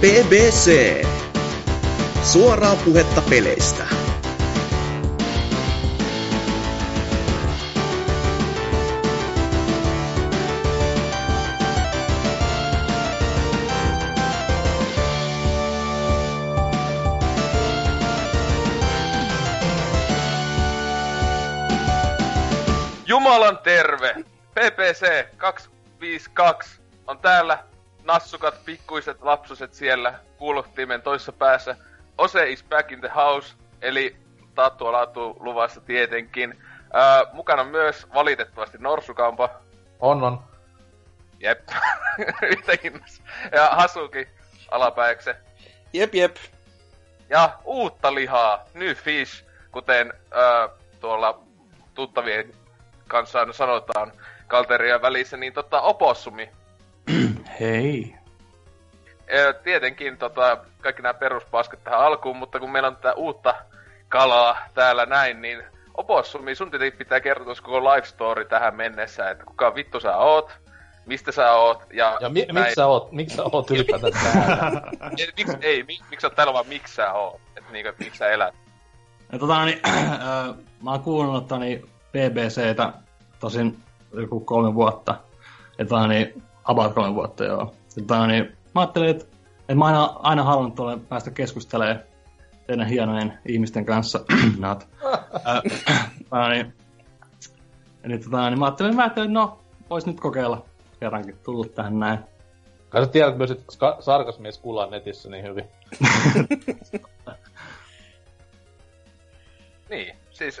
BBC. Suoraa puhetta peleistä. Jumalan terve! PPC 252 on täällä. Nassukat, pikkuiset lapsuset siellä kuulottimen toisessa päässä. Ose is back in the house, eli taattua laatu luvassa tietenkin. Ää, mukana myös valitettavasti Norsukampa. On, on. Jep. Yhtäkin. Ja Hasuki alapäikse. Jep, jep. Ja uutta lihaa, new fish, kuten ää, tuolla tuttavien kanssa aina sanotaan kalteria välissä, niin tota opossumi. Hei. Ää, Tietenkin tota, kaikki nämä peruspaskat tähän alkuun, mutta kun meillä on tätä uutta kalaa täällä näin, niin opossumi, sun tietenkin pitää kertoa koko life story tähän mennessä, että kuka vittu sä oot, mistä sä oot, ja... Ja mi- miksi sä oot, miksi sä oot ylipäätään täällä? Ei, miksi, ei, mi, miksi sä oot täällä vaan miksi sä oot, että niinku, että miksi sä elät. Ja tota, niin, äh, mä oon kuunnellut niin BBCtä tosin joku kolme vuotta. Ja tota, niin, about kolme vuotta, joo. Ja tota, niin, mä ajattelin, että, että mä aina, aina halunnut tuolle päästä keskustelemaan teidän hienojen ihmisten kanssa. Not. Äh, niin, nyt, tota, niin mä ajattelin, mä ajattelin, että no, vois nyt kokeilla kerrankin tullut tähän näin. Kai sä tiedät myös, että ska- sarkasmies kuullaan netissä niin hyvin. Niin, siis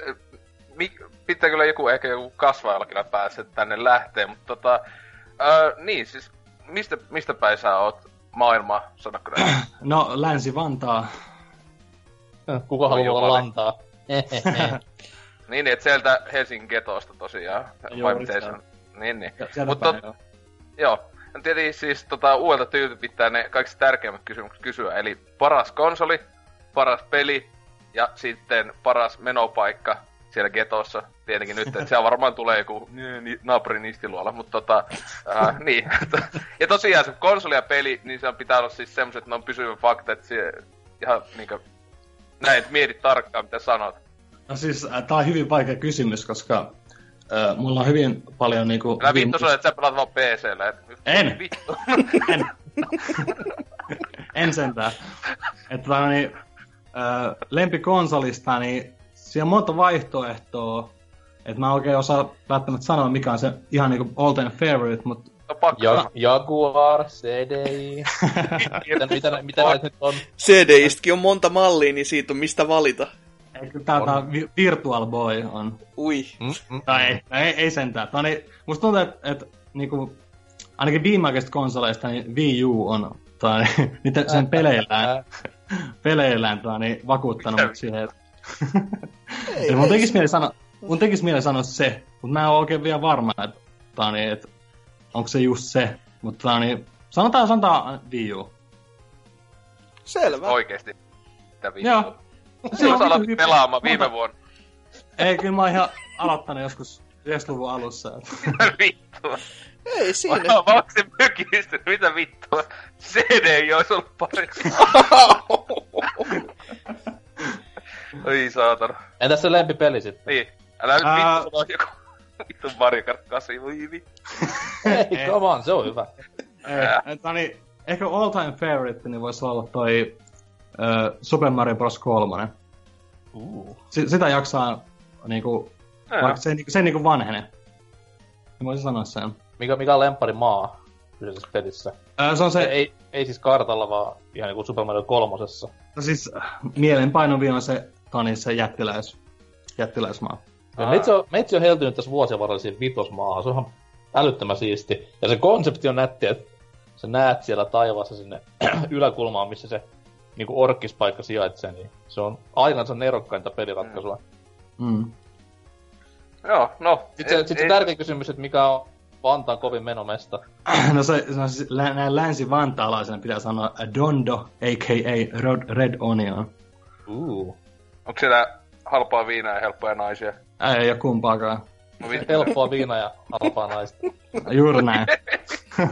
mi, pitää kyllä joku ehkä joku kasvajallakin päässä tänne lähtee, mutta tota, äh, niin siis mistä, mistä päin sä oot maailmaa, sanotko näin? No, Länsi-Vantaa. Kuka haluaa olla lantaa? niin, niin, että sieltä Helsingin getosta tosiaan, vai Juuri miten se sitä. on? Niin, niin. Mutta päin, joo. Joo. Tietenkin siis tota, uudelta tyyltä pitää ne kaikista tärkeimmät kysymykset kysyä. Eli paras konsoli, paras peli ja sitten paras menopaikka siellä getossa. Tietenkin nyt, että siellä varmaan tulee joku naapurin nistiluola, mutta tota, äh, niin. ja tosiaan se konsoli ja peli, niin se pitää olla siis semmoset, että ne on pysyvä fakta, että se ihan niinkö, näin, että mietit tarkkaan mitä sanot. No siis, äh, tää on hyvin vaikea kysymys, koska äh, mulla on hyvin paljon niinku... Älä hyvin- vittu sanoa, että sä pelaat vaan PCllä. Et, En. Vittu. en. en sentään. Että tota, niin, äh, lempikonsolista, niin siellä on monta vaihtoehtoa. Että mä en oikein osaa välttämättä sanoa, mikä on se ihan niinku all time favorite, mutta No pakko Ja. Jaguar, CDI. mitä, mitä, mitä näitä nyt on? CD-istäkin on monta mallia, niin siitä on mistä valita. eikö tää, tää Vi- Virtual Boy on Ui. Mm, mm. Tai ei, ei, ei sentään. Tää on, niin, musta tuntuu, että et, niinku, ainakin viimeaikaisista konsoleista niin Wii U on tai, niitä sen peleillään, peleillään tai, niin, vakuuttanut mut siihen. Et, Ei, mun ei tekis se- mieli sanoa, mun tekis mieli sanoa se, mutta mä en ole oikein vielä varma, että tää on niin, et, onko se just se. Mutta tää on niin, sanotaan, sanotaan Wii U. Selvä. Oikeesti. Mitä. Joo. Silloin sä on hyvin- pelaamaan viime vuonna. Ei, kyllä mä oon ihan aloittanut joskus 90-luvun alussa. et. vittua. Ei siinä. Mä oon se mykistynyt, mitä vittua. CD ei ois ollut parempi. Oi saatana. Entäs se lempipeli sitten? Niin. Älä nyt Ää- vittu sano joku. Vittu Mario Kart 8, voi vittu. Ei, come on, se on hyvä. Ei, et, no niin, ehkä all time favorite niin voisi olla toi uh, Super Mario Bros. 3. Uh. S- sitä jaksaa niinku, Joo. vaikka se, ei niinku- se niinku vanhene. Mä voisin sanoa sen. Mikä, mikä on lempari maa kyseisessä pelissä? Ö, se on se, Ei, ei, siis kartalla, vaan ihan niinku Super Mario kolmosessa. no siis äh, mielenpainovi on se, Toni, se jättiläis, jättiläismaa. Ja meitsi on, meitsi on heltynyt tässä vuosien varrella siihen vitosmaahan. Se on ihan älyttömän siisti. Ja se konsepti on nätti, että sä näet siellä taivaassa sinne yläkulmaan, missä se niinku orkkispaikka sijaitsee, niin se on aivan se nerokkainta peliratkaisua. Mm. Joo, no. Sitten se, et- sit se tärkeä kysymys, että mikä on Vantaan kovin menomesta. No se, no siis lä- näin länsi-vantaalaisena pitää sanoa Dondo, a.k.a. Red, Red Onion. Uh. Onko siellä halpaa viinaa ja helppoja naisia? Ei ole kumpaakaan. No vittu. Helppoa viina ja halpaa naista. Juuri näin.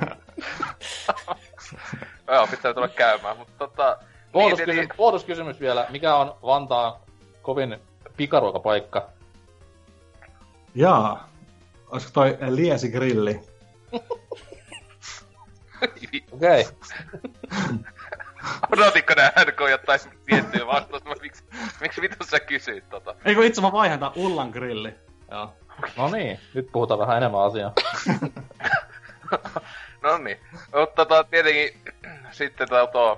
Joo, pitää tulla käymään, mutta tota... Bonuskysymys, niin, bonuskysymys vielä. Mikä on Vantaan kovin pikaruokapaikka? Jaa. Olisiko toi Liesi Grilli? niin, Okei. Odotitko nää NK jotain tiettyä vastausta, vai miksi, miksi vitus sä kysyit tota? Ei kun itse mä vaihan tää Ullan Grilli. Joo. No niin, nyt puhutaan vähän enemmän asiaa. no niin. Mutta tota, tietenkin sitten tota,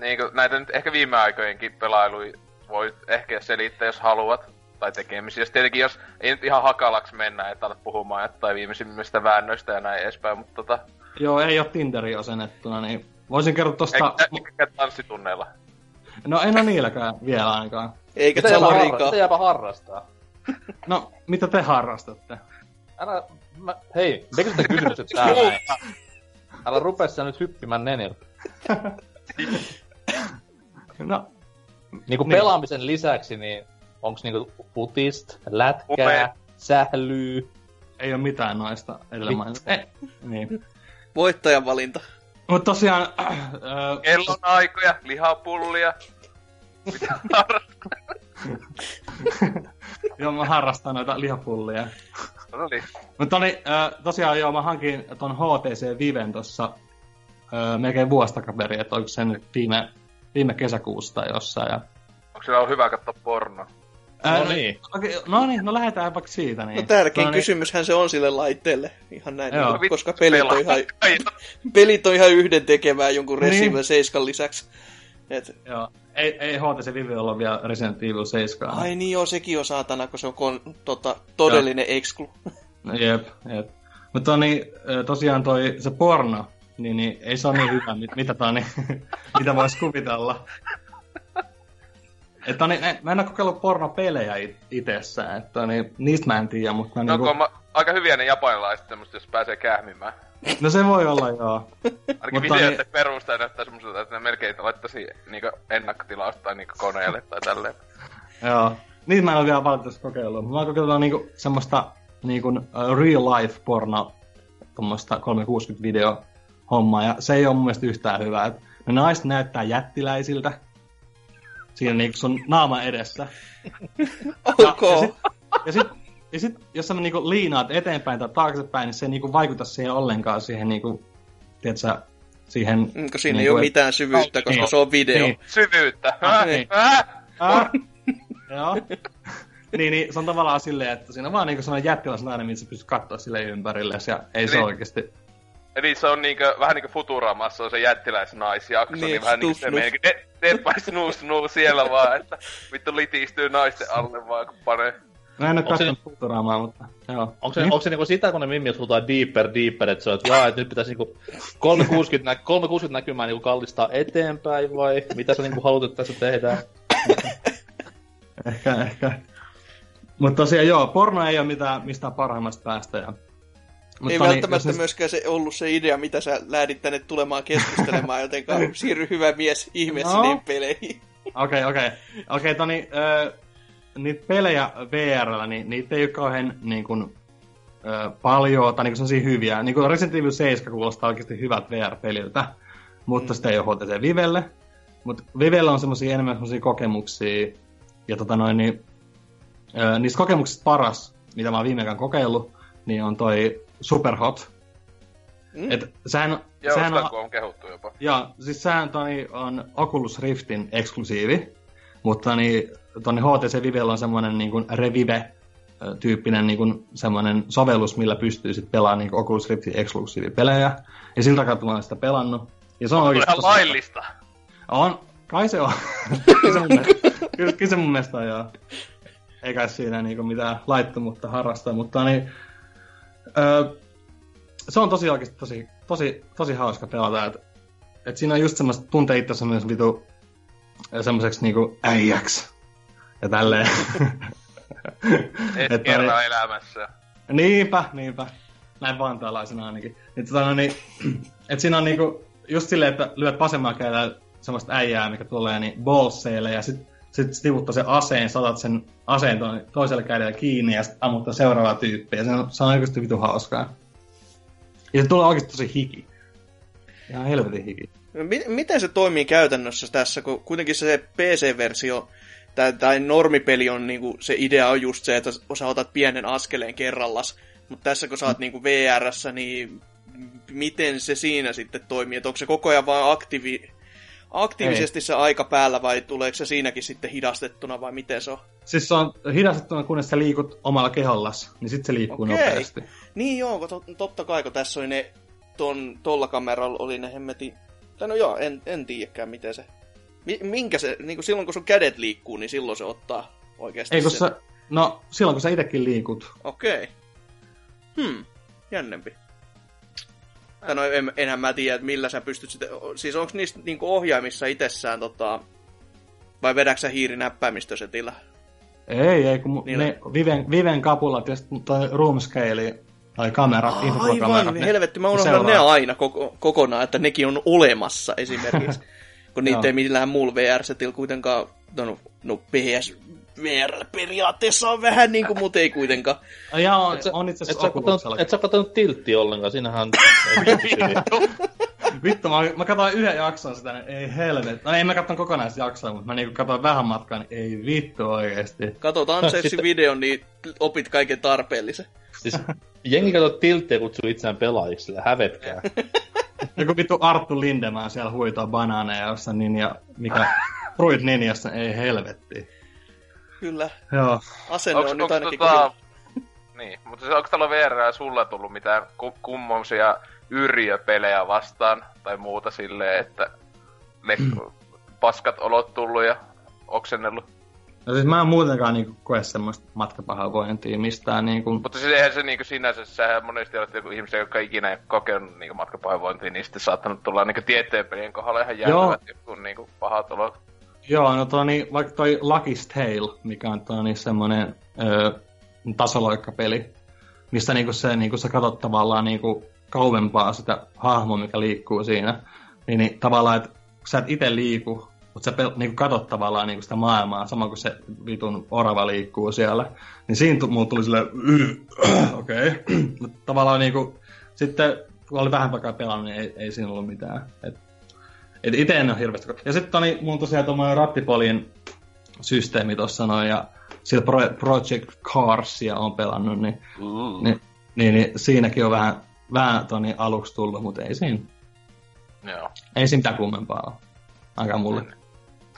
niin näitä nyt ehkä viime aikojenkin pelailuja voi ehkä selittää, jos haluat, tai tekemisiä. Jos tietenkin, jos ei nyt ihan hakalaksi mennä, että alat puhumaan jotain viimeisimmistä väännöistä ja näin edespäin, mutta tota... Joo, ei oo Tinderi asennettuna, niin voisin kertoa tosta... Eikä tanssitunneilla. No en oo niilläkään vielä ainakaan. Eikä Mitä jääpä, harra- mitä jääpä harrastaa? No, mitä te harrastatte? Älä, mä, hei, tekö sitä kysymykset täällä näin? Älä rupea sä nyt hyppimään neniltä. No, Niinku Niin. pelaamisen lisäksi, niin onks niinku futist, lätkää, Upe. sählyy? ei oo mitään noista edellä mainittu. Eh, niin. Voittajan valinta. Mutta tosiaan... Äh, Kellonaikoja, lihapullia. Mitä harrastaa? joo, mä harrastan noita lihapullia. No niin. Mutta oli, äh, tosiaan joo, mä hankin ton HTC Viven tossa äh, melkein vuosi takaperin, että oliko se nyt viime, viime kesäkuussa tai jossain. Ja, Onko siellä ollut hyvä katsoa porno? Ää, No niin. Okay, no niin, no lähdetään vaikka siitä. Niin. No tärkein no, niin, kysymyshän se on sille laitteelle. Ihan näin, Joo. niin, koska pelit on, ihan, pelit on ihan yhden tekevää jonkun Niin. Resident Evil 7 lisäksi. Et, Joo, ei, ei HTC Vive olla vielä Resident Evil 7. ai niin joo, sekin on saatana, kun se on kon, tota, todellinen exclu. No, jep, jep. Mutta niin, tosiaan toi se porno, niin, niin ei se ole niin hyvä, mit, mitä, tää, niin, mitä voisi kuvitella. Että niin, en- mä en ole kokeillut pornopelejä it- itsessään, että niin, niistä mä en tiedä, mutta no, niin, kun mä, aika hyviä ne japanilaiset semmoset, jos pääsee kähmimään. no se voi olla joo. Ainakin Mutta videoiden niin- perusteella näyttää semmoiselta, että ne melkein laittaisi niinku ennakkotilausta tai niinku koneelle tai tälleen. Joo. Niitä mä en ole vielä valitettavasti kokeillut. Mä oon kokeillut niinku semmoista niinku uh, real life porno, tuommoista 360 video hommaa, ja se ei ole mun mielestä yhtään hyvää. Ne naiset näyttää jättiläisiltä siinä niinku sun naama edessä. Ja, Ok. ja, sit, ja, sit, ja sit, jos sä niinku liinaat eteenpäin tai taaksepäin, niin se ei niinku vaikuta siihen ollenkaan siihen niinku, tiedätkö, siihen... Mm, kun siinä Niin ei ole kuin- mitään syvyyttä, koska se on video. Niin. Syvyyttä. Ah, niin. äh. Ah, joo. niin, niin, se on tavallaan silleen, että siinä on vaan niinku sellainen jättiläs nainen, mitä sä pystyt katsoa sille ympärille, ja ei se Eli- oikeesti... Eli se on niinkö, vähän niinku Futuramassa on se jättiläisnaisjakso, niin, Niin, vähän niinku snus, se snus. meininki. Dead, by snoo snoo siellä vaan, että vittu litistyy naisten alle vaan kun panee. Mä en oo katsonut Futuraamaa, mutta joo. Onko se, Niin? onko se niinku sitä, kun ne mimmiöt huutaa deeper, deeper, että se on, että jaa, että nyt pitäisi niinku 360, nä- 360 näkymää niinku kallistaa eteenpäin vai mitä sä niinku haluat, että tässä tehdään? Ehkä, ehkä. Mutta tosiaan joo, porno ei ole mitään, mistään parhaimmasta päästä. Ja... Mutta Ei niin, välttämättä jos ne- myöskään se ollut se idea, mitä sä lähdit tänne tulemaan keskustelemaan, jotenkaan siirry hyvä mies ihmeessä No. niihin peleihin. Okei, okei. Okei, Toni, ö, niitä pelejä VRllä, niin niitä ei ole kauhean niin kuin, ö, paljon, tai niin sellaisia hyviä. Niin kuin Resident Evil 7 kuulostaa oikeasti hyvät VR-peliltä, mutta sitä ei ole HTC Vivelle. Mutta Vivellä on semmoisia enemmän semmoisia kokemuksia, ja tota noin, niin, ö, niistä kokemuksista paras, mitä mä oon viime kokeillut, niin on toi Superhot. Mm. Et sehän, Joo, sehän sitä on, on kehuttu jopa. Joo, siis sehän toi on Oculus Riftin eksklusiivi, mutta niin, tonne HTC Vivellä on semmoinen niin kuin Revive-tyyppinen niin kuin semmoinen sovellus, millä pystyy sitten pelaamaan niin Oculus Riftin eksklusiivipelejä. Ja siltä kautta mä oon sitä pelannut. Ja se on On ihan laillista. On, kai se on. kyllä, se mun mielestä, kyllä, kyllä se mun mielestä on, joo. Eikä siinä niinku mitään laittomuutta harrastaa, mutta niin, öö, se on tosi oikeasti tosi, tosi, tosi hauska pelata. Et, et siinä on just semmoista, tuntee itse myös vitu semmoiseksi niinku äijäksi. Ja tälleen. Et kerran niin- elämässä. Niinpä, niinpä. Näin vantaalaisena ainakin. Et, tota, no, niin, et siinä on niinku, just silleen, että lyöt vasemmalla kädellä semmoista äijää, mikä tulee niin bolseille, ja sit, sit stivuttaa sen aseen, saatat sen aseen to- toisella kädellä kiinni, ja ammuttaa seuraavaa tyyppiä. Se on, se on oikeasti vitu hauskaa. Ja se tulee oikeasti tosi hiki. Ihan helvetin hiki. Mi- miten se toimii käytännössä tässä, kun kuitenkin se PC-versio tai, tai normipeli on niinku, se idea on just se, että sä otat pienen askeleen kerrallas. Mutta tässä kun sä oot niinku VRssä, niin miten se siinä sitten toimii? Että onko se koko ajan vaan aktiivi, aktiivisesti Ei. se aika päällä vai tuleeko se siinäkin sitten hidastettuna vai miten se on? Siis se on hidastettuna, kunnes sä liikut omalla kehollas, niin sitten se liikkuu Okei. nopeasti. Niin joo, to, totta kai, kun tässä oli ne, ton, tolla kameralla oli ne hemmetin... Tai no joo, en, en tiedäkään miten se... Minkä se, niin kuin silloin kun sun kädet liikkuu, niin silloin se ottaa oikeasti Ei, kun se... No, silloin kun sä itsekin liikut. Okei. Hmm, jännempi. Tai no en, enhän mä tiedä, että millä sä pystyt sitten... Siis onko niistä niinku ohjaimissa itsessään tota... Vai vedäksä sä hiirinäppäimistösetillä? Ei, ei, kun Niillä... ne Viven, Viven kapulat ja sitten toi room scale tai kamerat, oh, Aivan, ne, helvetti, mä unohdan ne aina koko, kokonaan, että nekin on olemassa esimerkiksi. kun niitä ei millään muulla VR-setillä kuitenkaan, no, no PS, VR periaatteessa on vähän niin kuin, mutta ei kuitenkaan. Ja on, on itse asiassa et, et sä katsonut tiltti ollenkaan, siinähän... Vittu, mä, mä katsoin yhden jakson sitä, niin ei helvet. No ei mä katson kokonaisjaksoa, mutta mä niinku katsoin vähän matkaa, niin ei vittu oikeesti. Katot Ansessin videon, niin opit kaiken tarpeellisen. Siis jengi katsoo tilttiä kutsuu itseään pelaajiksi, sillä hävetkää. Joku vittu Arttu Lindemann siellä huitaa banaaneja jossain ninja, mikä Fruit Ninjassa, ei helvetti. Kyllä. Joo. Asenne onks, on nyt ainakin tota... Niin, mutta siis onko tällä VR sulla tullut mitään kummoisia yrjöpelejä vastaan tai muuta silleen, että ne mm. paskat olot tullut ja oksennellut? No siis mä en muutenkaan niinku koe semmoista matkapahoinvointia mistään niinku... Mutta siis eihän se niinku sinänsä, sehän monesti on joku ihmisiä, jotka ikinä ei kokenut niinku matkapahoinvointia, niin sitten saattanut tulla niinku tieteenpelien kohdalla ihan jäätävät joku niinku pahat olot. Joo, no toi, niin, vaikka toi Lucky's Tale, mikä on toi, niin semmoinen tasoloikkapeli, missä niinku se, niinku sä katsot tavallaan niinku kauempaa sitä hahmoa, mikä liikkuu siinä, niin, niin tavallaan, että sä et itse liiku, mutta sä pel- niinku katot tavallaan niinku sitä maailmaa, sama kuin se vitun orava liikkuu siellä, niin siinä t- mulla tuli silleen, okei, okay. tavallaan niinku, sitten kun oli vähän aikaa pelannut, niin ei, ei siinä ollut mitään. Et et ite en ole hirveästi... Ja sitten oli mun tosiaan tuommoinen rattipolin systeemi tuossa noin, ja sillä Pro- Project Carsia on pelannut, niin, mm. niin, niin, niin, siinäkin on vähän, vähän toni aluksi tullut, mutta ei siinä. Joo. Ei siinä mitään kummempaa ole. Aika mulle.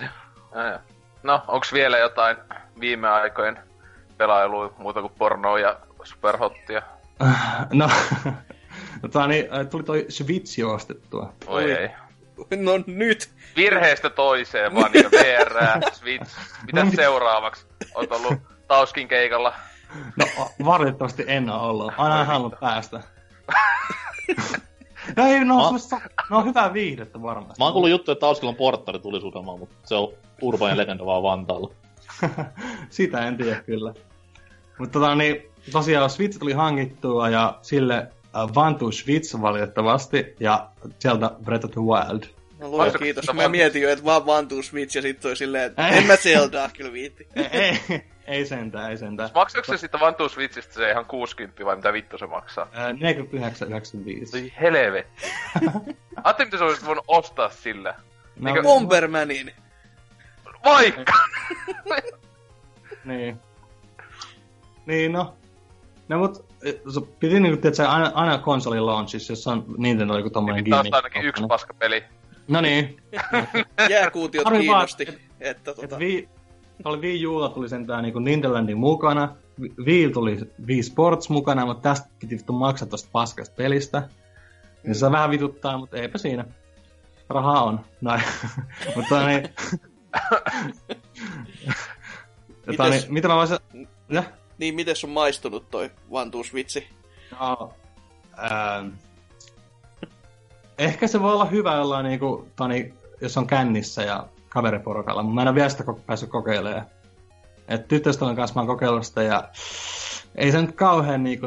Ja, ja. No, onks vielä jotain viime aikojen pelailuja muuta kuin pornoa ja superhottia? No, no niin, tuli toi Switch ostettua. Oi ei. No nyt. Virheestä toiseen vaan niin VR, Switch. Mitä seuraavaksi? Oot ollut Tauskin keikalla? No valitettavasti en ole ollut. Aina en halunnut päästä. No ei, no, on, mä... no on hyvää viihdettä varmasti. Mä oon kuullut juttu, että Tauskilla on porttari tulisukelmaa, mutta se on urbainen legenda vaan Vantaalla. Sitä en tiedä kyllä. Mutta tota, niin, tosiaan Switch tuli hankittua ja sille Vantu Switch valitettavasti, ja sieltä Breath of the Wild. No luoja, kiitos. Mä mietin jo, että vaan Vantu Switch, ja sitten toi silleen, että en mä Zeldaa kyllä viitti. ei, ei sentään, ei sentään. Maksaako se sitten Vantu Switchistä se ihan 60 vai mitä vittu se maksaa? 49,95. Ei helvetti. Ajattelin, mitä sä olisit voinut ostaa sillä. No, Eikä... Bombermanin. Vaikka! niin. Niin no. No mut piti niinku, tiedätkö, aina, aina konsolin launchissa, jos on Nintendo joku tommonen gimmick. Taas ainakin yksi paskapeli. No niin. Jääkuutiot kiinnosti. Vaan, että tota... Et vi, oli Wii Ulla tuli sentään niinku Nintenlandin mukana, Wii tuli Wii Sports mukana, mutta tästä piti vittu maksaa tosta paskasta pelistä. Niin se vähän vituttaa, mutta eipä siinä. Rahaa on. Näin. mutta niin... Mites... niin, mitä mä voisin... Ja? Niin, miten sun maistunut toi Switchi? No, ähm, ehkä se voi olla hyvä jollain niinku, tani, jos on kännissä ja kaveriporukalla, mutta mä en ole vielä sitä päässyt kokeilemaan. Et tyttöystävän kanssa mä oon kokeillut sitä ja ei se nyt kauhean niinku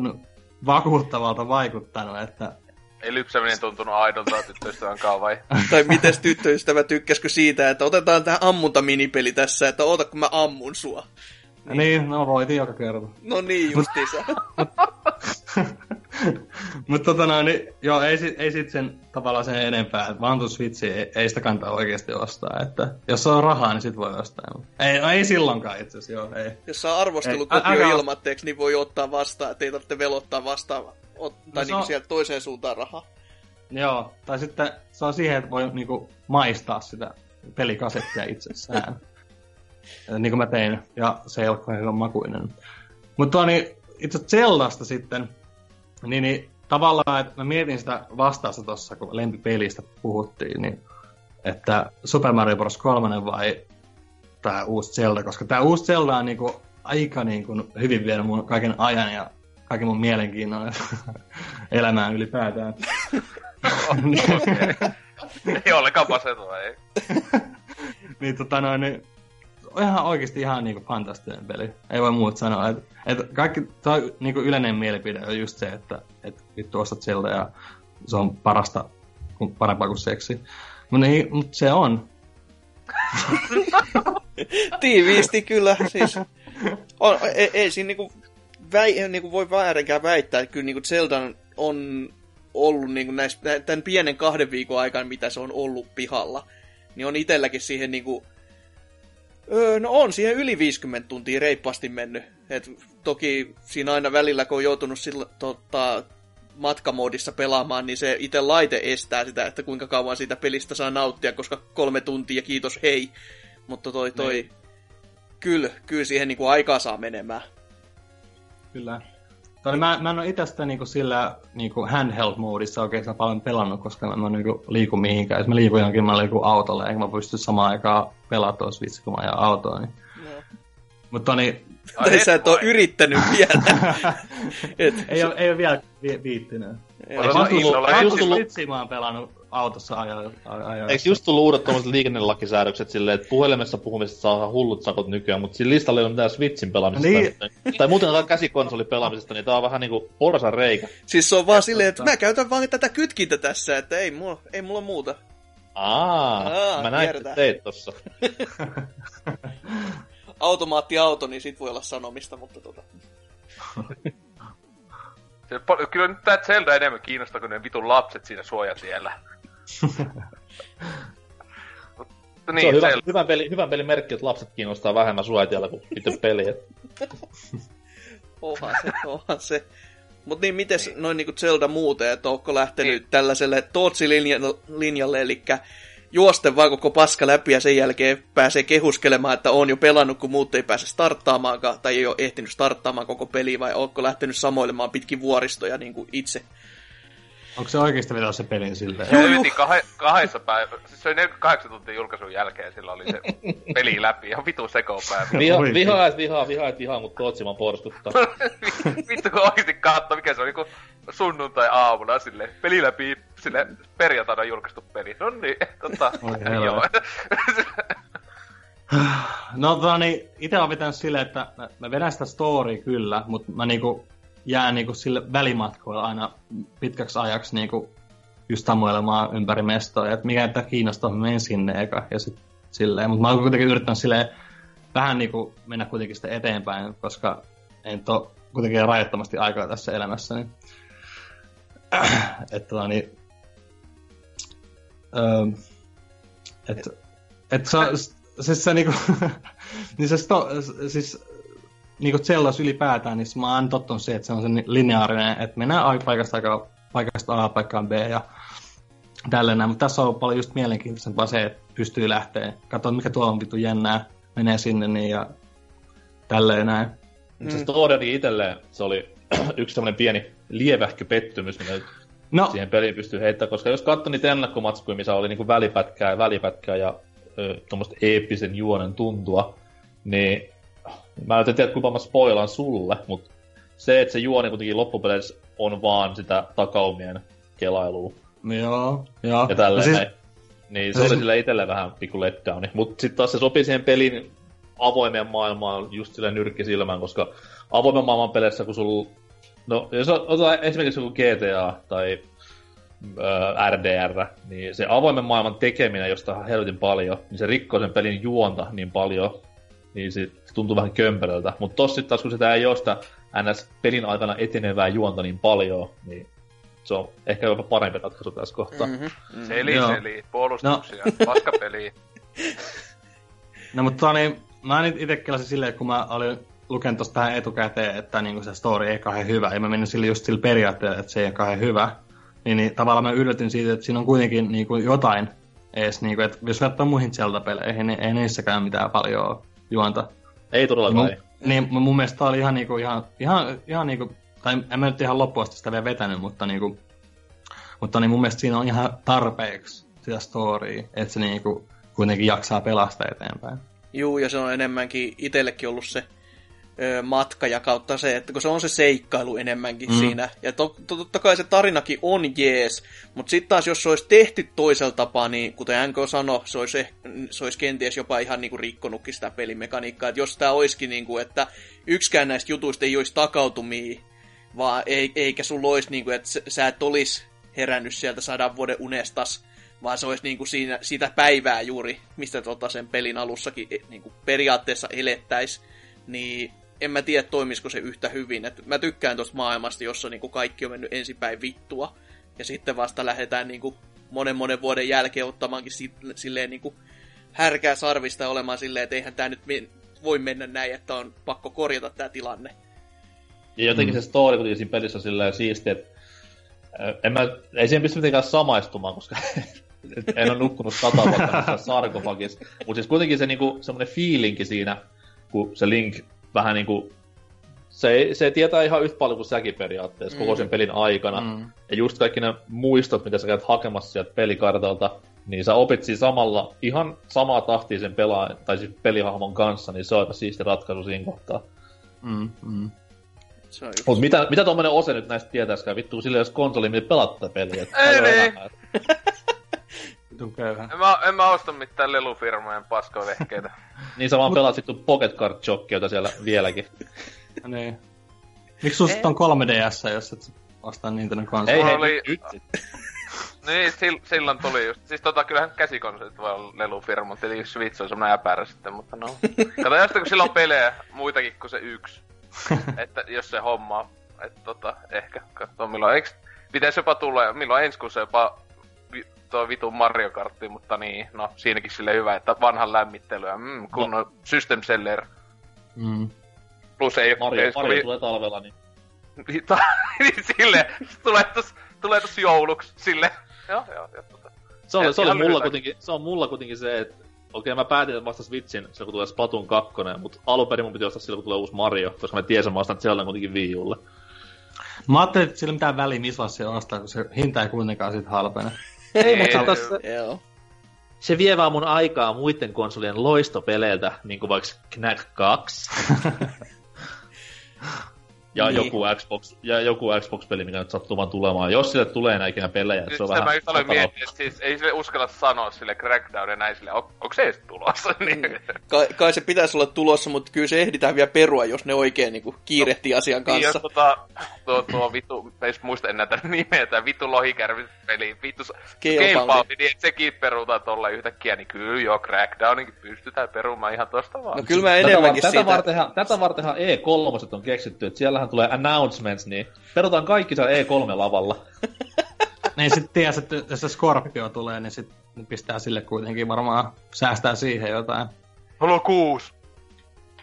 vakuuttavalta vaikuttanut, että ei lypsäminen tuntunut aidolta tyttöystävän kanssa vai? tai miten tyttöystävä tykkäskö siitä, että otetaan tämä ammunta-minipeli tässä, että oota kun mä ammun sua. Niin, niin no voitin joka kerta. No niin, justiinsa. Mutta tota noin, niin, joo, ei, sit, ei sit sen tavallaan sen enempää. Vantu Switchi ei, ei, sitä kantaa oikeasti ostaa. Että jos on rahaa, niin sit voi ostaa. Ei, no ei silloinkaan itse asiassa, joo, ei. Jos saa arvostelukopio ilmatteeksi, niin voi ottaa vastaan, ettei tarvitse velottaa vastaan, ot, tai no, niin sieltä toiseen suuntaan rahaa. Joo, tai sitten se on siihen, että voi niinku maistaa sitä pelikasettia itsessään. niin kuin mä tein, ja se ei ole hyvän makuinen. Mutta niin, itse Zeldasta sitten, niin, niin tavallaan, että mä mietin sitä vastausta tuossa, kun lempipelistä puhuttiin, niin että Super Mario Bros. 3 vai tämä uusi Zelda, koska tämä uusi Zelda on niinku aika niinku hyvin vienyt mun kaiken ajan ja kaiken mun mielenkiinnon elämään ylipäätään. ei ollenkaan pasetua, ei. niin tota noin, niin ihan oikeasti ihan niinku fantastinen peli. Ei voi muuta sanoa. Et, et kaikki, toi niinku yleinen mielipide on just se, että et vittu ostat sieltä ja se on parasta, parempaa kuin seksi. Mutta niin, mut se on. Tiiviisti kyllä, siis. On, ei, ei siinä niinku, väi, niinku voi väärinkään väittää, että kyllä niinku Zelda on ollut niinku näis, tämän pienen kahden viikon aikana, mitä se on ollut pihalla, niin on itselläkin siihen niinku Öö, no on siihen yli 50 tuntia reippaasti mennyt. Et toki siinä aina välillä, kun on joutunut sillä, tota, matkamoodissa pelaamaan, niin se itse laite estää sitä, että kuinka kauan siitä pelistä saa nauttia, koska kolme tuntia, kiitos hei. Mutta toi, toi, niin. kyllä, kyllä siihen niinku aikaa saa menemään. Kyllä. Toi, mä, mä en ole itse sitä niinku sillä niinku handheld-moodissa oikeastaan paljon pelannut, koska mä en niinku liiku mihinkään. Jos mä liikun johonkin, mä liikun autolle, enkä mä pysty samaan aikaan pelata tuossa vitsi, kun mä ajan autoon. Niin. No. Mutta niin... Tai sä et ole yrittänyt vielä. et, ei, ole, ei ole vielä vi- viittynyt. Vitsi mä oon pelannut autossa ajoin. Eikö just tullut uudet tuommoiset liikennelakisäädökset silleen, että puhelimessa puhumisesta saa hullut sakot nykyään, mutta siinä listalla ei ole mitään Switchin pelaamisesta. Niin. tai muuten käsikonsoli pelaamisesta, niin tää on vähän niinku porsan reikä. Siis se on vaan silleen, että mä käytän vaan tätä kytkintä tässä, että ei mulla, ei mulla muuta. Aa, Aa mä näin, että teit tossa. Automaattiauto, niin sit voi olla sanomista, mutta tota... Se, kyllä nyt tää Zelda enemmän kiinnostaa kuin ne vitun lapset siinä suojatiellä. Niin, se on hyvä, hyvän, peli, hyvän pelin merkki, että lapset kiinnostaa vähemmän suojatiellä kuin itse peliä. onhan se, onhan se. Mut niin, mites niin. noin niinku Zelda muuten, että onko lähtenyt niin. tällaiselle Tootsi-linjalle, eli juosten vaan koko paska läpi ja sen jälkeen pääsee kehuskelemaan, että on jo pelannut, kun muut ei pääse starttaamaankaan, tai ei ole ehtinyt starttaamaan koko peli, vai onko lähtenyt samoilemaan pitkin vuoristoja niin kuin itse? Onko se oikeasti vielä se pelin siltä? Se yritin kah- kahdessa päivä, siis se oli 48 tuntia julkaisun jälkeen, sillä oli se peli läpi, ihan vitu sekopää. Viha, vihaa, et vihaa, vihaa, et vihaa, mutta Tootsiman porskuttaa. Vittu kun oikeesti katsoo, mikä se oli, kun sunnuntai aamuna sille peli läpi, sille perjantaina julkaistu peli. No niin, tota, joo. No tota niin, ite on vetänyt silleen, että mä, mä vedän sitä story kyllä, mutta mä niinku jää niinku sille välimatkoille aina pitkäksi ajaksi niinku just samoilemaan ympäri mestoja, että mikä tätä kiinnostaa, mä menen sinne eka ja sit silleen, mutta mä oon kuitenkin yrittänyt silleen vähän niinku mennä kuitenkin sitä eteenpäin, koska en to kuitenkin rajoittomasti aikaa tässä elämässä, niin että tota niin, öö, että et se, siis se niinku, niin se sto, siis niinku Zeldas ylipäätään, niin mä oon tottunut siihen, että se on se lineaarinen, että mennään paikasta, aika, paikasta A paikkaan B ja tälleen näin. Mutta tässä on paljon just mielenkiintoisempaa se, että pystyy lähteä, katsoa mikä tuolla on vittu jännää, menee sinne niin ja tälleen näin. Mm. Se story itselleen, se oli yksi semmoinen pieni lievähkö pettymys, mitä no. siihen peliin pystyy heittämään, koska jos katsoi niitä ennakkomatskuja, missä oli niinku välipätkää ja välipätkää ja tuommoista eeppisen juonen tuntua, niin mä en tiedä, kuinka mä spoilan sulle, mutta se, että se juoni kuitenkin loppupeleissä on vaan sitä takaumien kelailua. Joo, joo. Ja tälleen no siis... Niin se no siis... oli sille itelle vähän pikku letdowni. Mutta sitten taas se sopii siihen pelin avoimeen maailmaan just sille nyrkkisilmään, koska avoimen maailman peleissä, kun sulla... No, jos otetaan esimerkiksi joku GTA tai äh, RDR, niin se avoimen maailman tekeminen, josta on helvetin paljon, niin se rikkoo sen pelin juonta niin paljon, niin se tuntuu vähän kömpelöltä. Mutta tossa sitten taas, kun sitä ei ole sitä ns. pelin aikana etenevää juonta niin paljon, niin se on ehkä jopa parempi ratkaisu tässä kohtaa. Mm-hmm. Mm. Seli, Joo. seli, puolustuksia, no. paskapeliä. No mutta niin, mä nyt itse kelasin silleen, että kun mä olin lukenut tuosta tähän etukäteen, että niinku se story ei kauhean hyvä, ja mä menin sille just sillä periaatteella, että se ei ole kauhean hyvä, niin, niin tavallaan mä yllätyn siitä, että siinä on kuitenkin niinku jotain edes, niinku, että jos vertaa muihin Zelda-peleihin, niin ei niissäkään mitään paljon juonta. Ei todellakaan. Niin, niin mun mielestä tää oli ihan, niinku, ihan, ihan, ihan niinku, tai en mä nyt ihan loppuun sitä vielä vetänyt, mutta, niinku, mutta niin mun mielestä siinä on ihan tarpeeksi sitä storya, että se niinku, kuitenkin jaksaa pelastaa eteenpäin. Juu, ja se on enemmänkin itsellekin ollut se matka ja kautta se, että kun se on se seikkailu enemmänkin mm. siinä. Ja to, to, totta kai se tarinakin on jees, mutta sitten taas jos se olisi tehty toisella tapaa, niin kuten NK sanoi, se olisi, eh, se olisi kenties jopa ihan niinku rikkonutkin sitä pelimekaniikkaa. Että jos tämä olisikin, niinku, että yksikään näistä jutuista ei olisi takautumia, vaan ei, eikä sulla olisi, niinku, että sä et olisi herännyt sieltä sadan vuoden unestas, vaan se olisi niinku siinä, sitä päivää juuri, mistä tota sen pelin alussakin e, niinku periaatteessa elettäisi, niin en mä tiedä toimisiko se yhtä hyvin. Et mä tykkään tuosta maailmasta, jossa niinku kaikki on mennyt ensipäin vittua, ja sitten vasta lähdetään niinku monen monen vuoden jälkeen ottamaankin silleen niinku härkää sarvista olemaan silleen, että eihän tämä nyt voi mennä näin, että on pakko korjata tämä tilanne. Ja jotenkin mm. se story kuitenkin siinä pelissä on silleen siisti, että en mä, ei siihen pysty mitenkään samaistumaan, koska en ole nukkunut sata vuotta sarkofagissa. Mutta siis kuitenkin se niinku, semmoinen fiilinki siinä, kun se Link vähän niinku se, se tietää ihan yhtä paljon kuin säkin periaatteessa mm. koko sen pelin aikana. Mm. Ja just kaikki ne muistot, mitä sä käyt hakemassa sieltä pelikartalta, niin sä opit siinä samalla ihan samaa tahtia sen pelaa, tai siis pelihahmon kanssa, niin se on aika siisti ratkaisu siinä kohtaa. Mm, mm. Mut mitä, mitä tuommoinen ose nyt näistä tietäisikään? Vittu, sillä jos konsoli, millä pelattaa peliä. Ei niin. En mä, en mä osta mitään lelufirmojen paskovehkeitä. niin sä vaan pelaat sitten Pocket Card Jockeita siellä vieläkin. niin. Miksi sun sitten on 3DS, jos et ostaa Nintendo konsoli? Ei, hei, oli... nyt niin, sil, silloin tuli just. Siis tota, kyllähän käsikonsolit voi olla lelufirma, eli Switch on semmonen äpärä sitten, mutta no. Kato, jos kun sillä on pelejä muitakin kuin se yksi. että jos se hommaa, että tota, ehkä katsotaan milloin, eikö pitäisi jopa tulla, milloin ensi kuussa jopa tuo vitun Mario Kartti, mutta niin, no siinäkin sille hyvä, että vanhan lämmittelyä, mm, kun no. system seller. Mm. Plus ei Mario, ei, Mario tulee talvella, niin... niin sille, tulee tos, tulee tos jouluksi, sille. joo, joo, joo, tota. Se, oli, se, oli mulla kuitenkin, se on mulla kuitenkin se, että okei, mä päätin, että vasta Switchin silloin, kun tulee Splatoon 2, mutta alun perin mun piti ostaa silloin, kun tulee uusi Mario, koska mä tiesin, että mä ostan Zelda kuitenkin Wii Ulle. Mä ajattelin, että sillä mitään väliä, missä se ostaa, kun se hinta ei kuitenkaan sit halpene. Ei, mutta tossa... Se vie vaan mun aikaa muiden konsolien loistopeleiltä, niin kuin vaikka Knack 2. ja, niin. joku Xbox, ja joku Xbox-peli, mikä nyt sattuu vaan tulemaan. Jos sille tulee enää ikinä pelejä, se on vähän... Mä just aloin miettiä, että siis ei sille uskalla sanoa sille Crackdown ja näin sille, on, onko se edes tulossa? niin. Mm. Kai, kai, se pitäisi olla tulossa, mutta kyllä se ehditään vielä perua, jos ne oikein niin kuin, kiirehtii no, asian kanssa. Ja tota, tuo, tuo vitu, ei muista enää tätä nimeä, tämä vitu lohikärvi-peli, vitu Scalebound, niin että sekin perutaan tolla yhtäkkiä, niin kyllä joo, Crackdowninkin pystytään perumaan ihan tosta vaan. No kyllä mä enemmänkin tätä, siitä... Vartenhan, tätä vartenhan E3 on keksitty, että siellä tulee announcements, niin perutaan kaikki siellä E3-lavalla. niin sitten ties, että jos se Scorpio tulee, niin sitten pistää sille kuitenkin varmaan säästää siihen jotain. Halo kuusi!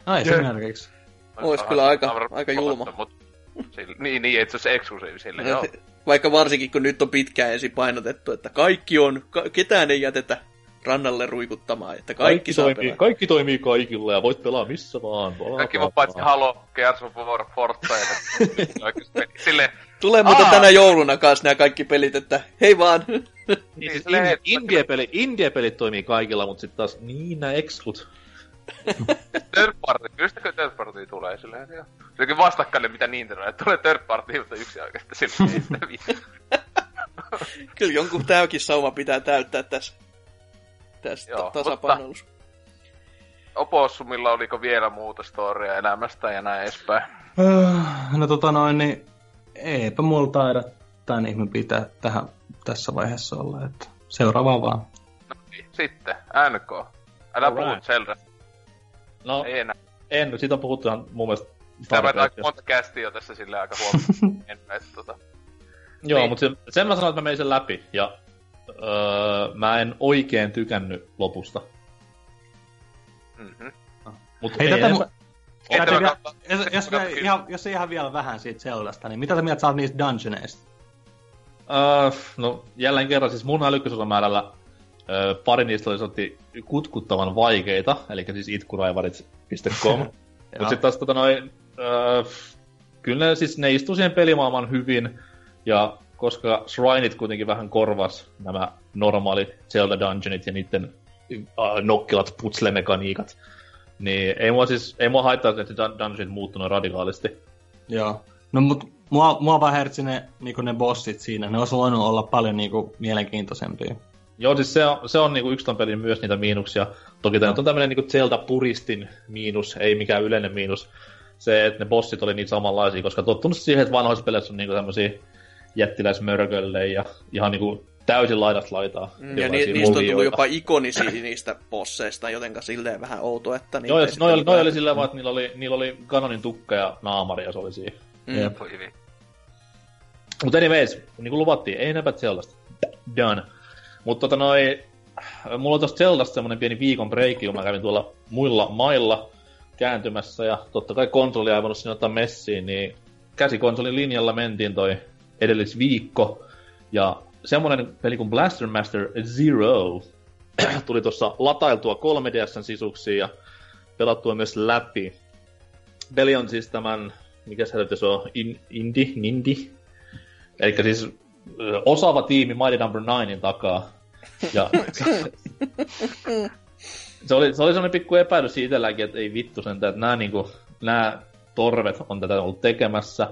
No esimerkiksi. Olisi kyllä aika, aika julma. Mut, sille, niin, niin, että se olisi eksklusiivisille, joo. Vaikka varsinkin, kun nyt on pitkään ensin painotettu, että kaikki on, ketään ei jätetä rannalle ruikuttamaan, että kaikki, kaikki saa toimii, pelaa. Kaikki toimii kaikilla ja voit pelaa missä vaan. Pelaa, kaikki vaan paitsi Halo, Gears of War, Forza ja sille. Tulee muuten tänä jouluna kanssa nämä kaikki pelit, että hei vaan. Niin, siis indie-pelit, indie-pelit toimii kaikilla, mutta sitten taas niin nämä exclut. third party, kyllä third party tulee silleen. Se onkin vastakkaille mitä Nintendo, että tulee third party, mutta yksi oikeasti silleen Kyllä jonkun täykin sauma pitää täyttää tässä tästä Joo, tasapainoilussa. Opossumilla oliko vielä muuta storia elämästä ja näin edespäin? Öö, no tota noin, niin eipä mulla taida tämän ihme pitää tähän tässä vaiheessa olla, että seuraava vaan. No niin, sitten, NK. Älä puhu Zelda. No, Ei enää. en, siitä on puhuttu ihan mun mielestä Sitä mä tarpeeksi. monta kästiä jo tässä silleen aika huomioon. tota. Joo, Niin. mutta sen, sen mä sanoin, että mä menin sen läpi, ja öö, mä en oikein tykännyt lopusta. Mm-hmm. Mut Hei, ei, tätä en mu- vielä, jos, jos, kyllä. ihan, jos ihan vielä vähän siitä Zeldasta, niin mitä sä mieltä sä oot niistä dungeoneista? Öö, no jälleen kerran siis mun älykkysosamäärällä öö, pari niistä oli sotti kutkuttavan vaikeita, eli siis itkuraivarit.com. Mutta sitten taas tota noin, öö, kyllä ne, siis ne istuu siihen pelimaailman hyvin, ja koska Shrineit kuitenkin vähän korvas nämä normaalit Zelda Dungeonit ja niiden äh, nokkelat putslemekaniikat, niin ei mua siis, ei mua haittaa, että dungeonit muuttunut radikaalisti. Joo. No mut mua, mua vähän hertsi ne, niinku ne bossit siinä. Ne olisi voinut olla paljon niinku mielenkiintoisempia. Joo, siis se on, se on niinku yksi ton pelin myös niitä miinuksia. Toki tämä on tämmönen niinku Zelda puristin miinus, ei mikään yleinen miinus. Se, että ne bossit oli niitä samanlaisia, koska tottunut siihen, että vanhoissa peleissä on niinku tämmösiä jättiläismörköllejä ja ihan niinku täysin laidasta laitaa. Mm, Ja ni, niistä on tullut jopa ikonisia niistä bosseista, jotenka silleen vähän outo, että... Joo, niitä ei noi, oli- noi oli silleen vaan, että niillä oli, niillä oli kanonin tukka ja naamari ja se oli siinä. Mm. Jep. Mutta anyways, niin kuin luvattiin, ei enempää Zeldasta. Done. Mutta tota noi, mulla on tosta Zeldasta semmonen pieni viikon breikki, kun mä kävin tuolla muilla mailla kääntymässä, ja totta kai konsoli ei voinut sinne ottaa messiin, niin käsikonsolin linjalla mentiin toi edellis viikko, ja semmonen peli kuin Blaster Master Zero tuli tuossa latailtua 3DSn sisuksiin ja pelattua myös läpi. Peli on siis tämän, mikä se on, In, Indi, Nindi, Eli siis osaava tiimi Mighty Number no. 9 takaa. Ja se oli, se oli sellainen pikku epäilys itselläkin, että ei vittu sentään, että nämä, niinku, nämä torvet on tätä ollut tekemässä.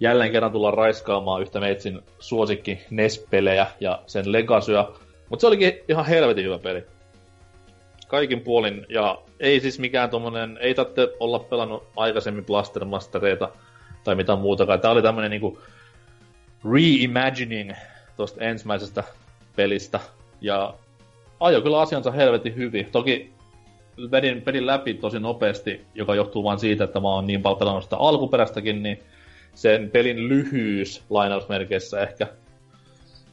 Jälleen kerran tullaan raiskaamaan yhtä meitsin suosikki NES-pelejä ja sen legasyä. Mutta se olikin ihan helvetin hyvä peli. Kaikin puolin, ja ei siis mikään tommonen, ei tarvitse olla pelannut aikaisemmin Blastermastereita tai mitään muutakaan. Tää oli tämmönen niinku reimagining tuosta ensimmäisestä pelistä. Ja ajo kyllä asiansa helvetin hyvin. Toki vedin, vedin läpi tosi nopeasti, joka johtuu vain siitä, että mä oon niin paljon pelannut sitä alkuperäistäkin, niin sen pelin lyhyys lainausmerkeissä ehkä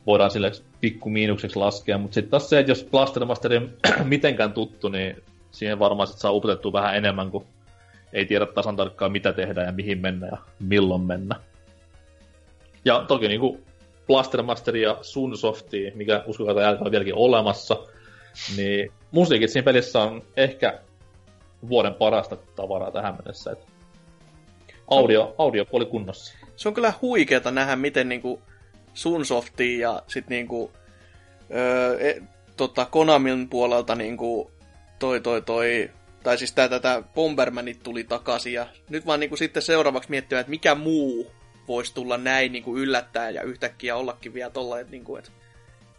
voidaan sille pikku miinukseksi laskea, mutta sitten taas se, että jos Blaster Master ei mitenkään tuttu, niin siihen varmaan sit saa upotettua vähän enemmän, kun ei tiedä tasan tarkkaan mitä tehdään ja mihin mennä ja milloin mennä. Ja toki niinku Blaster Master ja Sunsofti, mikä uskokaa tai älkää on vieläkin olemassa, niin musiikit siinä pelissä on ehkä vuoden parasta tavaraa tähän mennessä. Et audio, audiopuoli kunnossa. Se on kyllä huikeeta nähdä, miten niinku Sunsoftin ja sit niinku öö, e, tota, Konamin puolelta niinku toi toi toi tai siis tätä Bombermanit tuli takaisin ja nyt vaan niinku sitten seuraavaksi miettiä, että mikä muu voisi tulla näin niinku yllättää ja yhtäkkiä ollakin vielä tolla, että niinku, et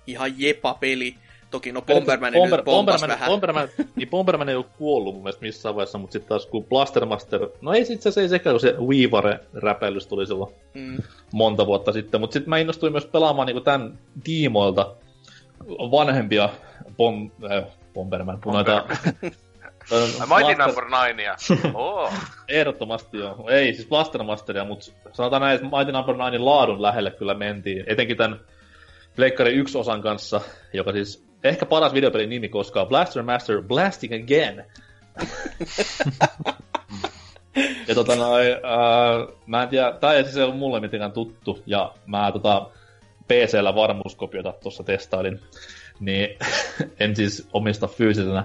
ihan jepa peli. Toki no Bomberman Bomber, nyt Bomberman, vähän. Bomberman, niin Bomberman ei ole kuollut mun mielestä missään vaiheessa, mutta sitten taas kun Blastermaster, no ei sit se ei sekään, kun se Weavare-räpellys tuli silloin Mm. monta vuotta sitten, mutta sitten mä innostuin myös pelaamaan niinku tämän tiimoilta vanhempia bom, äh, Bomberman, noita... Mighty Number 9 Oo. Ehdottomasti joo. Ei, siis Blastermasteria, mutta sanotaan näin, että Mighty Number 9 laadun lähelle kyllä mentiin. Etenkin tämän Pleikkari 1 osan kanssa, joka siis ehkä paras videopelin nimi koskaan. Blaster Master Blasting Again. ja tota noin, äh, mä en tiedä, tää ei siis ole mulle mitenkään tuttu, ja mä tota PC-llä varmuuskopiota tuossa testailin, niin en siis omista fyysisenä.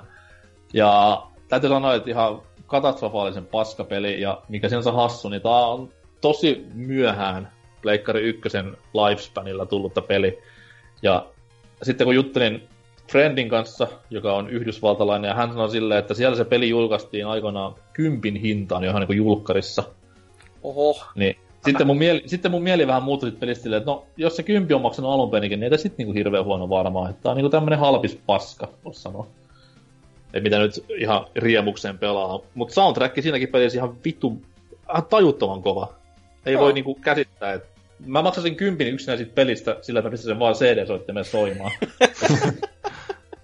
Ja täytyy sanoa, että ihan katastrofaalisen paskapeli, ja mikä sinänsä hassu, niin tää on tosi myöhään Pleikkari ykkösen lifespanilla tullutta peli. Ja sitten kun juttelin Friendin kanssa, joka on yhdysvaltalainen, ja hän sanoi silleen, että siellä se peli julkaistiin aikoinaan kympin hintaan johon niin julkkarissa. Oho. Niin sitten mun, mieli, sitten mun mieli vähän muuttui pelistä silleen, että no, jos se kympi on maksanut alun niin ei sitten niinku hirveän huono varmaan. Että tää on niinku tämmönen halpis paska, vois sanoa. Ei mitä nyt ihan riemukseen pelaa. Mutta soundtrack siinäkin pelissä ihan vittu, ihan tajuttoman kova. Ei Joo. voi niinku käsittää, että mä maksasin kympin yksinään siitä pelistä sillä, että mä pistän sen vaan CD-soittimeen soimaan.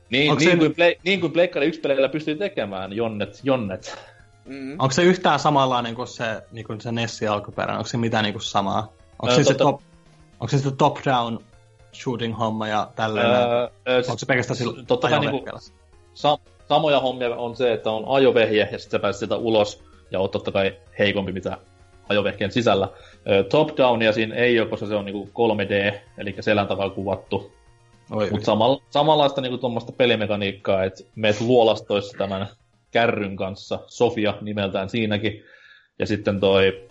Niin, Onko niin, se- kuin play, niin kuin Pleikkari 1 peleillä pystyy tekemään, jonnet, jonnet. Mm. Onko se yhtään samanlainen kuin se, niin kuin se Nessi alkuperäinen? Onko se mitään niin kuin samaa? Onko Ää, se, se, totta- top, onko se se top-down shooting homma ja tälleen? Öö, öö, onko se pelkästään sillä totta kai ajovehkeellä? niinku, sa- samoja hommia on se, että on ajovehje ja sitten sä pääset sieltä ulos ja oot totta kai heikompi mitä ajovehkeen sisällä. Top-downia siinä ei ole, koska se on niinku 3D, eli selän tavalla kuvattu. Mutta samalla, samanlaista niinku tuommoista pelimekaniikkaa, että meet luolastoissa tämän kärryn kanssa, Sofia nimeltään siinäkin, ja sitten toi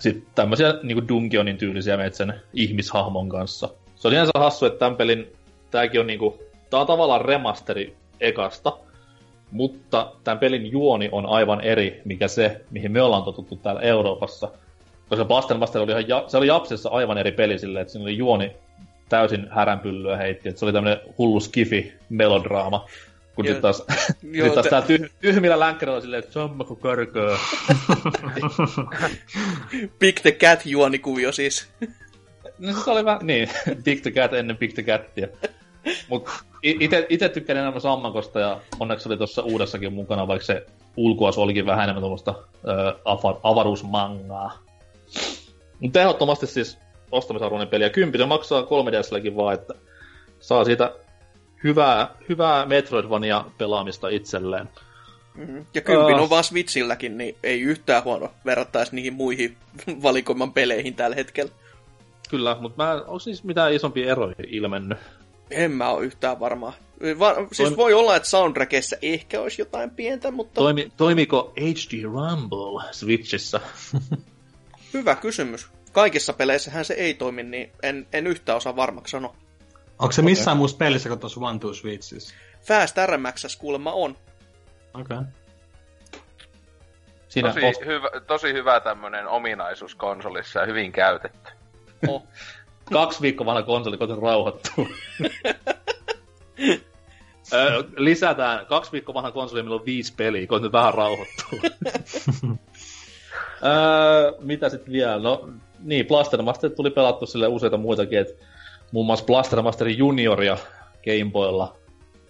sitten tämmöisiä niinku Dunkionin tyylisiä meet sen ihmishahmon kanssa. Se oli ihan hassu, että tämän pelin, tääkin on niinku, tää on tavallaan remasteri ekasta, mutta tämän pelin juoni on aivan eri, mikä se, mihin me ollaan totuttu täällä Euroopassa. Koska Blaster Master oli ihan, se oli Japsessa aivan eri peli silleen, että siinä oli juoni täysin häränpyllyä heitti, että se oli tämmönen hullu skifi melodraama. Kun sitten taas, Joo, sit taas te- tää tyh, tyhmillä länkkäreillä oli silleen, että sammakko körköö. Big the Cat juonikuvio siis. No se oli vähän, niin, Big the Cat ennen Big the Catia. Mut i- ite, ite tykkään enemmän Sammakosta ja onneksi oli tuossa uudessakin mukana, vaikka se ulkoas olikin vähän enemmän tuommoista avaruusmangaa. Mutta ehdottomasti siis ostamisarvoinen peli ja kymppi se maksaa 3DSlläkin vaan, että saa siitä hyvää, hyvää Metroidvania pelaamista itselleen. Mm. Ja kympin Ah. on vaan Switchilläkin, niin ei yhtään huono verrattaisi niihin muihin valikoiman peleihin tällä hetkellä. Kyllä, mutta mä onko siis mitään isompia eroja ilmennyt? En mä ole yhtään varmaa. Va- siis Toim- voi olla, että soundtrackissa ehkä olisi jotain pientä, mutta Toimi, toimiko HD Rumble Switchissä? hyvä kysymys. Kaikissa peleissähän se ei toimi, niin en, en yhtään osaa varmaksi sanoa. Onko se missään muussa pelissä kuin tuossa One Two Switchissä? Fast RMX kuulemma on. Okei. Okay. Siinä Tosi, ost- hyvä, tosi hyvä tämmönen ominaisuus konsolissa ja hyvin käytetty. Oh. kaksi viikkoa vanha konsoli, koitan rauhoittua. Lisätään kaksi viikkoa vanha konsoli, meillä on viisi peliä, koitan vähän rauhoittua. Mitä sitten vielä? No niin, Blaster Master tuli pelattu sille useita muitakin, että muun muassa Blaster Master Junioria Gameboylla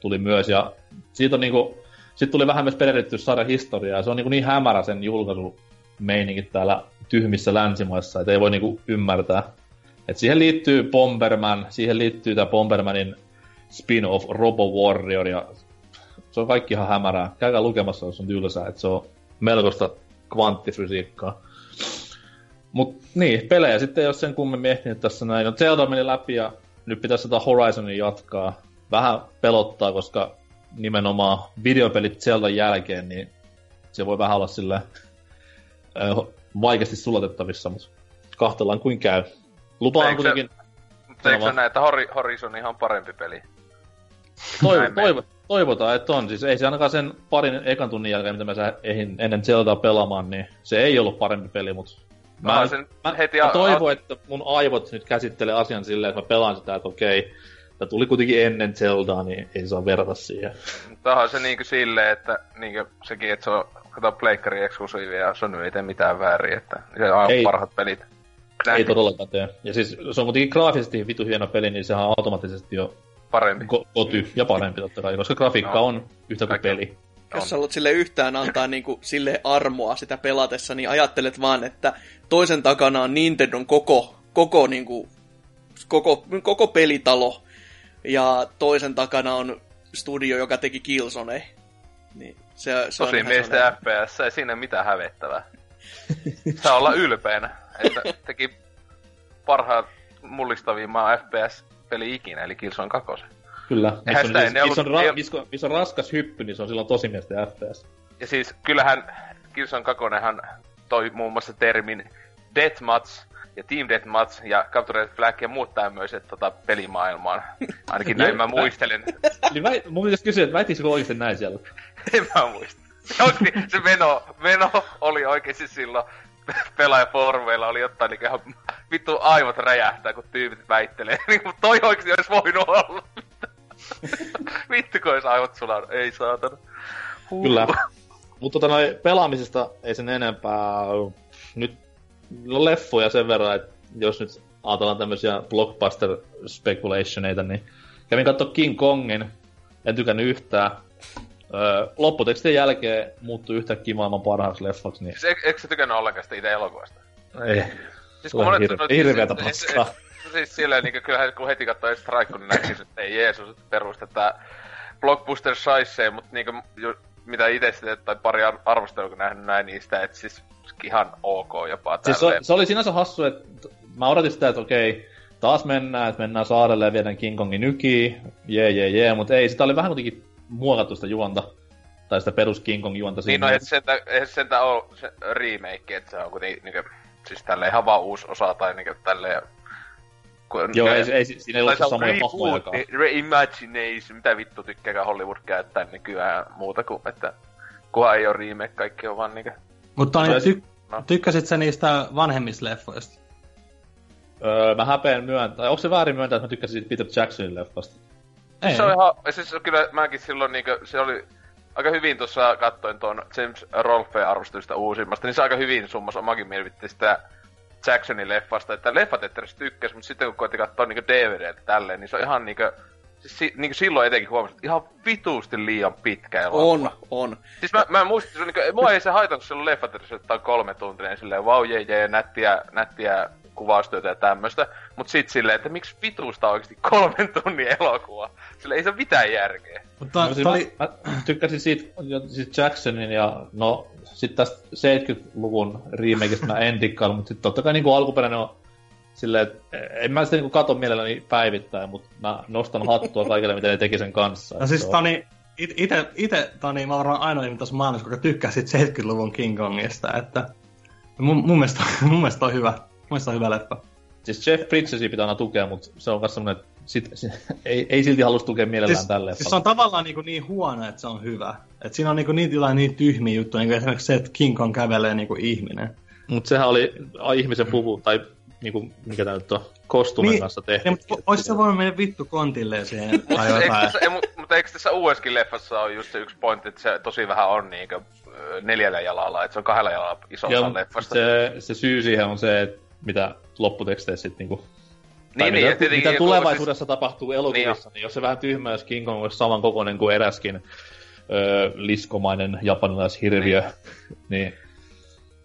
tuli myös, ja siitä on niinku, sitten tuli vähän myös perehdytty sarjan historiaa, ja se on niinku niin hämärä sen julkaisumeiningit täällä tyhmissä länsimaissa, että ei voi niinku ymmärtää. Et siihen liittyy Bomberman, siihen liittyy tämä Bombermanin spin-off Robo Warrior, ja se on kaikki ihan hämärää. Käykää lukemassa, jos on tylsää, että se on melkoista kvanttifysiikkaa. Mut niin, pelejä sitten jos sen kummemmin ehtinyt tässä näin. No Zelda meni läpi ja nyt pitäisi sitä Horizonin jatkaa. Vähän pelottaa, koska nimenomaan videopelit Zeldan jälkeen, niin se voi vähän olla sillä vaikeasti sulatettavissa, mutta kahtellaan kuin käy. Lupaan Eikö se- kuitenkin, Mutta eikö se näin, että Hori, Horizon on ihan parempi peli? toivo, toivo, toivotaan, että on. Siis ei se ainakaan sen parin ekan tunnin jälkeen, mitä mä sä ehin ennen Zeldaa pelaamaan, niin se ei ollut parempi peli, mutta mä, Onhan sen mä, heti mä a- toivon, että mun aivot nyt käsittelee asian silleen, että mä pelaan sitä, että okei, tämä tuli kuitenkin ennen Zeldaa, niin ei saa verrata siihen. Tämähän on se niinku silleen, että niinku sekin, että se on kato pleikkari eksklusiivi ja Sony ei tee mitään väärin, että se on ei. parhaat pelit. Ei todellakaan tee. Ja siis se on kuitenkin graafisesti vitu hieno peli, niin sehän on automaattisesti jo Parempi. ko- koty ja parempi totta kai, koska grafiikka No. on yhtä kuin Kaikki on. peli. Jos haluat sille yhtään antaa niinku sille armoa sitä pelatessa, niin ajattelet vaan, että toisen takana on Nintendon koko, koko, niinku, koko, koko pelitalo, ja toisen takana on studio, joka teki Killzone. Niin se, se on Tosi miesten sellainen- FPS, ei siinä mitään hävettävää. Saa olla ylpeänä, että teki parhaat mullistavimman FPS-peli ikinä, eli Killzone 2. Kyllä. Missä on, siis, missä, on ra- ei- missä, on, missä on raskas hyppy, niin se on silloin tosi miesten FPS. Ja siis kyllähän Killzone 2 toi muun muassa termin Deathmatch ja Team Deathmatch ja Capture the Flag ja muut tämmöiset tota, pelimaailmaan. Ainakin näin mä muistelen. Niin väit, mun pitäisi kysyä, että väittikö oikeasti näin siellä? en mä muista. Se, oikein, se Veno, Veno oli oikeesti silloin pelaajaformeilla oli jotain niin ihan vittu aivot räjähtää, kun tyypit väittelee. Niin kuin toi oikeesti olisi voinut olla. vittu, kun olisi aivot sulanut. Ei saatana. Huh. Kyllä. Mutta tota noin, pelaamisesta ei sen enempää. Nyt no leffoja sen verran, että jos nyt ajatellaan tämmöisiä blockbuster speculationeita, niin kävin katsoa King Kongin En tykännyt yhtään. Öö, lopputekstin jälkeen muuttui yhtäkkiä maailman parhaaksi leffaksi, niin Siis eikö, sä tykännyt ollenkaan sitä itse elokuvasta? ei. Siis Se on hir- hirveätä siis- paskaa. siis- Siis silleen, niin kyllähän kun heti katsoi Strike, niin näkisi, että ei Jeesus, että perustetaan Blockbuster saissee, mutta niinku, ju, mitä itse sitten, tai pari ar- arvostelua kun nähnyt näin niistä, että siis ihan ok jopa Siis se, se, oli sinänsä hassu, että mä odotin sitä, että okei, taas mennään, että mennään saarelle ja viedään King Kongin nykiin, jee jee jee, mutta ei, sitä oli vähän kuitenkin muokattu sitä juonta, tai sitä perus King Kong juonta Niin no, et sentä, eihän sentä oo se remake, että se on kuitenkin niinku, siis tälleen ihan vaan uusi osa tai niinku tälleen... Kun, Joo, ei, ei, siinä ei on samoja hahmojakaan. niin Reimagination, mitä vittu tykkääkään Hollywood käyttää nykyään muuta kuin, että kunhan ei oo remake, kaikki on vaan niinku... Mutta niin, ty- no. tykkäsit sä niistä vanhemmista leffoista? Öö, mä häpeän myöntää, tai onko se väärin myöntää, että mä tykkäsin siitä Peter Jacksonin leffasta? Ei. Se on ihan, siis kyllä mäkin silloin niinku, se oli aika hyvin tuossa kattoin tuon James Rolfe arvostelusta uusimmasta, niin se aika hyvin summas omakin mielipiteen sitä Jacksonin leffasta, että leffat et edes tykkäs, mutta sitten kun koitti katsoa niinku DVDltä tälleen, niin se on ihan niinku, siis si, niinku silloin etenkin huomasin, että ihan vituusti liian pitkä elokuva. On, on. Siis mä, mä muistin, se on niinku, mua ei se haitannut silloin leffat että on kolme tuntia, niin silleen vau jee jee, nättiä, nättiä kuvaustyötä ja tämmöstä. Mut sit silleen, että miksi vituusta on oikeesti kolmen tunnin elokuva? Sillä ei se ole mitään järkeä. Mutta No, siis tää mä, oli, mä, tykkäsin siitä siis Jacksonin ja no sit tästä 70-luvun remakeista mä en dikkailla, mutta sit totta kai niinku alkuperäinen on silleen, että en mä sitä niinku kato mielelläni päivittäin, mutta mä nostan hattua kaikille, mitä ne teki sen kanssa. no siis on- it, ite, ite Toni, mä varmaan ainoa ihminen tässä maailmassa, joka tykkää sit 70-luvun King Kongista, että mun, mun, mielestä, mun mielestä on hyvä. Mun mielestä on hyvä leffa. Siis Jeff Bridgesia pitää aina tukea, mutta se on myös semmonen, että sit, ei, ei silti halus tukea mielellään Siis, tälle. siis se on tavallaan niin, niin huono, että se on hyvä. Et siinä on niin, niin, jotain niin tyhmiä juttuja, niin kuin esimerkiksi se, että King Kong kävelee niin kuin ihminen. Mutta sehän oli a, ihmisen puvu, tai niinku, mikä tää nyt on, kostumen Niin, kanssa tehty. Ja, mutta ois se voinut mennä vittu kontilleen siihen Mutta tai eikö, jotain. tässä, ei, mu- mutta eikö tässä uudessakin leffassa ole just se yksi pointti, että se tosi vähän on niinku ö, neljällä jalalla, että se on kahdella jalalla iso Ja leffasta. se, se syy siihen on se, että mitä lopputeksteissä sitten niinku... tai Niin, niin, mitä, tietenkin mitä tulevaisuudessa siis... tapahtuu elokuvissa, Niin niin, niin jos se vähän tyhmä, jos King Kong olisi saman kokoinen kuin eräskin öö, liskomainen japanilaishirviö, niin. niin.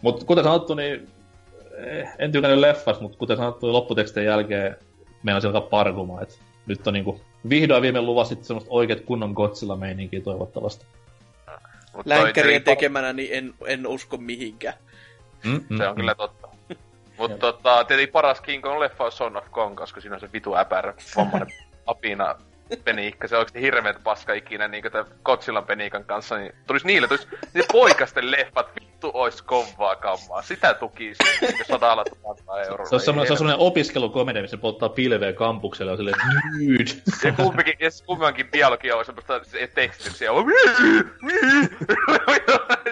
Mutta kuten sanottu, niin eh, en tykännyt leffas, mutta kuten sanottu, niin lopputekstien jälkeen meinasin alkaa parkumaan, että nyt on niinku vihdoin viime luvassa sitten semmoista oikeat kunnon Godzilla-meininkiä toivottavasti. Mut toi Länkärien tekemänä, niin en, en usko mihinkään. Mm, Se on kyllä totta. Mutta tota, tietenkin paras King Kong-leffa on Son of Kong, koska siinä on se vitu äpärä, vammainen apina peniikka. Se on oikeesti hirveet paska ikinä niinku tämän Godzillan peniikan kanssa, niin tulisi niille, tulisi ne poikasten leffat, vittu ois kovaa kammaa. Sitä tukisi niinku sadalla tuhannella eurolla. Se on semmoinen, se on semmoinen opiskelukomedia, missä polttaa pilveä kampukselle ja silleen, dude. Ja kumpikin, ja kummankin dialogia on semmoista Se on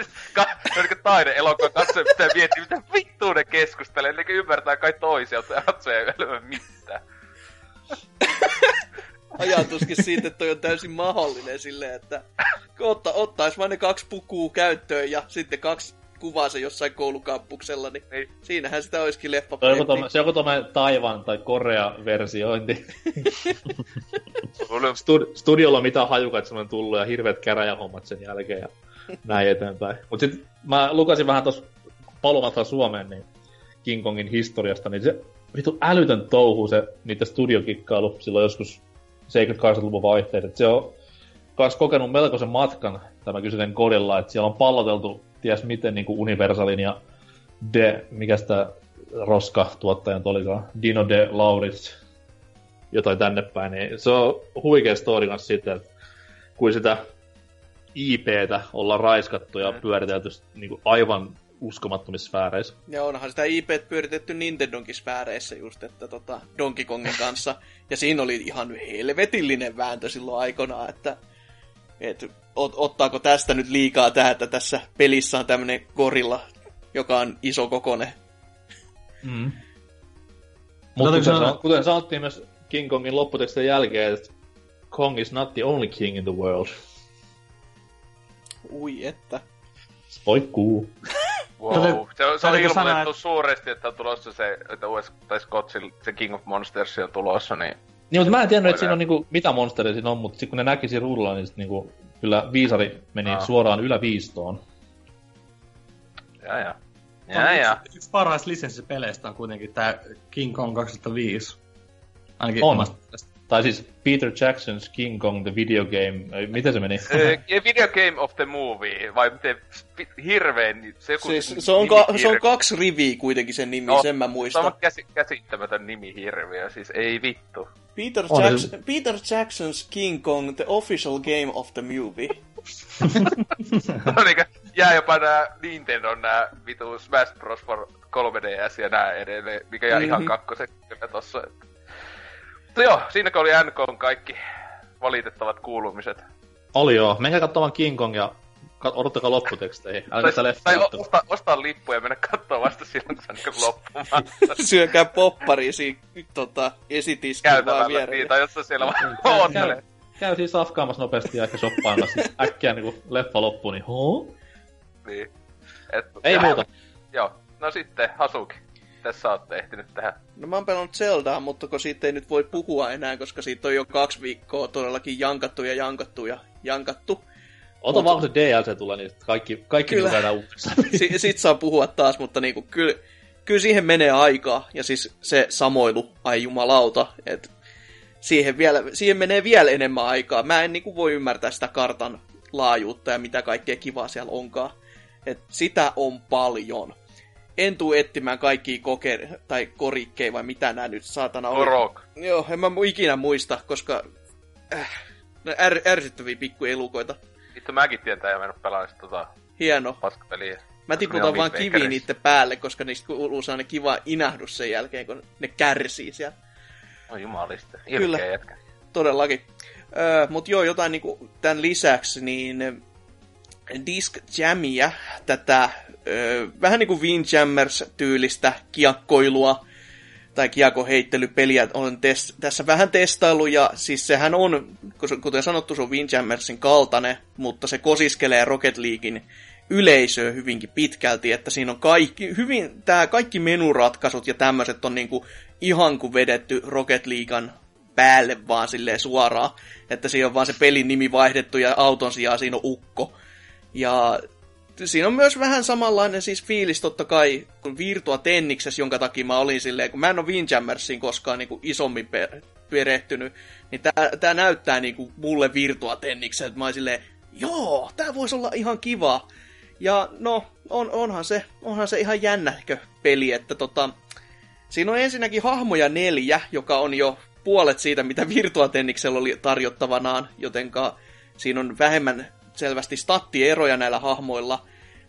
niinku taide elokuva katsoja pitää miettiä, mitä vittua ne keskustelee, ne ymmärtää kai toisia, mutta katsoja ei ylemmä mitään. Ajatuskin siitä, että toi on täysin mahdollinen silleen, että otta, ottais vain ne kaksi pukua käyttöön ja sitten kaksi kuvaa se jossain koulukampuksella, niin Niin. siinähän sitä olisikin leffa. Se on joku tommonen Taivan tai Korea versiointi. Stud- studiolla on mitään hajuka, että semmoinen tullut ja hirveät käräjähommat sen jälkeen ja näin eteenpäin. Mut sit mä lukasin vähän tossa palumatta Suomeen niin King Kongin historiasta, niin se vitu älytön touhu se niiden studiokikkailu silloin joskus 70-80-luvun vaihteet. Et se on kans kokenut melkoisen matkan tämä kyseinen kodilla, että siellä on palloteltu ties miten niin kuin Universalin ja De, mikä sitä roska-tuottajan olikaan, Dino De Laurits, jotain tänne päin, niin se on huikea story kanssa siitä, että kuin sitä IPtä ollaan raiskattu ja pyöritelty niin kuin aivan uskomattomissa sfääreissä. Ja onhan sitä IP pyöritetty Nintendonkin sfääreissä just, että tota Donkey Kongin kanssa. Ja siinä oli ihan helvetillinen vääntö silloin aikanaan, että et, ot, ottaako tästä nyt liikaa tää, että tässä pelissä on tämmönen gorilla, joka on iso kokone. Mm. Mutta kuten, sanoa- san- kuten sanottiin myös King Kongin lopputekstien jälkeen, että Kong is not the only king in the world. Ui että. Spoikkuu. Wow. Se, on- se on täytyykö ilmoitettu että- suuresti, että on tulossa se, että US, tai Godzilla, se King of Monsters on tulossa, niin Niin, mutta mä en tiennyt, että siinä on niinku, mitä monstereja siinä on, mutta sitten kun ne näki siinä ruudulla, niin sit niinku, kyllä viisari meni Aa. suoraan yläviistoon. Ja, ja. Ja, ja. Yksi, yksi parhaista lisenssipeleistä on kuitenkin tää King Kong 2005. Ainakin On. omasta. Tai siis Peter Jackson's King Kong the Video Game. Ei, Miten se meni? Video Game of the Movie, vai miten hirveän... Se, joku Siis, se, on ka- se on hirveä. kaksi riviä kuitenkin sen nimi, No, sen mä Se muistan. on käsi- käsittämätön nimi hirviö, siis ei vittu. Peter, On Jackson, Peter Jackson's King Kong, the official game of the movie. No jää jopa nää Nintendon nää vitu Smash Bros. for 3DS ja nää edelleen, mikä jää mm-hmm. ihan Mhm. kakkosen kyllä tossa. Mutta joo, siinä oli NK kaikki valitettavat kuulumiset. Oli joo. Menkää katsomaan King Kong ja odottakaa lopputeksteihin. Älkää sitä tai leffa o- ostaa, ostaa lippu ja mennä kattoo vasta silloin, kun se on niinku loppumaan. Syökää poppari siinä tota, esitiskin vaan Käytävällä, viereen. niin, tai jos se siellä vaan käy, oottelee. käy siis safkaamassa nopeasti ja ehkä shoppaamassa. Sit Äkkiä niinku leffa loppuu, niin hoo? Niin. Et, Ei ja- muuta. Joo, no sitten Hasuki. Tässä olette ehtinyt tehdä. No mä oon pelannut Zeldaa, mutta kun siitä ei nyt voi puhua enää, koska siitä on jo kaksi viikkoa todellakin jankattu ja jankattu ja jankattu. Ota Mut- vaan, kun se DLC tulee, niin kaikki, kaikki Kyllä. käydään uudestaan. Si- sit saa puhua taas, mutta niinku, kyllä, kyllä siihen menee aikaa. Ja siis se samoilu, ai jumalauta, että siihen, vielä, siihen menee vielä enemmän aikaa. Mä en niinku voi ymmärtää sitä kartan laajuutta ja mitä kaikkea kivaa siellä onkaan. Et sitä on paljon. En tuu etsimään kaikkia koke- tai korikkeja vai mitä nämä nyt saatana oli. Korok. Joo, en mä ikinä muista, koska äh, ne är, ärsyttäviä pikkuelukoita. Vittu mäkin tietää ja mennyt pelaamaan sitä tota Hieno. paskapeliä. Mä tiputan vaan kiviä niiden päälle, koska niistä kuuluu sellainen kiva inahdus sen jälkeen, kun ne kärsii siellä. No jumalista. Kyllä. Ilkeä jätkä. Todellakin. Öö, Mutta joo, jotain niinku tämän lisäksi, niin Disc Jamia, tätä öö, vähän niin kuin Windjammers-tyylistä kiekkoilua tai kiekoheittelypeliä olen tes- tässä vähän testailu ja siis sehän on, kuten sanottu, se on Windjammersin kaltainen, mutta se kosiskelee Rocket Leaguein yleisöä hyvinkin pitkälti, että siinä on kaikki, hyvin, tää kaikki menuratkaisut ja tämmöiset on niinku ihan kuin vedetty Rocket Leaguean päälle vaan silleen suoraan, että siinä on vaan se pelin nimi vaihdettu ja auton sijaan siinä on ukko. Ja siinä on myös vähän samanlainen siis fiilis totta kai kuin Virtua Tenniksessä, jonka takia mä olin silleen, kun mä en ole Windjammersiin koskaan niin kuin isommin per- perehtynyt, niin tää, tää näyttää niin kuin mulle Virtua Tenniksen, että mä olin silleen, joo, tää voisi olla ihan kiva. Ja no, on, onhan, se, onhan se ihan jännäkö peli, että tota, siinä on ensinnäkin hahmoja neljä, joka on jo puolet siitä, mitä Virtua Tenniksellä oli tarjottavanaan, jotenka siinä on vähemmän selvästi stattieroja näillä hahmoilla,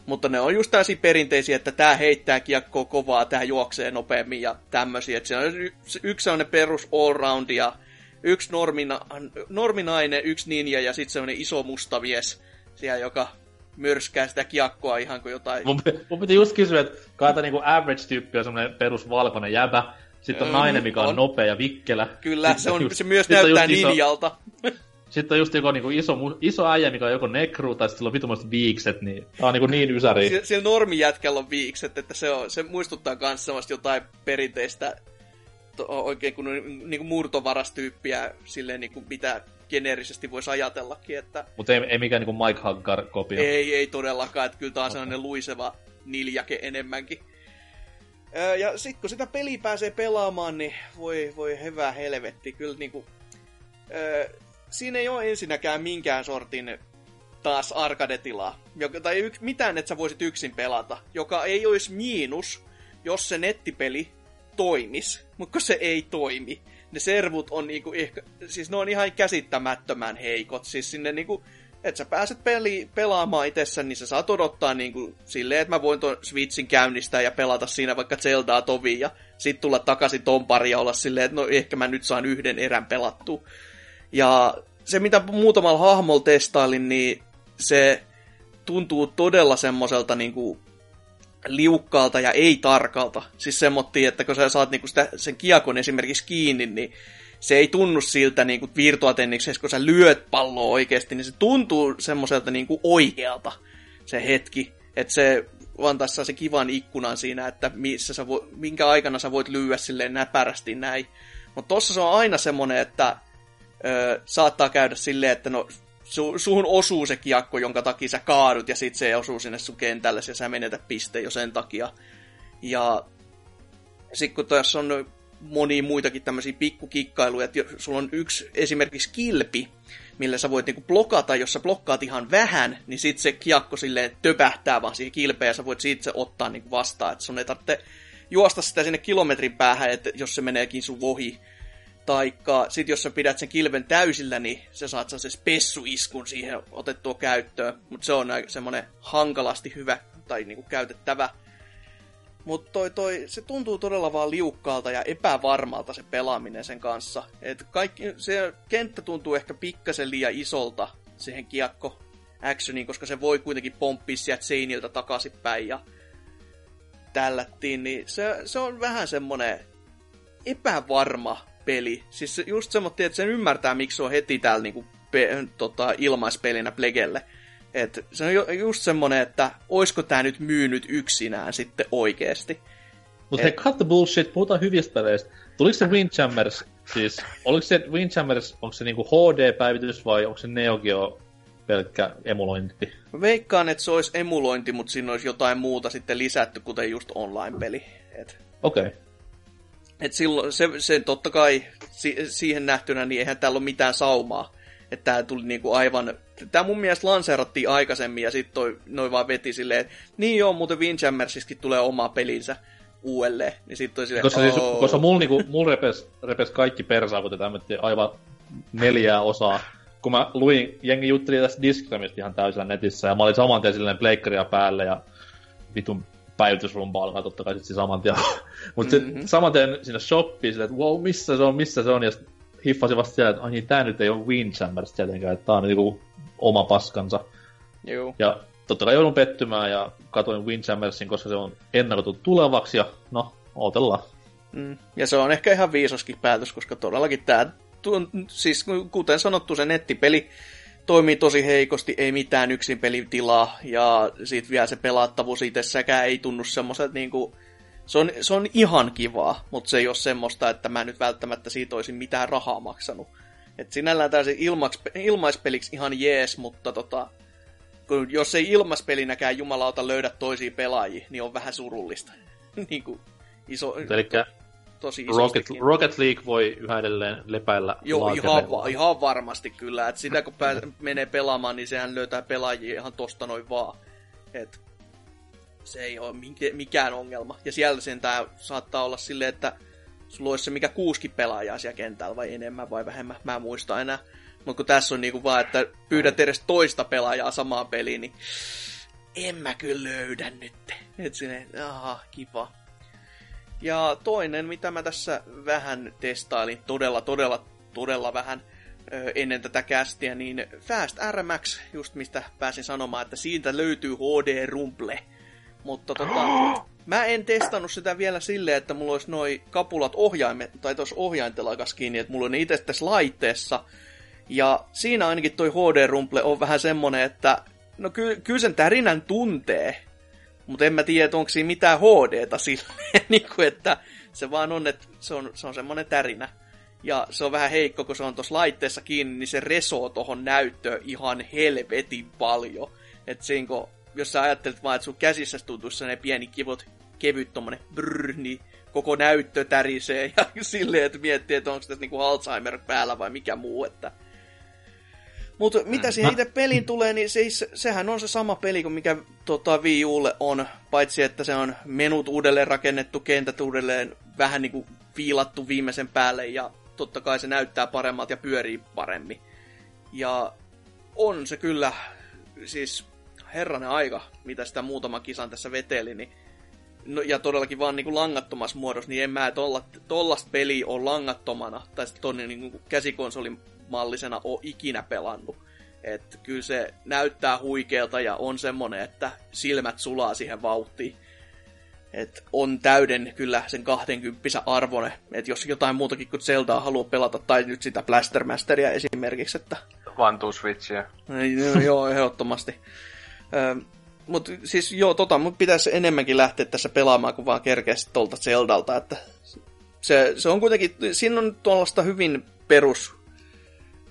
mutta ne on just täysin perinteisiä, että tämä heittää kiekkoa kovaa, tämä juoksee nopeammin ja tämmöisiä. Että se on yksi sellainen perus all-round ja yksi normina, norminainen, yksi ninja ja sitten sellainen iso mustavies siellä, joka myrskää sitä kiekkoa ihan kuin jotain... Mun, mun piti just kysyä, että kai tämä niinku average-tyyppi on semmonen perus valkoinen jäbä. Sitten on Mm, nainen, mikä on, on. nopea ja vikkelä. Kyllä, Sitten se, on, just- se myös näyttää just iso- ninjalta. Sitten on just joku niinku iso, iso äijä, mikä on joko nekru, tai sitten sillä on vitumaiset viikset, niin tää on niinku niin ysäri. Sie- Sillä normijätkällä on viikset, että se, on, se muistuttaa myös semmoista jotain perinteistä to, oikein kun niinku murtovarastyyppiä silleen niinku mitä geneerisesti voisi ajatellakin, että Mut ei, ei mikään niinku Mike Haggar-kopio. ei, ei todellakaan, että kyllä tää on sellainen luiseva niljake enemmänkin. Öö, Ja sitten kun sitä peliä pääsee pelaamaan, niin voi, voi hyvä helvetti. Kyllä niinku, öö, siinä ei ole ensinnäkään minkään sortin taas arcade-tilaa. Joka, tai yks, mitään, että sä voisit yksin pelata. Joka ei olisi miinus, jos se nettipeli toimis. Mutta se ei toimi. Ne servut on niinku ehkä, siis ne on ihan käsittämättömän heikot. Siis sinne niinku, että sä pääset peli, pelaamaan itsessä, niin sä saat odottaa niinku silleen, että mä voin ton Switchin käynnistää ja pelata siinä vaikka Zeldaa toviin ja sit tulla takaisin ton pari ja olla silleen, että no ehkä mä nyt saan yhden erän pelattua. Ja se, mitä muutamalla hahmolla testailin, niin se tuntuu todella semmoiselta niinku liukkaalta ja ei tarkalta. Siis semmottiin, että kun sä saat niinku sitä, sen kiekon esimerkiksi kiinni, niin se ei tunnu siltä niinku virtuatenniksessä, kun sä lyöt palloa oikeasti, niin se tuntuu semmoiselta niinku oikealta se hetki. Että se antaa se kivan ikkunan siinä, että missä sä vo, minkä aikana sä voit lyödä silleen näpärästi näin. Mutta tossa se on aina semmonen, että ö, saattaa käydä silleen, että no su, suhun osuu se kiekko, jonka takia sä kaadut, ja sit se osuu sinne sun kentälle, ja sä menetät pisteen jo sen takia. Ja sitten kun tässä on monia muitakin tämmöisiä pikkukikkailuja, että sulla on yksi esimerkiksi kilpi, millä sä voit niinku blokata, jos sä blokkaat ihan vähän, niin sit se kiekko silleen töpähtää vaan siihen kilpeen, ja sä voit siitä se ottaa niinku vastaan, että sun ei tarvitse juosta sitä sinne kilometrin päähän, että jos se meneekin sun ohi. Taikka sit jos sä pidät sen kilven täysillä, niin sä saat se spessuiskun siihen otettua käyttöön. Mutta se on semmonen hankalasti hyvä tai niinku käytettävä. Mutta toi, toi, se tuntuu todella vaan liukkaalta ja epävarmalta se pelaaminen sen kanssa. Et kaikki, se kenttä tuntuu ehkä pikkasen liian isolta siihen kiekko actioniin, koska se voi kuitenkin pomppia sieltä seiniltä takaisinpäin ja tällättiin, niin se, se on vähän semmonen epävarma peli. Siis just semmoinen, että sen ymmärtää, miksi se on heti täällä niinku pe, tota, ilmaispelinä Plegelle. Et se on just semmonen, että oisko tää nyt myynyt yksinään sitten oikeesti. Mutta hei, cut the bullshit, puhutaan hyvistä peleistä. Tuliko se Windjammers, siis, oliko se Windjammers, onko se niinku HD-päivitys vai onko se Neo Geo pelkkä emulointi? Veikkaan, että se olisi emulointi, mutta siinä olisi jotain muuta sitten lisätty, kuten just online-peli. Okei. Okay. Et silloin se, se totta kai si, siihen nähtynä, niin eihän täällä ole mitään saumaa. Että tää tuli niinku aivan... Tää mun mielestä lanseerattiin aikaisemmin ja sitten toi, noin vaan veti silleen, että niin joo, muuten Windjammersiskin tulee oma pelinsä uudelleen. Niin sit toi silleen, koska, siis, koska mulla niinku, mul repes, repes kaikki persaa, kun tätä aivan neljää osaa. Kun mä luin, jengi jutteli tästä Discramista ihan täysillä netissä, ja mä olin saman tien silleen pleikkaria päälle, ja vitun päivitysrumpa alkaa totta kai sitten saman tien. Mutta mm-hmm. saman tien sinne shoppiin silleen, että wow, missä se on, missä se on, ja hiffasin vasta siellä, että ai niin, tää nyt ei ole Windjammers tietenkään, että tää on niinku oma paskansa. Joo. Ja totta kai joudun pettymään ja katoin Windjammersin, koska se on ennakoitu tulevaksi ja no, odotellaan. Mm. Ja se on ehkä ihan viisoskin päätös, koska todellakin tämä, siis kuten sanottu, se nettipeli toimii tosi heikosti, ei mitään yksin pelitilaa, ja sitten vielä se pelattavuus itsessäkään ei tunnu semmoiselta niinku, se on, se on ihan kivaa, mutta se ei ole semmoista, että mä nyt välttämättä siitä olisin mitään rahaa maksanut. Et sinällään täysin ilmaks, ilmaispeliksi ihan jees, mutta tota, kun jos ei ilmaspelinäkään jumalauta löydä toisia pelaajia, niin on vähän surullista. niin kuin iso, Elikkä tosi Rocket, Rocket League voi yhä edelleen lepäillä Joo, ihan, va- ihan varmasti kyllä. Et sitä kun pää- menee pelaamaan, niin sehän löytää pelaajia ihan tosta noin vaan. Et se ei ole mikään ongelma. Ja siellä sen tää saattaa olla silleen, että sulla olisi se mikä kuuski pelaajaa siellä kentällä, vai enemmän vai vähemmän, mä en muista enää. Mutta kun tässä on niinku vaan, että pyydät edes toista pelaajaa samaan peliin, niin en mä kyllä löydä nyt. Et sinne, aha, kiva. Ja toinen, mitä mä tässä vähän testailin, todella, todella, todella vähän ö, ennen tätä kästiä, niin Fast RMX, just mistä pääsin sanomaan, että siitä löytyy HD-rumple. Mutta tota, mä en testannut sitä vielä silleen, että mulla olisi noi kapulat ohjaimet, tai tuossa ohjaintelakas kiinni, että mulla on itse tässä laitteessa. Ja siinä ainakin toi HD-rumple on vähän semmonen, että no ky- kyllä sen tärinän tuntee, mutta en mä tiedä, onko siinä mitään HDta silleen, niin kuin, että se vaan on, että se on, se on semmoinen tärinä. Ja se on vähän heikko, kun se on tuossa laitteessa kiinni, niin se resoo tohon näyttöön ihan helvetin paljon. Että siinä kun, jos sä ajattelet vaan, että sun käsissä tuntuu ne pieni kivot, kevyt tommonen brrr, niin koko näyttö tärisee ja silleen, että miettii, että onko tässä niinku Alzheimer päällä vai mikä muu, että mutta mitä siihen itse peliin tulee, niin siis, sehän on se sama peli kuin mikä tota, Wii Ulle on, paitsi että se on menut uudelleen rakennettu, kentät uudelleen vähän niin kuin viilattu viimeisen päälle ja totta kai se näyttää paremmalta ja pyörii paremmin. Ja on se kyllä, siis herranen aika, mitä sitä muutama kisan tässä veteli, niin no, ja todellakin vaan niin kuin langattomassa muodossa, niin en mä tolla, tollasta peliä ole langattomana, tai sitten tonne niin kuin käsikonsolin mallisena ole ikinä pelannut. Että kyllä se näyttää huikealta ja on semmonen, että silmät sulaa siihen vauhtiin. Et on täyden kyllä sen 20 arvone. että jos jotain muutakin kuin Zeldaa haluaa pelata, tai nyt sitä Blastermasteria esimerkiksi, että... One to Switchia. joo, ehdottomasti. Mutta siis joo, tota, mun pitäisi enemmänkin lähteä tässä pelaamaan, kun vaan kerkeästi tuolta Zeldalta, että se, se on kuitenkin, siinä on tuollaista hyvin perus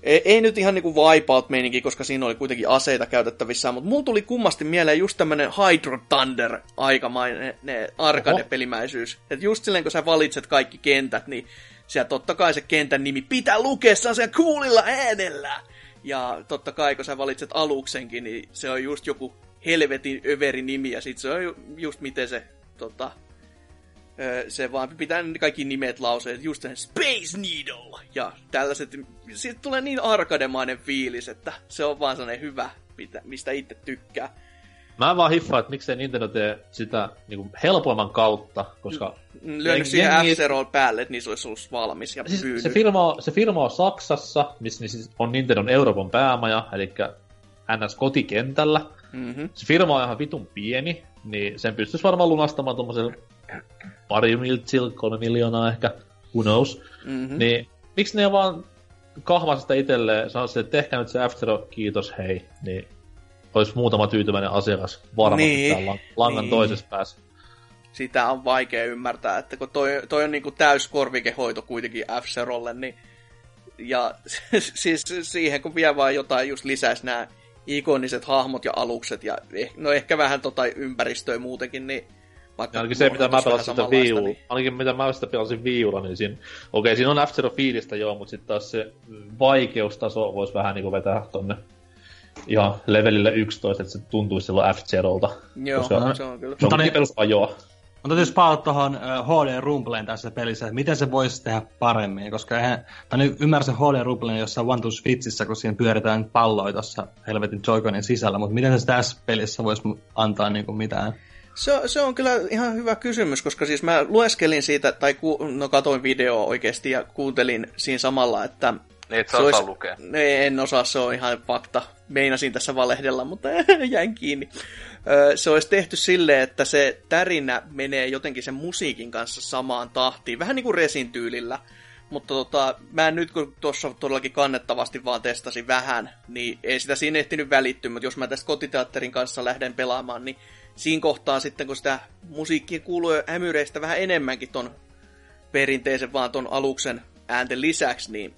ei, ei nyt ihan niinku wipeout meininki, koska siinä oli kuitenkin aseita käytettävissä, mutta mulla tuli kummasti mieleen just tämmönen Hydro Thunder aikamainen ne arcade-pelimäisyys. Että just silleen, kun sä valitset kaikki kentät, niin siellä totta kai se kentän nimi pitää lukea sen kuulilla äänellä. Ja totta kai, kun sä valitset aluksenkin, niin se on just joku helvetin överi nimi, ja sit se on just miten se tota, se vaan pitää kaikki nimet lauseet, just sen Space Needle ja tällaiset. Siitä tulee niin arkademainen fiilis, että se on vaan sellainen hyvä, mistä itse tykkää. Mä vaan hiffaan, että miksei Nintendo tee sitä niin helpomman kautta, koska... Lyönyt siihen jengi... f päälle, että niissä olisi ollut valmis ja siis se, firma, se firma on Saksassa, missä siis on Nintendon Euroopan päämaja, eli NS kotikentällä. Mm-hmm. Se firma on ihan vitun pieni, niin sen pystyisi varmaan lunastamaan tuommoisella pari miltsillä, kolme miljoonaa ehkä, who knows. Mm-hmm. Niin miksi ne vaan kahvaa sitä itselleen, sanoisi, että tehkää nyt se f kiitos, hei, niin olisi muutama tyytyväinen asiakas varmasti niin, täällä langan niin. toisessa päässä. Sitä on vaikea ymmärtää, että kun toi, toi on niinku täys korvikehoito kuitenkin f niin ja siis siihen kun vie vaan jotain just lisäisi nämä ikoniset hahmot ja alukset ja eh, no ehkä vähän tota ympäristöä muutenkin, niin vaikka ainakin se, mitä mä pelasin sitä viiulla, niin... ainakin mitä mä sitä pelasin viiulla, niin siinä, okei, okay, siinä on f fiilistä joo, mutta sitten taas se vaikeustaso voisi vähän niinku vetää tonne ihan levelille 11, että se tuntuisi silloin f Joo, koska no, se on kyllä. Se on niin, perusajoa. Mutta jos palaat tuohon HD Rumpleen tässä pelissä, että miten se voisi tehdä paremmin, koska eihän, mä nyt ymmärrän HD Rumpleen jossain One to Switchissä, kun siinä pyöritään palloja tuossa helvetin Joy-Conin sisällä, mutta miten se tässä pelissä voisi antaa niin kuin mitään se, se on kyllä ihan hyvä kysymys, koska siis mä lueskelin siitä, tai ku, no katoin videoa oikeasti ja kuuntelin siinä samalla, että... Niin, et olisi, lukea. Ne, en osaa, se on ihan fakta. Meinasin tässä valehdella, mutta jäin kiinni. Se olisi tehty silleen, että se tärinä menee jotenkin sen musiikin kanssa samaan tahtiin, vähän niin kuin resin tyylillä. Mutta tota, mä nyt, kun tuossa todellakin kannettavasti vaan testasin vähän, niin ei sitä siinä ehtinyt välittyä, mutta jos mä tästä kotiteatterin kanssa lähden pelaamaan, niin siinä kohtaa sitten, kun sitä musiikkia kuuluu ämyreistä vähän enemmänkin ton perinteisen vaan ton aluksen äänten lisäksi, niin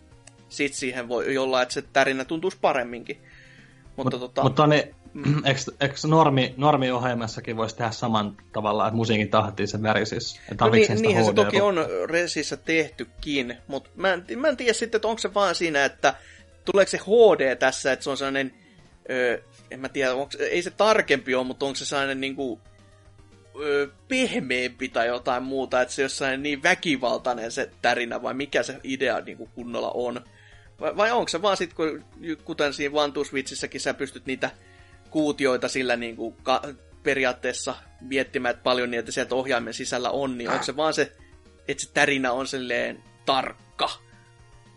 sit siihen voi olla, että se tärinä tuntuisi paremminkin. Mutta Mut, tota... Mutta niin, eikö, eikö normi, normiohjelmassakin voisi tehdä saman tavalla, että musiikin tahtiin se värisis? No niin, niinhän se toki on Resissä tehtykin, mutta mä en, mä en tiedä sitten, että onko se vaan siinä, että tuleeko se HD tässä, että se on sellainen ö, en mä tiedä, onko, ei se tarkempi ole, mutta onko se sellainen niin kuin, ö, pehmeämpi tai jotain muuta, että se on sellainen niin väkivaltainen se tärinä, vai mikä se idea niin kuin kunnolla on. Vai, vai onko se vaan sitten, kun, kuten siinä Switchissäkin sä pystyt niitä kuutioita sillä niin kuin ka- periaatteessa miettimään että paljon että sieltä ohjaimen sisällä on, niin onko se vaan se, että se tärinä on silleen tarkka.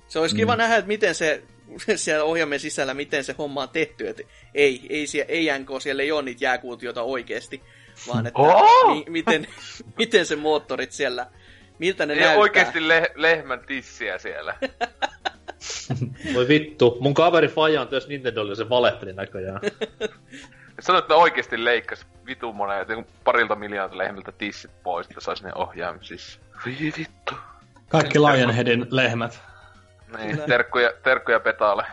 Se olisi mm. kiva nähdä, että miten se siellä ohjaimen sisällä, miten se homma on tehty. Että ei, ei, siellä, ei NK, siellä ei ole niitä jääkuutiota oikeasti, vaan että oh! mi, miten, miten se moottorit siellä, miltä ne ei näyttää. oikeasti le- lehmän tissiä siellä. Voi vittu, mun kaveri Faja on tässä Nintendolla se valehteli näköjään. Sanoit, että ne oikeesti leikkas vitun monen, parilta miljoonalta lehmiltä tissit pois, että saisi ne ohjaamisissa. vittu. Kaikki Lionheadin lehmät. Niin, terkkuja, terkkuja petaalle.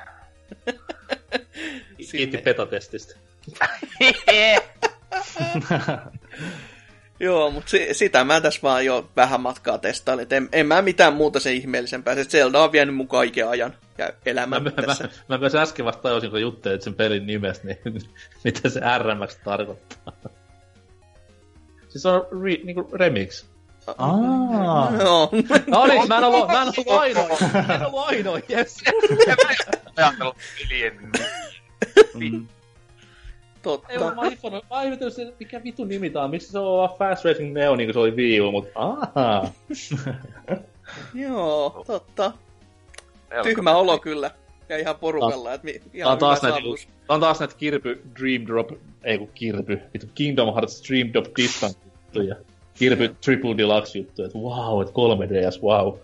Kiitti petatestistä. Joo, mutta si- sitä mä tässä vaan jo vähän matkaa testailin. En, en mä mitään muuta sen ihmeellisempää. Se Zelda on vienyt mun kaiken ajan ja elämän mä, tässä. Mä, mä, mä myös äsken vasta tajusin, kun juttelit sen pelin nimestä, niin mitä se RMX tarkoittaa. Siis on re, niinku remix. Aa. No. no niin, mä en ollut, mä en ollut ainoa. Mä en ollut ainoa, jes. Ajatellut mm. Totta. Ei, mä hiffannut, mä ihmetellyt mikä vitu nimi tää on. Miksi se on Fast Racing Neo, niin kuin se oli Wii U, mutta ahaa. Joo, totta. Tyhmä olo kyllä. Ja ihan porukalla, että ihan on taas näitä, on taas näitä Kirby Dream Drop, ei kun vitu Kingdom Hearts Dream Drop Distance juttuja. Kirby Triple Deluxe juttu, että wow, että 3DS, wow.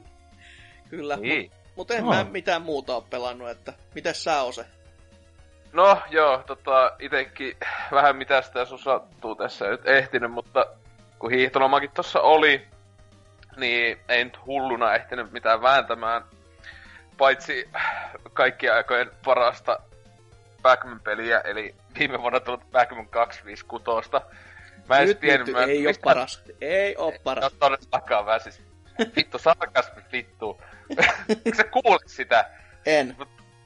Kyllä, niin. mutta en oh. mä mitään muuta ole pelannut, että mitäs sä Ose? No joo, tota, itekin vähän mitä sitä sun sattuu tässä nyt ehtinyt, mutta kun hiihtolomakin tossa oli, niin ei nyt hulluna ehtinyt mitään vääntämään. Paitsi kaikkien aikojen parasta Pac-Man-peliä, eli viime vuonna tullut Pac-Man 256. Mä en Nyt, tiennyt, nyt mä- ei oo mistä- paras. Ei oo paras. No todellakaan mä siis. Vittu, sarkasmi, vittu. Eikö sä kuulit sitä? En.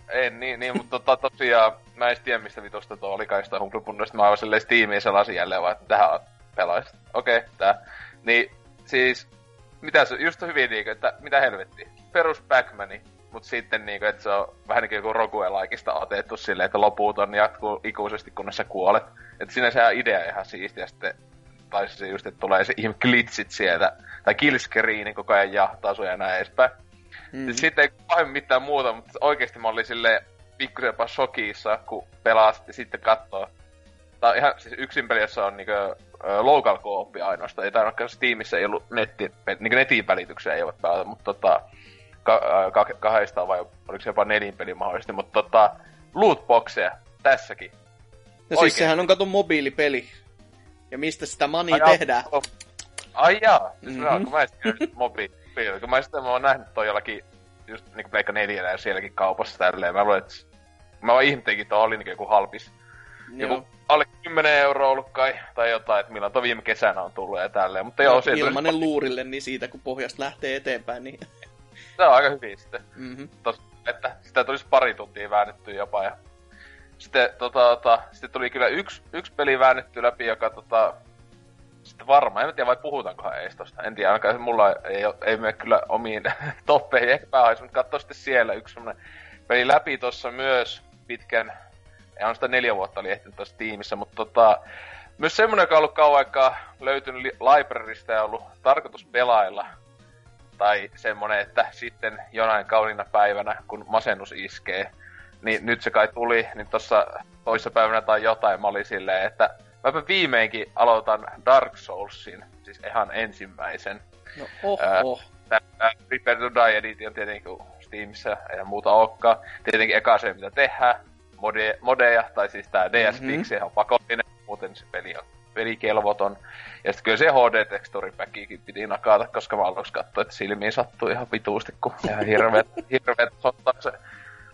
En, niin, niin mutta tota, tosiaan, mä en tiedä mistä vitusta tuo oli kai sitä Humble Mä aivan silleen Steamiin selasin jälleen vaan, että tähän pelaisit. Okei, okay, tää. Niin, siis, mitä se, just hyvin niinkö, että mitä helvetti. Perus Pac-Mani, mut sitten niinkö, että se on vähän niinku joku Rogue-laikista otettu silleen, että loputon jatkuu ikuisesti kunnes sä kuolet. Että siinä se idea ihan siistiä sitten tai se just, että tulee se ihme glitchit sieltä, tai killscreeni koko ajan jahtaa sun ja näin edespäin. Mm. Mm. Sitten ei pahemmin mitään muuta, mutta oikeesti mä olin silleen pikkusen jopa shokissa, kun pelasit ja sitten katsoo. Tää on ihan siis yksin peli, jossa on niinku local co ainoastaan. Ei tarvitse Steamissa ei ollut netti, niinku netin välityksiä ei ole pelata, mutta tota, ka, ka, kahdesta vai oliko se jopa nelin peli mahdollisesti, mutta tota, lootboxeja tässäkin. No siis Oikeesti. sehän on kato mobiilipeli. Ja mistä sitä Ai jaa, tehdään? oh. Ai jaa, siis Mhm. mm-hmm. kun mä sitten mobiili, kun mä sitten mä oon nähnyt toi jollakin, just niinku Pleikka 4 ja sielläkin kaupassa tälleen, mä luulen, että mä vaan ihmettelinkin, että oli niinku joku halpis. Joo. Joku alle 10 euroa ollut kai, tai jotain, että milloin toi viime kesänä on tullut ja tälleen, mutta joo, se, Ilmanen luurille, niin siitä kun pohjasta lähtee eteenpäin, niin... se on aika hyvin sitten. Mm-hmm. Tos, että sitä tulisi pari tuntia väännetty jopa ja sitten, tota, tota, sitten tuli kyllä yksi, yksi peli väännetty läpi, joka tota, sitten varmaan, en tiedä vai puhutaankohan edes tosta, en tiedä, ainakaan mulla ei, ei mene kyllä omiin toppeihin, ehkä päähaisi, mutta katso sitten siellä yksi semmonen peli läpi tuossa myös pitkän, ei on sitä neljä vuotta oli ehtinyt tuossa tiimissä, mutta tota, myös semmonen, joka on ollut kauan aikaa löytynyt li- librarysta ja ollut tarkoitus pelailla, tai semmonen, että sitten jonain kauniina päivänä, kun masennus iskee, niin nyt se kai tuli, niin tossa toissa päivänä tai jotain mä olin silleen, että mäpä viimeinkin aloitan Dark Soulsin, siis ihan ensimmäisen. No oh, Ää. Tämä Prepare to Die Edition tietenkin Steamissa ei muuta olekaan. Tietenkin eka se mitä tehdään, mode, modeja, tai siis tää DS Mhm. Fix, on pakollinen, muuten se peli on pelikelvoton. Ja sitten kyllä se HD Texture Packikin piti nakata, koska mä aluksi katsoin, että silmiin sattuu ihan vituusti, kun ihan hirveet, hirveet ottaa se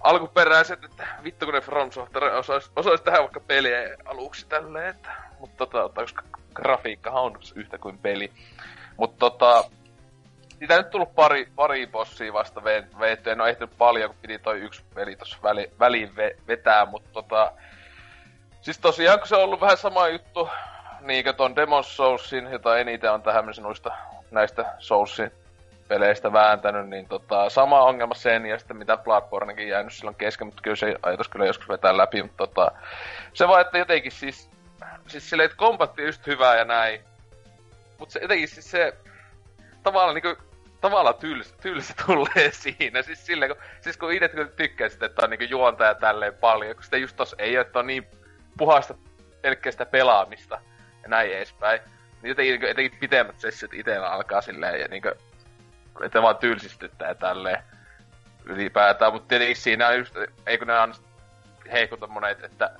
alkuperäiset, että vittu kun ne From Software osais, osais tehdä vaikka peliä aluksi tälleen, että, mutta tota, koska grafiikkahan on yhtä kuin peli. Mutta tota, siitä nyt tullut pari, pari bossia vasta ve- veetty. En ole ehtinyt paljon, kun piti toi yksi peli tossa väli, väliin ve- vetää, mutta tota... Siis tosiaan, kun se on ollut vähän sama juttu, niin kuin ton Demon's Soulsin, jota eniten on tähän mennessä noista näistä Soulsin peleistä vääntänyt, niin tota, sama ongelma sen ja sitten mitä Bloodbornekin jäänyt silloin kesken, mutta kyllä se ajatus kyllä joskus vetää läpi, mutta tota, se vaan, että jotenkin siis, siis silleen, että kombatti just hyvää ja näin, mutta se jotenkin siis se, tavallaan niinku, tavallaan tylsä, tylsä tulee siinä. Siis silleen, kun, siis kun itse kyllä tykkää sitä, että on niinku juontaja tälleen paljon, kun sitä just tossa ei ole, että on niin puhasta pelkkää sitä pelaamista ja näin edespäin. Niin jotenkin, niinku, jotenkin pitemmät sessiot itellä alkaa silleen ja niinku, että vaan tylsistyttää tälleen ylipäätään, mutta tietenkin siinä on just, ei kun ne on heikuta monet, että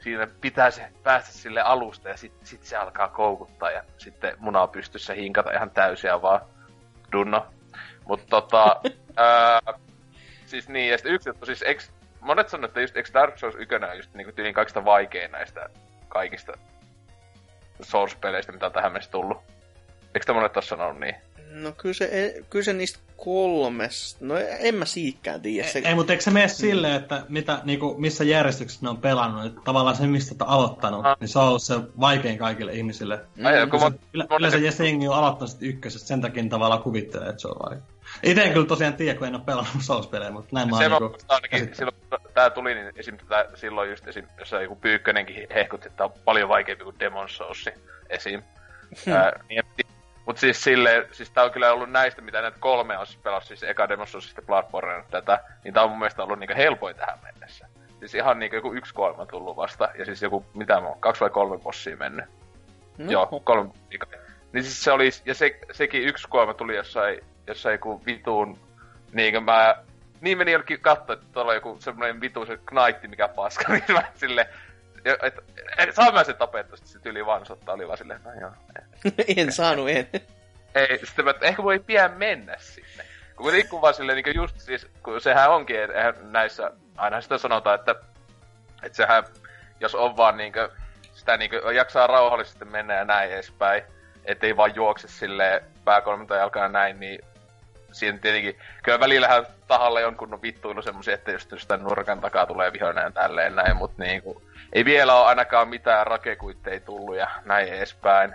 siinä pitää se päästä sille alusta ja sitten sit se alkaa koukuttaa ja sitten muna pystyssä hinkata ihan täysiä vaan dunno. Mutta tota, ää, siis niin, ja sitten yksi juttu, siis eks, monet sanoo, että just, eks Dark Souls 1 on just niinku tyyliin kaikista vaikein näistä kaikista Souls-peleistä, mitä on tähän mennessä tullut. Eikö te monet ole sanonut niin? No kyllä se, kyllä se niistä kolmesta, no en mä siikkään tiedä. Se, Ei, ei mutta eikö se mene silleen, että mitä, niinku, missä järjestyksessä ne on pelannut, että tavallaan se, mistä olet aloittanut, Ah. niin se on ollut se vaikein kaikille ihmisille. Mm, Ai, kun mä, Yle, mä- yleensä Jesse Jengi on aloittanut ykkösestä, sen takia tavallaan kuvittelee, että se on vaikea. Itse en kyllä tosiaan tiedä, kun en ole pelannut Souls-pelejä, mutta näin mä se oon niinku muistan ainakin, silloin kun tää tuli, niin esim. Tää, silloin just esim. jossain joku Pyykkönenkin hehkutti, että on paljon vaikeampi kuin Demon Souls esim. Ää, niin, Mut siis silleen, siis tää on kyllä ollut näistä, mitä näitä kolme on siis pelannut, siis eka Demon Souls, sitten Bloodborne tätä, niin tää on mun mielestä ollut niinku helpoin tähän mennessä. Siis ihan niinku joku yksi kolme tullut vasta, ja siis joku, mitä mä oon, kaksi vai kolme bossia mennyt. no, Joo, kolme. Niin siis se oli, ja se, sekin yksi kuolema tuli jossain, jossain joku vituun, niinkö mä, niin meni jollekin katsoa, että tuolla on joku semmoinen vitu se knaitti, mikä paska, niin mä sille, ja, et, et, saan mä sen tapettua, sitten se tyli vaan sottaa, oli vaan silleen, no joo. en saanut, en. Ei, sitten mä, ehkä voi pian mennä sinne. Kun kuitenkin vaan silleen niin just siis, kun sehän onkin, että näissä, aina sitä sanotaan, että, että sehän, jos on vaan niinkö, sitä niinkö jaksaa rauhallisesti mennä ja näin edespäin, ettei vaan juokse silleen pääkolminta jalkaa näin, niin siinä tietenkin, kyllä välillähän tahalle jonkun vittuilu semmosia, että just sitä nurkan takaa tulee vihoinen tälleen näin, mutta niinku, ei vielä ole ainakaan mitään rakekuitteja tullut ja näin edespäin.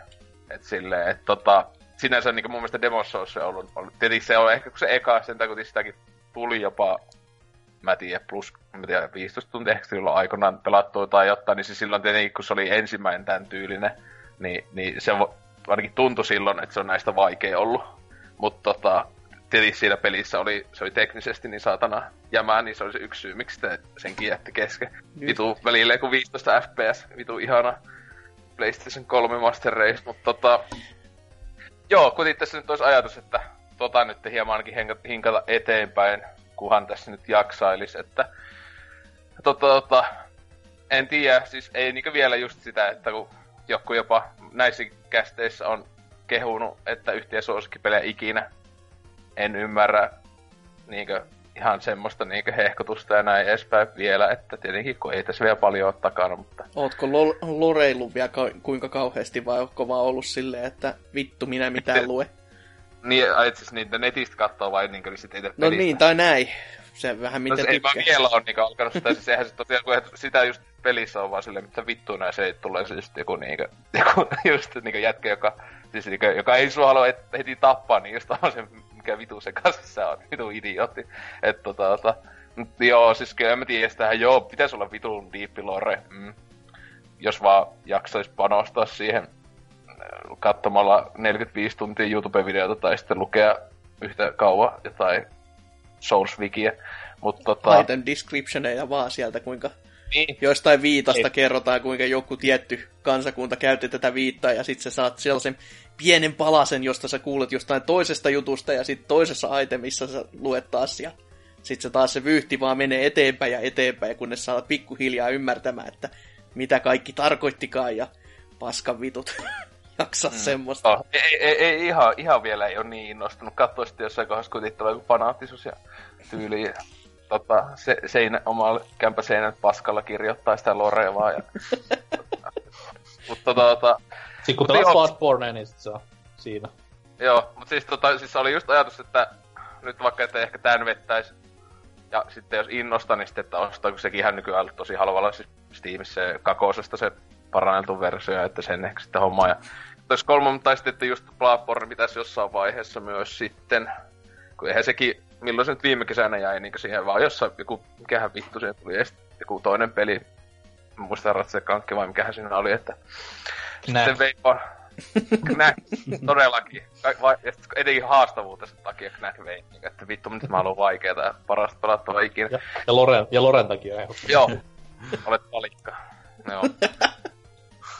Et silleen, että tota, sinänsä niin mun mielestä demossa on se ollut, ollut. Tietenkin se on ehkä kun se eka, sen takia sitäkin tuli jopa, mä tiedän, plus, mä tiedän, 15 tuntia ehkä silloin aikoinaan pelattua tai jotain, niin se silloin tietenkin, kun se oli ensimmäinen tämän tyylinen, niin, niin se ainakin tuntui silloin, että se on näistä vaikea ollut. Mutta tota, tietysti siinä pelissä oli, se oli teknisesti niin saatana jämää, niin se oli se yksi syy, miksi te senkin jätti kesken. Vitu välillä kuin 15 fps, vitu ihana PlayStation 3 Master Race, mutta tota... Joo, kuitenkin tässä nyt olisi ajatus, että tota nyt hieman ainakin hinkata eteenpäin, kuhan tässä nyt jaksailis, että tota, tota, en tiedä, siis ei niinku vielä just sitä, että kun joku jopa näissä kästeissä on kehunut, että yhtiö suosikkipelejä ikinä, en ymmärrä niinkö ihan semmoista niinkö hehkotusta ja näin edespäin vielä, että tietenkin kun ei tässä vielä paljon ole takana, mutta... Ootko lo- loreillut vielä ka- kuinka kauheasti vai onko vaan ollut silleen, että vittu minä mitään lue? Niin, itse asiassa niitä netistä katsoo vai niinkö sit itse No niin, tai näin. Se vähän mitä no, tykkää. Ei mä vielä ole niinkö alkanut sitä, siis eihän se tosiaan, kun sitä just pelissä on vaan silleen, mitä vittu näin se tulee siis joku niinkö, joku just niinkö jätkä, joka, siis niinkö, joka ei sua halua heti tappaa, niin just on se mikä vitu se kanssa on, vitu idiootti. Et tota, tota, mut joo, siis kyllä mä tiedä sitä, joo, pitäisi olla vitun deep lore. Mm. Jos vaan jaksais panostaa siihen äh, katsomalla 45 tuntia YouTube-videota tai sitten lukea yhtä kauan jotain Source-wikiä. Mutta tota... Item descriptioneja vaan sieltä, kuinka niin. Joistain viitasta Ei. kerrotaan, kuinka joku tietty kansakunta käytti tätä viittaa, ja sitten sä saat sellaisen pienen palasen, josta sä kuulet jostain toisesta jutusta, ja sitten toisessa itemissa sä luet taas, ja sitten se taas se vyyhti vaan menee eteenpäin ja eteenpäin, kunnes saat pikkuhiljaa ymmärtämään, että mitä kaikki tarkoittikaan, ja paskan vitut. Jaksa mm. semmoista. Oh, ei, ei, ei, ihan, ihan vielä ei ole niin innostunut. Katsoin sitten jossain kohdassa kuitenkin joku fanaattisuus ja tyyli tota, se, seinä, omalla kämpäseinän paskalla kirjoittaa sitä lorea vaan. Ja, mutta tota, tota, Sitten kun pelaat Bloodborne, niin sit se on siinä. Joo, mutta siis, tota, siis oli just ajatus, että nyt vaikka että ehkä tän vettäisi, ja sitten jos innostaa, niin sitten, että ostaa, kun sekin ihan nykyään tosi halvalla siis Steamissa se kakosesta se paranneltu versio, että sen ehkä sitten hommaa. Ja jos kolme, tai sitten, että just Bloodborne pitäisi jossain vaiheessa myös sitten, kun eihän sekin milloin se nyt viime kesänä jäi niin siihen vaan jossain joku, mikähän vittu siihen tuli, ja joku toinen peli, muista Ratse Kankki vai mikähän siinä oli, että Knä. sitten vei vaan, Knä, todellakin. Vai, ja etenkin haastavuutensa takia Knack vei, niin, että vittu, nyt mä haluan vaikeeta ja parasta pelattavaa ikinä. Ja, ja, Loren, ja Loren takia ehdottomasti. Joo, olet valikka. Joo.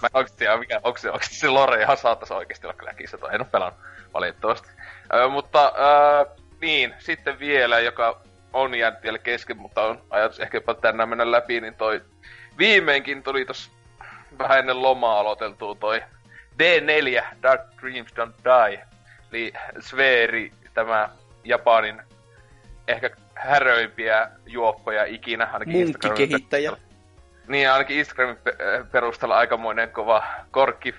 Mä en oikeesti tiedä, mikä, onko se, onko se Lore ihan saattaisi oikeesti olla Knackissa, tai en oo pelannut valitettavasti. Ö, mutta ö, niin, sitten vielä, joka on jäänyt vielä kesken, mutta on ajatus ehkä jopa tänään mennä läpi, niin toi viimeinkin tuli tos vähän ennen lomaa aloiteltua toi D4, Dark Dreams Don't Die. Eli Sferi, tämä Japanin ehkä häröimpiä juoppoja ikinä. Ainakin Munkkikehittäjä. Niin, ainakin Instagramin perusteella aikamoinen kova korkki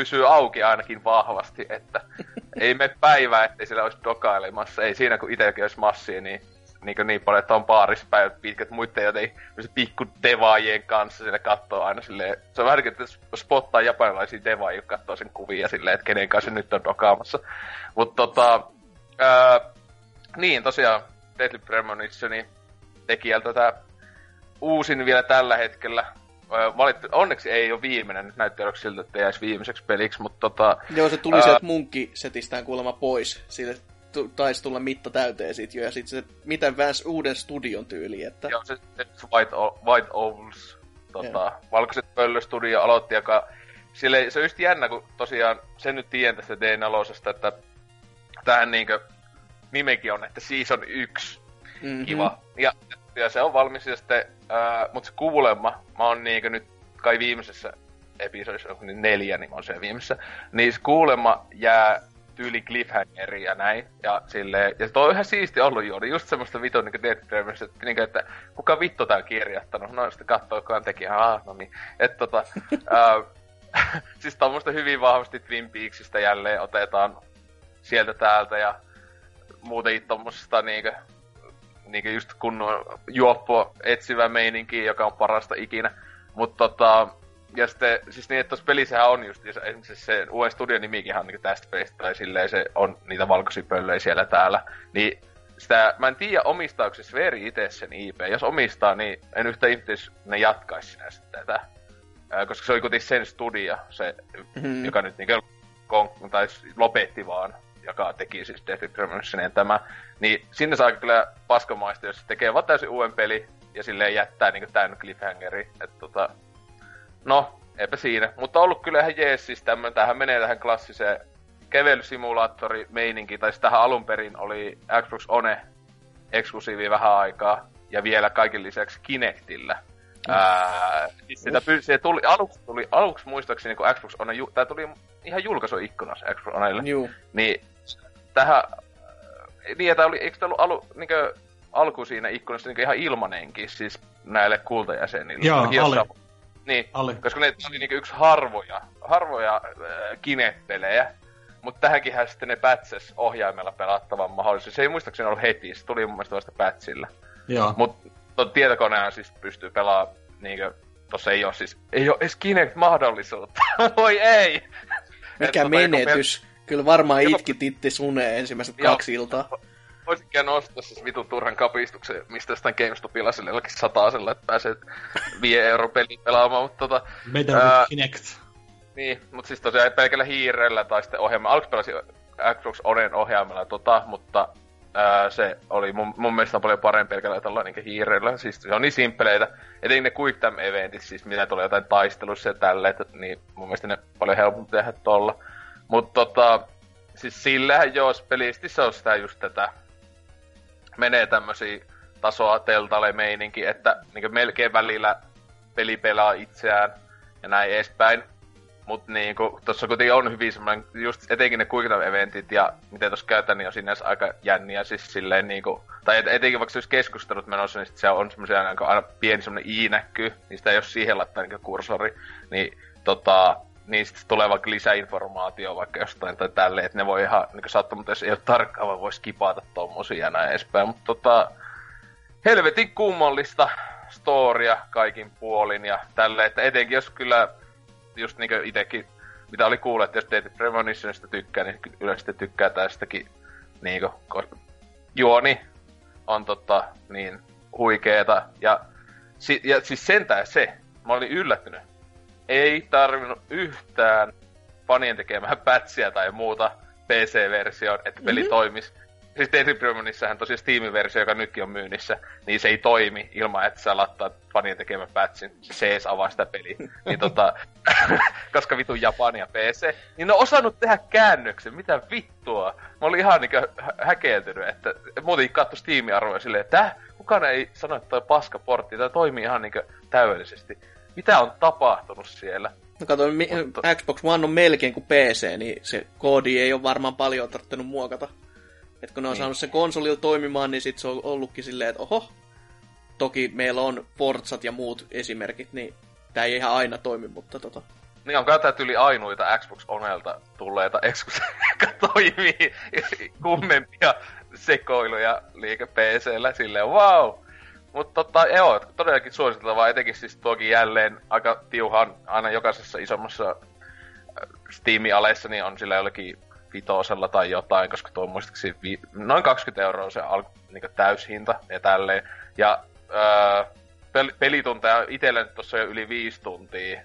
pysyy auki ainakin vahvasti, että ei me päivää, ettei siellä olisi dokailemassa. Ei siinä, kun itsekin olisi massia, niin niin, niin paljon, että on paarispäivät pitkät muiden joten pikku devaajien kanssa sille katsoo aina silleen, se on vähän että spottaa japanilaisia devaajia, jotka katsoo sen kuvia silleen, että kenen kanssa se nyt on dokaamassa. Mutta tota, ää, niin tosiaan Deadly Premonitionin tekijältä tämä uusin vielä tällä hetkellä valittu, onneksi ei ole viimeinen, nyt näyttää siltä, että jäisi viimeiseksi peliksi, mutta tota... Joo, se tuli ää... sieltä munkkisetistään kuulemma pois, sille taisi tulla mitta täyteen sit jo, ja sitten se, miten väänsi uuden studion tyyli, että... Joo, se, se White, o, White Owls, tota, valkoiset pöllöstudio aloitti, joka... Sille, se on just jännä, kun tosiaan sen nyt tiedän tästä D4, että tähän niinkö nimekin on, että Season 1. Mm-hmm. Kiva. Ja ja se on valmis ja sitten, ää, mut se kuulemma, mä oon niinkö nyt kai viimeisessä episodissa, niin neljä, niin mä oon se viimeisessä, niin se kuulemma jää tyyli cliffhangeri ja näin. Ja, silleen, ja toi on ihan siisti ollut juuri, just semmoista vitun niin Dead Premonition, että, niin, että kuka vittu tää on kirjoittanut? No sitten katsoo, on tekijä, ah, no niin. Että tota, ää, siis tommoista hyvin vahvasti Twin Peaksista jälleen otetaan sieltä täältä ja muutenkin tommosesta niinkö, niinkö just kunnon juoppo etsivä meininki, joka on parasta ikinä. Mutta tota, ja sitten, siis niin, että tuossa pelissähän on just, esimerkiksi se uuden studion nimikin on niin tästä pelistä, tai silleen se on niitä valkoisia pöllöjä siellä täällä, niin sitä, mä en tiedä omistaako se Sveri itse sen IP. Jos omistaa, niin en yhtä ihmettä, ne jatkaisi sinä sitten tätä. Ää, koska se oli kuitenkin sen studio, se, mm-hmm. joka nyt niinku kon- tai lopetti vaan, joka teki siis Death Premonitionin tämä. Niin sinne saa kyllä paskamaista, jos tekee vaan täysin uuden peli, ja silleen jättää niinku tämän cliffhangeri. Että tota, No, eipä siinä. Mutta ollut kyllä ihan jees, siis tämmönen, tähän menee tähän klassiseen kävelysimulaattori meininki, tai siis tähän alun perin oli Xbox One eksklusiivi vähän aikaa, ja vielä kaiken lisäksi Kinectillä. Mm. Ää, siis sitä py- se tuli, aluksi, tuli, aluksi muistaakseni, kun Xbox One, ju- tää tuli ihan julkaisuikkunassa Xbox Onelle, Juu. niin tähän, niin, että oli, eikö tämä ollut alu, niinkö, alku siinä ikkunassa niinkö ihan ilmanenkin, siis näille kultajäsenille? Joo, jossain- Niin, Oli. koska ne oli niinku yksi harvoja, harvoja äh, kinepelejä. Mutta tähänkin sitten ne patches ohjaimella pelattavan mahdollisuus. Se ei muistaakseni ollut heti, se tuli mun mielestä vasta patchilla. Joo. Mut tuon tietokoneella siis pystyy pelaamaan niinkö, tossa ei oo siis, ei oo edes Kinect-mahdollisuutta. Voi ei! Mikä Et tota, menetys. Kyllä varmaan itki titti suneen ensimmäiset Joo. kaksi iltaa. Voisin käydä ostaa siis vitun turhan kapistuksen, mistä jostain GameStopilla sille jollakin satasella, että pääsee 5 euro peliin pelaamaan, mutta tota, Better Ää, with Kinect. Niin, mutta siis tosiaan pelkällä hiirellä tai sitten ohjaimella. Aluksi pelasin Xbox Onen ohjaimella tota, mutta ää, se oli mun, mun mielestä paljon parempi pelkällä tällä niin hiirellä. Siis se on niin simppeleitä. Etenkin ne Quick Time Eventit, siis mitä tulee jotain taistelussa ja tälleen, että, niin mun mielestä ne paljon helpompi tehdä tolla. Mutta tota, siis sillähän jos pelisti se on sitä just tätä, menee tämmösiä tasoa teltale meininki, että niin melkein välillä peli pelaa itseään ja näin edespäin. Mut niinku, tossa kuitenkin on hyvin semmoinen, just etenkin ne quick eventit ja miten tossa käytän, niin on sinänsä aika jänniä siis silleen niinku, tai et, etenkin vaikka se keskustelut menossa, niin sit se on semmoisia niinku aina pieni semmoinen i-näky, niin sitä jos siihen laittaa niinku kursori, niin tota, niin sit tulee vaikka lisäinformaatio vaikka jostain tai tälleen, että ne voi ihan niinku sattumalta, jos ei ole tarkkaa, vaan voi skipata tommosia ja näin edespäin, mutta tota, helvetin kummallista storia kaikin puolin ja tälleen, että etenkin jos kyllä just niinkö itekin, mitä oli kuullut, että jos teet Premonitionista tykkää, niin yleensä tykkää tästäkin niinkö, ko- juoni on tota niin huikeeta ja, si- ja siis sentään se, mä olin yllättynyt. Ei tarvinnut yhtään fanien tekemään patchia tai muuta PC-versioon, että peli mm-hmm. toimisi. Siis Deadly Premonitionhän tosiaan Steam-versio, joka nytkin on myynnissä, niin se ei toimi ilman, että sä laittaa fanien tekemään patchin. Se ees avaa sitä peliä. niin tota, koska vitun Japania PC, niin ne on osannut tehdä käännöksen. Mitä vittua? Mä olin ihan niinkö hä- häkeltynyt, että muutenkin katso Steam-arvoja silleen, että kukaan ei sano, että toi paskaportti, tämä toimii ihan niinkö täydellisesti. Mitä on tapahtunut siellä? No kato, Mutta- Xbox One on melkein kuin PC, niin se koodi ei ole varmaan paljon tarvinnut muokata. Et kun ne on Niin. saanut sen konsolilla toimimaan, niin sit se on ollutkin silleen, että oho, toki meillä on Forzat ja muut esimerkit, niin tää ei ihan aina toimi, mutta tota... Niin on tää tyyli ainuita Xbox Onelta tulleita eksklusiivia, joka toimii kummempia sekoiluja liike PCllä silleen, wow! Mutta tota, joo, todellakin suositeltavaa, etenkin siis tuokin jälleen aika tiuhan aina jokaisessa isommassa äh, Steam-aleissa, niin on sillä jollakin vitosella tai jotain, koska tuo muistaakseni vi- noin 20 euroa se al- niin täyshinta ja tälleen. Ja öö, pel- pelitunteja itsellä nyt tossa jo yli viisi tuntia.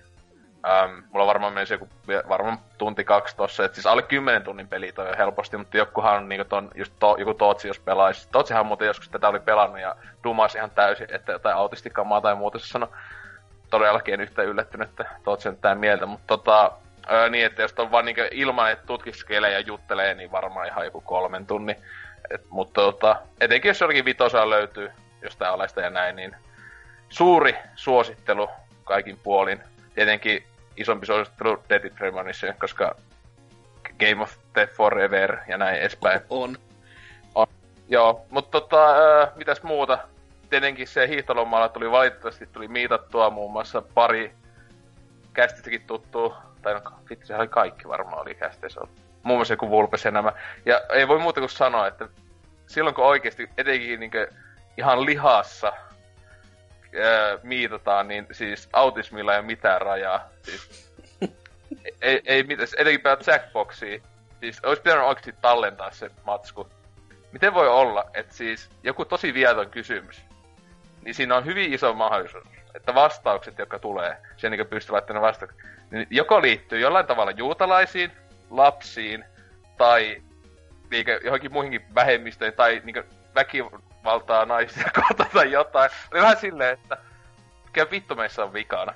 Ähm, mulla varmaan myös joku, varmaan tunti kaksi tossa, että siis alle 10 tunnin peli toi on helposti, mutta jokuhan on niinku ton, just to, joku Tootsi jos pelaisi. Tootsihan muuten joskus tätä oli pelannut ja dumas ihan täysin, että jotain autistikamaa tai muuta se sanoi. Todellakin en yhtä yllättynyt, että Tootsi on tää mieltä, mutta tota, öö, niin, että jos on vaan niinku ilman, että tutkiskelee ja juttelee, niin varmaan ihan joku kolmen tunnin. Et, mutta tota, etenkin jos jollakin vitosaa löytyy jostain alesta ja näin, niin suuri suosittelu kaikin puolin. Tietenkin isompi suosittelu Deadly Premonition, koska Game of the Forever ja näin edespäin. On. Joo, mutta tota, ää, mitäs muuta? Tietenkin se hiihtolomalla tuli valitettavasti tuli miitattua muun muassa pari kästistäkin tuttuu, tai no vittu sehän oli kaikki varmaan oli kästeissä. Muun muassa joku Vulpes ja nämä. Ja ei voi muuta kuin sanoa, että silloin kun oikeasti etenkin niin ihan lihassa ää, miitataan, niin siis autismilla ei ole mitään rajaa. Siis, ei, ei mitään, etenkin pelät Jackboxia. Siis olisi pitänyt oikeasti tallentaa se matsku. Miten voi olla, että siis joku tosi vieton kysymys, niin siinä on hyvin iso mahdollisuus, että vastaukset, jotka tulee, sen niin pystyy laittamaan vastaukset, niin joko liittyy jollain tavalla juutalaisiin, lapsiin, tai niin johonkin muihinkin vähemmistöihin, tai niin väkivaltaa naisia kohtaan tai jotain. Oli vähän silleen, että mikä vittu meissä on vikana.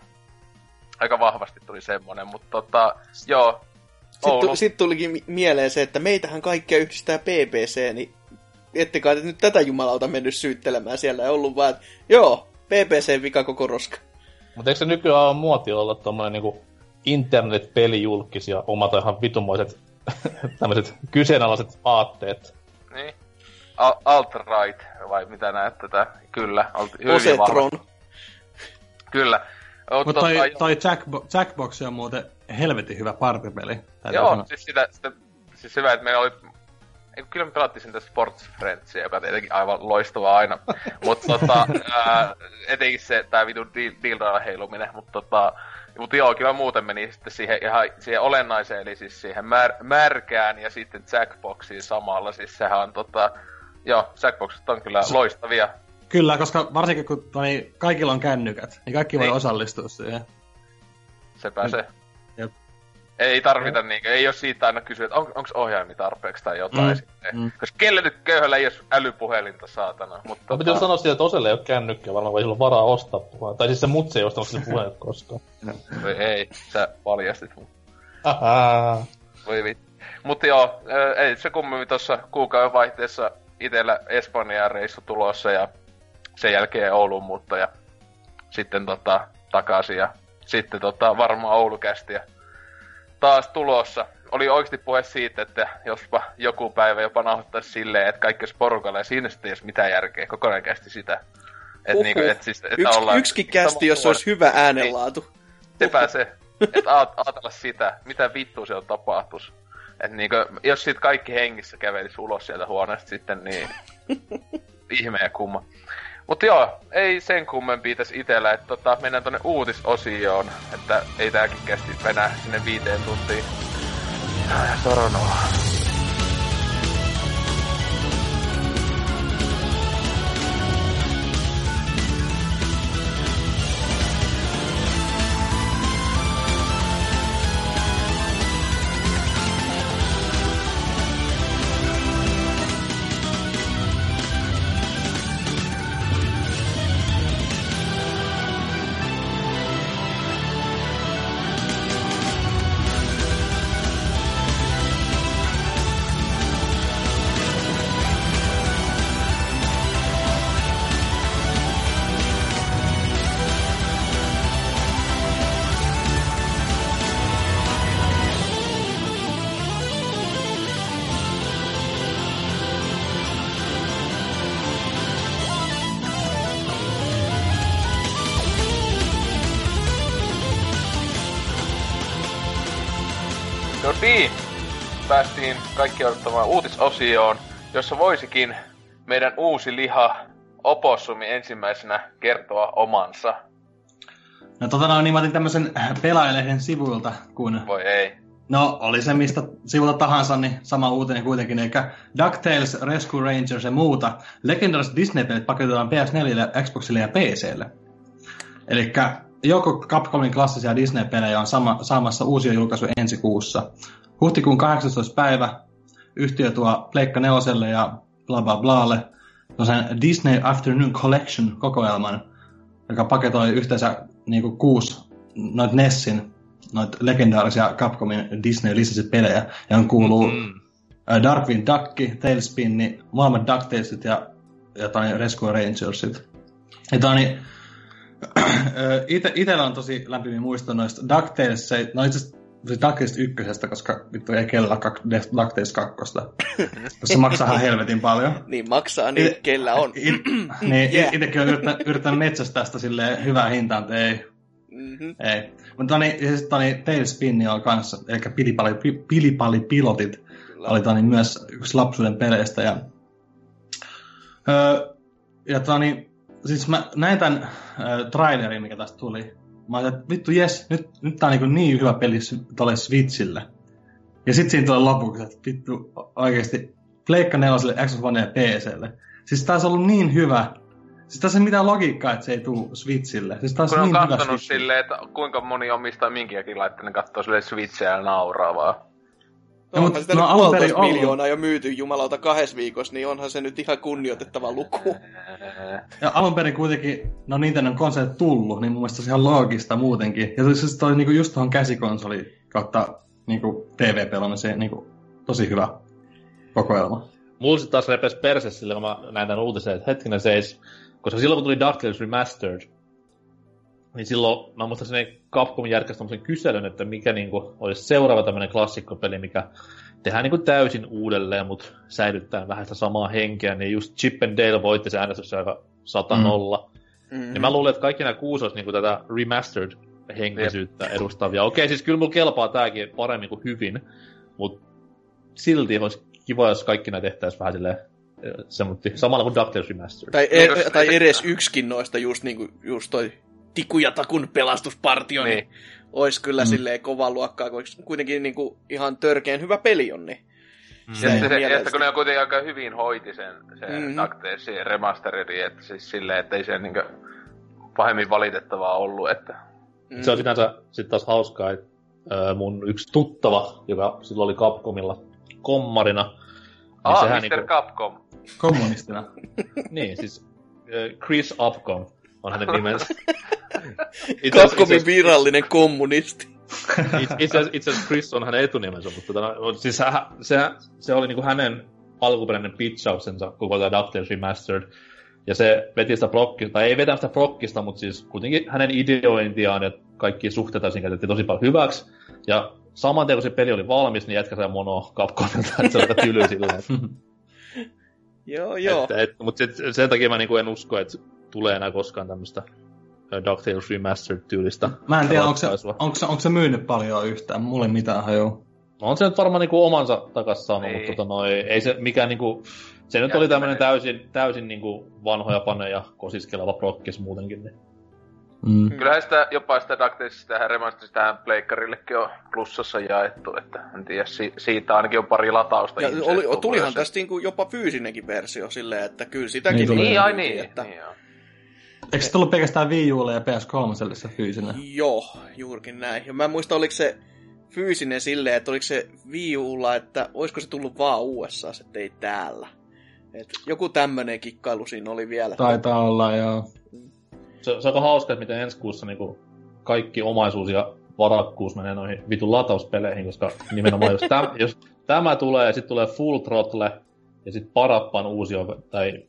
Aika vahvasti tuli semmonen, mutta tota, joo. Sitten, sitten tulikin mieleen se, että meitähän kaikkia yhdistää BBC, niin ette kai nyt tätä jumalauta mennyt syyttelemään siellä ja ollut vaan, että joo, BBC vika koko roska. Mutta eikö se nykyään ole muoti olla tommonen niinku internet-pelijulkis ja omata ihan vitumoiset tämmöiset kyseenalaiset aatteet? Niin. Al- alt-right, vai mitä näet tätä? Kyllä. Osetron. Kyllä. Mutta toi, toi Jackbo- Jackbox on muuten helvetin hyvä partypeli. Joo, sanoa. siis sitä, sitä siis hyvä, että meillä oli kyllä me pelattiin sitä Sports Friendsia, joka on tietenkin aivan loistavaa aina. mutta tota, ää, etenkin se, tää vitun deal heiluminen, mutta tota, mutta joo, kyllä muuten meni sitten siihen ihan siihen olennaiseen, eli siis siihen mär, märkään ja sitten Jackboxiin samalla. Siis sehän on tota, joo, Jackboxit on kyllä loistavia. Kyllä, koska varsinkin kun niin kaikilla on kännykät, niin kaikki voi niin. osallistua siihen. Sepä se. Ei tarvita niinkö, ei ole siitä aina kysyä, että on, onko ohjaimi tarpeeksi tai jotain mm. sitten. Mm. Koska kelle nyt köyhällä ei ole älypuhelinta, saatana. Mutta tota... Pitää sanoa siitä, että Oselle ei ole kännykkä, varmaan voi silloin varaa ostaa puhelin. Tai siis se mutsi ei ostanut sille puhelinta koskaan. ei, sä paljastit mun. Voi vittu. Mutta joo, ei se kummemmin tuossa kuukauden vaihteessa itellä Espanjaan reissu tulossa ja sen jälkeen Ouluun muutto ja sitten tota, takaisin ja sitten tota, varmaan Oulukästi ja taas tulossa. Oli oikeasti puhe siitä, että jospa joku päivä jopa nauhoittaisi silleen, että kaikki olisi porukalla ja siinä sitten ei olisi mitään järkeä, kokonaan kästi sitä. Et uhuh. niinku, et siis, että Yks, ollaan, yksikin kästi, jos olisi hyvä äänenlaatu. Sepä se. Että ajatella sitä, mitä vittua siellä tapahtuisi. Että niinku, jos sit kaikki hengissä kävelisi ulos sieltä huoneesta sitten, niin ihme ja kumma. Mutta joo, ei sen kummempi tässä itellä, että tota, mennään tonne uutisosioon, että ei tääkin kesti venää sinne viiteen tuntiin. Soronoa. Kaikki odottamaan uutisosioon, jossa voisikin meidän uusi liha Opossumi ensimmäisenä kertoa omansa. No tota no, niin mä otin tämmösen pelaajalehden sivuilta, kun... Voi ei. No, oli se mistä sivulta tahansa, niin sama uutinen kuitenkin. Eli DuckTales, Rescue Rangers ja muuta. legendaariset Disney-pelit paketetaan PS4, Xboxille ja PClle. Eli joko Capcomin klassisia Disney-pelejä on sama, saamassa uusia julkaisuja ensi kuussa. Huhtikuun 18. päivä yhtiö tuo Pleikka Neloselle ja bla bla blalle no sen Disney Afternoon Collection kokoelman, joka paketoi yhteensä niin kuin kuusi noit Nessin, noit legendaarisia Capcomin Disney lisäsi pelejä, ja kuuluu mm-hmm. Darkwing Duck, Tailspin, molemmat DuckTalesit ja, tani Rescue Rangersit. Ja tani, ite, itellä on tosi lämpimin muisto noista DuckTales, no itse siis DuckTales ykkösestä, koska vittu ei kellä kak, DuckTales kakkosta. se maksaa ihan helvetin paljon. Niin maksaa, niin It- kellä on. It, niin, Yeah. itsekin olen yrittänyt, yrittänyt metsästää sitä silleen hyvää hintaan, että ei, Mm-hmm. ei. Mutta toni, ja sitten toni Tailspin on kanssa, eli pilipali, pi- pilipalipilotit oli toni myös yksi lapsuuden peleistä. Ja, öö, ja toni, siis mä näin tämän öö, trailerin, mikä tästä tuli. Mä ajattelin, että vittu jes, nyt, nyt tää on niin, niin hyvä peli tolle Switchille. Ja sitten siinä tulee lopuksi, että vittu oikeesti Pleikka 4, Xbox One ja PClle. Siis tää olisi ollut niin hyvä. Siis tässä ei mitään logiikkaa, että se ei tule Switchille. Siis olisi Kun on niin Switchille. silleen, että kuinka moni omistaa minkäkin laitteen, katsoo silleen Switchia ja nauraa vaan. No, onhan mut- sitä no, nyt alun perin miljoonaa jo myyty jumalauta kahdessa viikossa, niin onhan se nyt ihan kunnioitettava luku. Ja alun perin kuitenkin, no Nintendo konsolit tullut, niin mun mielestä se on ihan loogista muutenkin. Ja siis toi niinku just tuohon käsikonsoli kautta niinku TV-pelaamiseen niinku tosi hyvä kokoelma. Mulla sit taas repes perse sille, kun mä näin tämän uutisen, että hetkinen seis. Koska silloin kun tuli DuckTales Remastered, niin silloin mä muistaakseni Capcom järkäsi tämmöisen kyselyn, että mikä niinku olisi seuraava tämmöinen klassikkopeli, mikä tehdään niinku täysin uudelleen, mutta säilyttää vähän sitä samaa henkeä, niin just Chip and Dale voitti se äänestys aika 100 Mm. nolla. Mm-hmm. Ja mä luulen, että kaikki nämä kuusi olisi niinku tätä remastered henkisyyttä edustavia. Okei, siis kyllä mulla kelpaa tääkin paremmin kuin hyvin, mutta silti olisi kiva, jos kaikki nämä tehtäisiin vähän silleen semmoitti, samalla kuin DuckTales Remastered. Tai, Niin, e- koska- tai edes yksikin noista just, niinku, just toi Tiku ja Takun pelastuspartio, niin, Niin. niin olisi kyllä Mm. mm. silleen kovaa luokkaa, kun kuitenkin niinku ihan törkeen hyvä peli on, niin Ja Se sitten se, ja sitten kun ne on kuitenkin aika hyvin hoiti sen, sen Mhm. mm-hmm. Remasterin, että siis silleen, että ei se niinkö pahemmin valitettavaa ollut, että... mm. Se on sinänsä sitten taas hauskaa, että mun yksi tuttava, joka silloin oli Capcomilla kommarina, niin Ah, sehän Mr. niinku- Capcom. Kommunistina. niin, siis Chris Upcom on hänen nimensä. Itse asiassa- Capcomin virallinen kommunisti. It- Itse asiassa, Chris on hänen etunimensä, mutta tota, no, siis hä, se, se oli niinku hänen alkuperäinen pitchauksensa koko tämä DuckTales Remastered. Ja se veti sitä prokkista, tai ei vetänyt sitä prokkista, mutta siis kuitenkin hänen ideointiaan ja kaikki suhteita siinä käytettiin tosi paljon hyväksi. Ja saman tien kun se peli oli valmis, niin jätkä sai mono Capcomilta, että se oli aika tyly silleen. Joo, joo. Et, mutta sen takia mä niinku en usko, että tulee enää koskaan tämmöistä DuckTales Remastered-tyylistä Mä en tiedä, onko se, onko, se, onko se myynyt paljon yhtään. Mulla ei mitään hajua. No on se nyt varmaan niinku omansa takas saanut, Niin. mutta tota noi, ei se mikään niinku... Se nyt Ja oli menee. täysin, täysin niinku vanhoja paneja kosiskeleva prokkis muutenkin. Niin. Mm. Kyllähän sitä, jopa sitä DuckTalesista tähän remasterista tähän pleikkarillekin on plussassa jaettu, että en tiedä, si- siitä ainakin on pari latausta. Ja oli, tulihan tästä niinku jopa fyysinenkin versio silleen, että kyllä sitäkin Niin. Niin, ai niin. Että... niin joo. Eikö se tullut pelkästään Wii Ulle ja PS3 se fyysinen? Joo, juurikin näin. Ja mä en muista, oliko se fyysinen silleen, että oliko se Wii Ulla, että olisiko se tullut vaan USA, että ei täällä. Et joku tämmönen kikkailu siinä oli vielä. Taitaa olla, joo. Se, se on aika hauska, että miten ensi kuussa niinku kaikki omaisuus ja varakkuus menee noihin vitun latauspeleihin, koska nimenomaan jos, täm, jos tämä tulee ja sitten tulee Full Throttle ja sitten Parappan uusi tai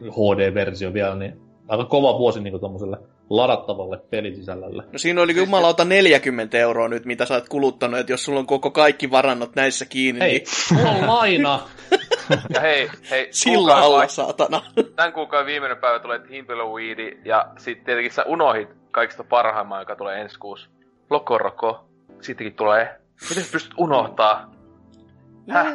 HD-versio vielä, niin aika kova vuosi niinku tommoselle ladattavalle pelisisällölle. No siinä oli jumalauta 40 euroa nyt, mitä sä oot kuluttanut, että jos sulla on koko kaikki varannot näissä kiinni, Hei, niin mulla on laina! Ja hei, hei, sillä kuukauden alla, vai- saatana. Tämän kuukauden viimeinen päivä tulee Timpeloweedi, ja sitten tietenkin sä unohit kaikista parhaimman, joka tulee ensi kuussa. Lokoroko, siitäkin tulee. Miten sä pystyt unohtaa? Häh?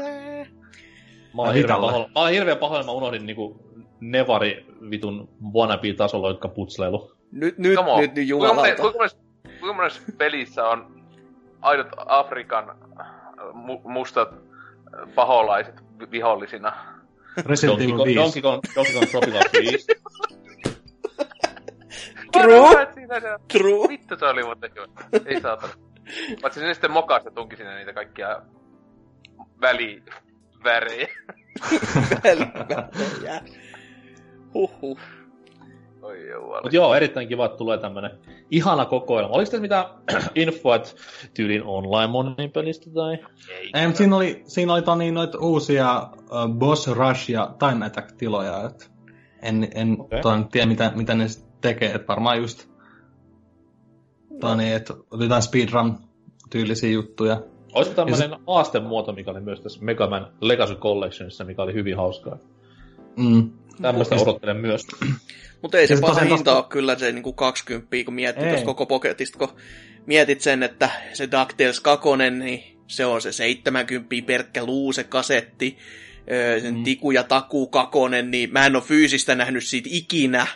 Mä oon hirveän pahoilla, mä oon hirveän pahoilla, mä unohdin niinku Nevari vitun wannabe-tasolla, jotka putsleilu. Nyt, nyt, Come on. nyt, nyt Kuinka monen- jumalauta. Kuinka monessa, kuinka monessa pelissä on aidot Afrikan äh, mu- mustat äh, paholaiset vi- vihollisina? Resident Donkey Evil Kong, 5. Donkey Kong, Donkey Kong Tropical Freeze. True. True. Vittu se oli muuten hyvä. Ei saatana. Paitsi se sitten mokas ja tunki sinne niitä kaikkia välivärejä. Välivärejä. Huhhuh. Oi jumala. Mut joo, erittäin kiva, että tulee tämmönen ihana kokoelma. Oliko tässä mitään infoa, että tyylin online monin pelistä tai? Ei, mutta siinä oli, siinä oli toni noita uusia uh, Boss Rush ja Time Attack-tiloja, et en, en okay. ton, tiedä mitä, mitä ne tekee, että varmaan just toni, että otetaan speedrun tyylisiä juttuja. Olisiko tämmöinen haastemuoto, mikä oli myös tässä Mega Man Legacy Collectionissa, mikä oli hyvin hauskaa. Mm. Tämmöistä odottelen myös. Mutta ei se Siis paha hinta tosta- ole kyllä se niinku 20, kun miettii tuosta koko poketista, kun mietit sen, että se DuckTales 2, niin se on se 70 pelkkä luu, se kasetti, öö, sen Mm. Tiku ja Taku kakonen, niin mä en ole fyysistä nähnyt siitä ikinä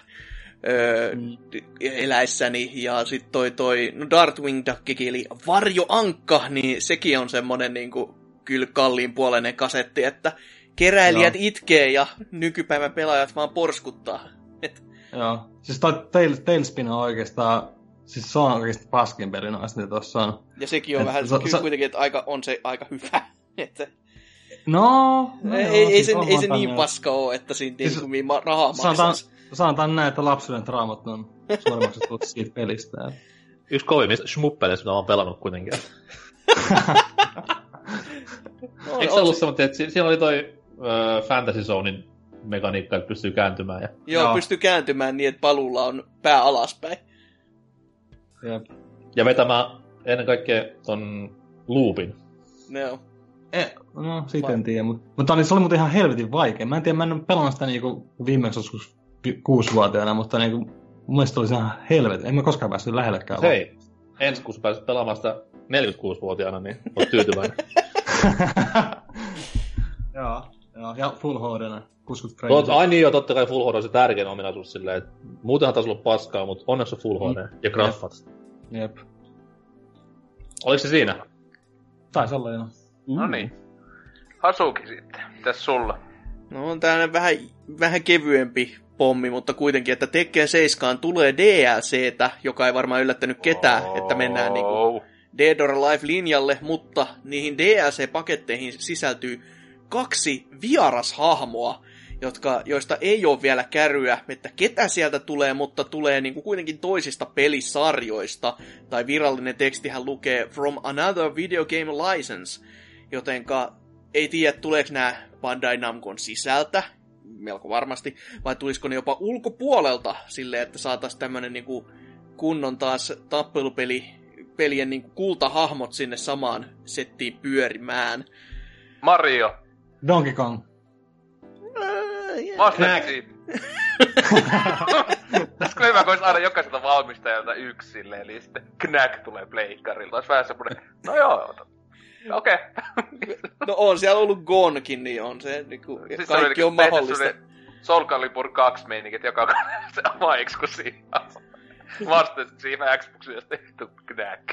öö, Mm. eläissäni. Ja sitten toi, toi no Darkwing Duckikin, eli Varjoankka, niin sekin on semmonen niinku kyllä kalliin puoleinen kasetti, että keräilijät Joo. itkee ja nykypäivän pelaajat vaan porskuttaa. Et, Joo. Siis toi Tail, Tailspin on oikeastaan, siis se on oikeasti paskin peli noista, mitä tossa on. ja sekin on Et vähän, sa- kyllä sa- kuitenkin, että aika, on se aika hyvä. Että, No, no ei, joo, ei, siis se, on ei se niin paska ole, että siinä Siis- siis, niin rahaa Sanotaan, maksaisi. sanotaan näin, että lapsuuden traumat on suurimmaksi tullut siitä pelistä. et- Yksi kovimmista shmuppeleista, mitä mä oon pelannut kuitenkin. No, Eikö se ollut semmoinen, että si- siellä oli toi ö, Fantasy Zonein mekaniikka, että pystyy kääntymään. Ja... Joo, Joo. pystyy kääntymään niin, että palulla on pää alaspäin. Jep. ja vetämään ennen kaikkea ton loopin. No. Eh, no, siitä Vai- en tiedä, mutta, mutta oli, se oli muuten ihan helvetin vaikea. Mä en tiedä, mä en ole pelannut sitä niinku viimeksi joskus kuusivuotiaana, mutta niinku, mun mielestä oli se ihan helvetin. En mä koskaan päässyt lähellekään. Hei, ensi kun sä pääset pelaamaan sitä 46-vuotiaana, niin oot tyytyväinen. Joo, joo, ja Full HD, 60 Tot, ai niin joo, totta kai Full HD on se tärkein ominaisuus silleen, että muutenhan taisi olla paskaa, mutta onneksi on Full HD ja graffat. Jep. Oliko se siinä? Taisi olla joo. No niin. Hasuki sitten. Mitäs sulla? No on tämmönen vähän, vähän kevyempi pommi, mutta kuitenkin, että Tekken 7 tulee DLCtä, joka ei varmaan yllättänyt ketään, että mennään niinku Oh. Dead or Alive-linjalle, mutta niihin DLC-paketteihin sisältyy kaksi vierashahmoa, jotka, joista ei ole vielä käryä, että ketä sieltä tulee, mutta tulee niin kuin kuitenkin toisista pelisarjoista, tai virallinen tekstihän lukee From Another Video Game License, jotenka ei tiedä, tuleeko nämä Bandai Namcon sisältä, melko varmasti, vai tulisiko ne jopa ulkopuolelta silleen, että saataisiin tämmönen niinku kunnon taas tappelupeli pelien niinku kultahahmot sinne samaan settiin pyörimään. Mario. Donkey Kong. Master Knack. Chief. Olisiko hyvä, kun olisi aina jokaiselta valmistajalta yksi silleen, eli sitten Knack tulee pleikkarilta. Olisi vähän semmoinen, no joo, okei. Okay. No on siellä ollut Gonkin, niin on se niinku, Siis kaikki on mahdollista. Soul Calibur 2 meininki, että joka se oma eksklusiiva. Master Chief Xboxista tehty Knack.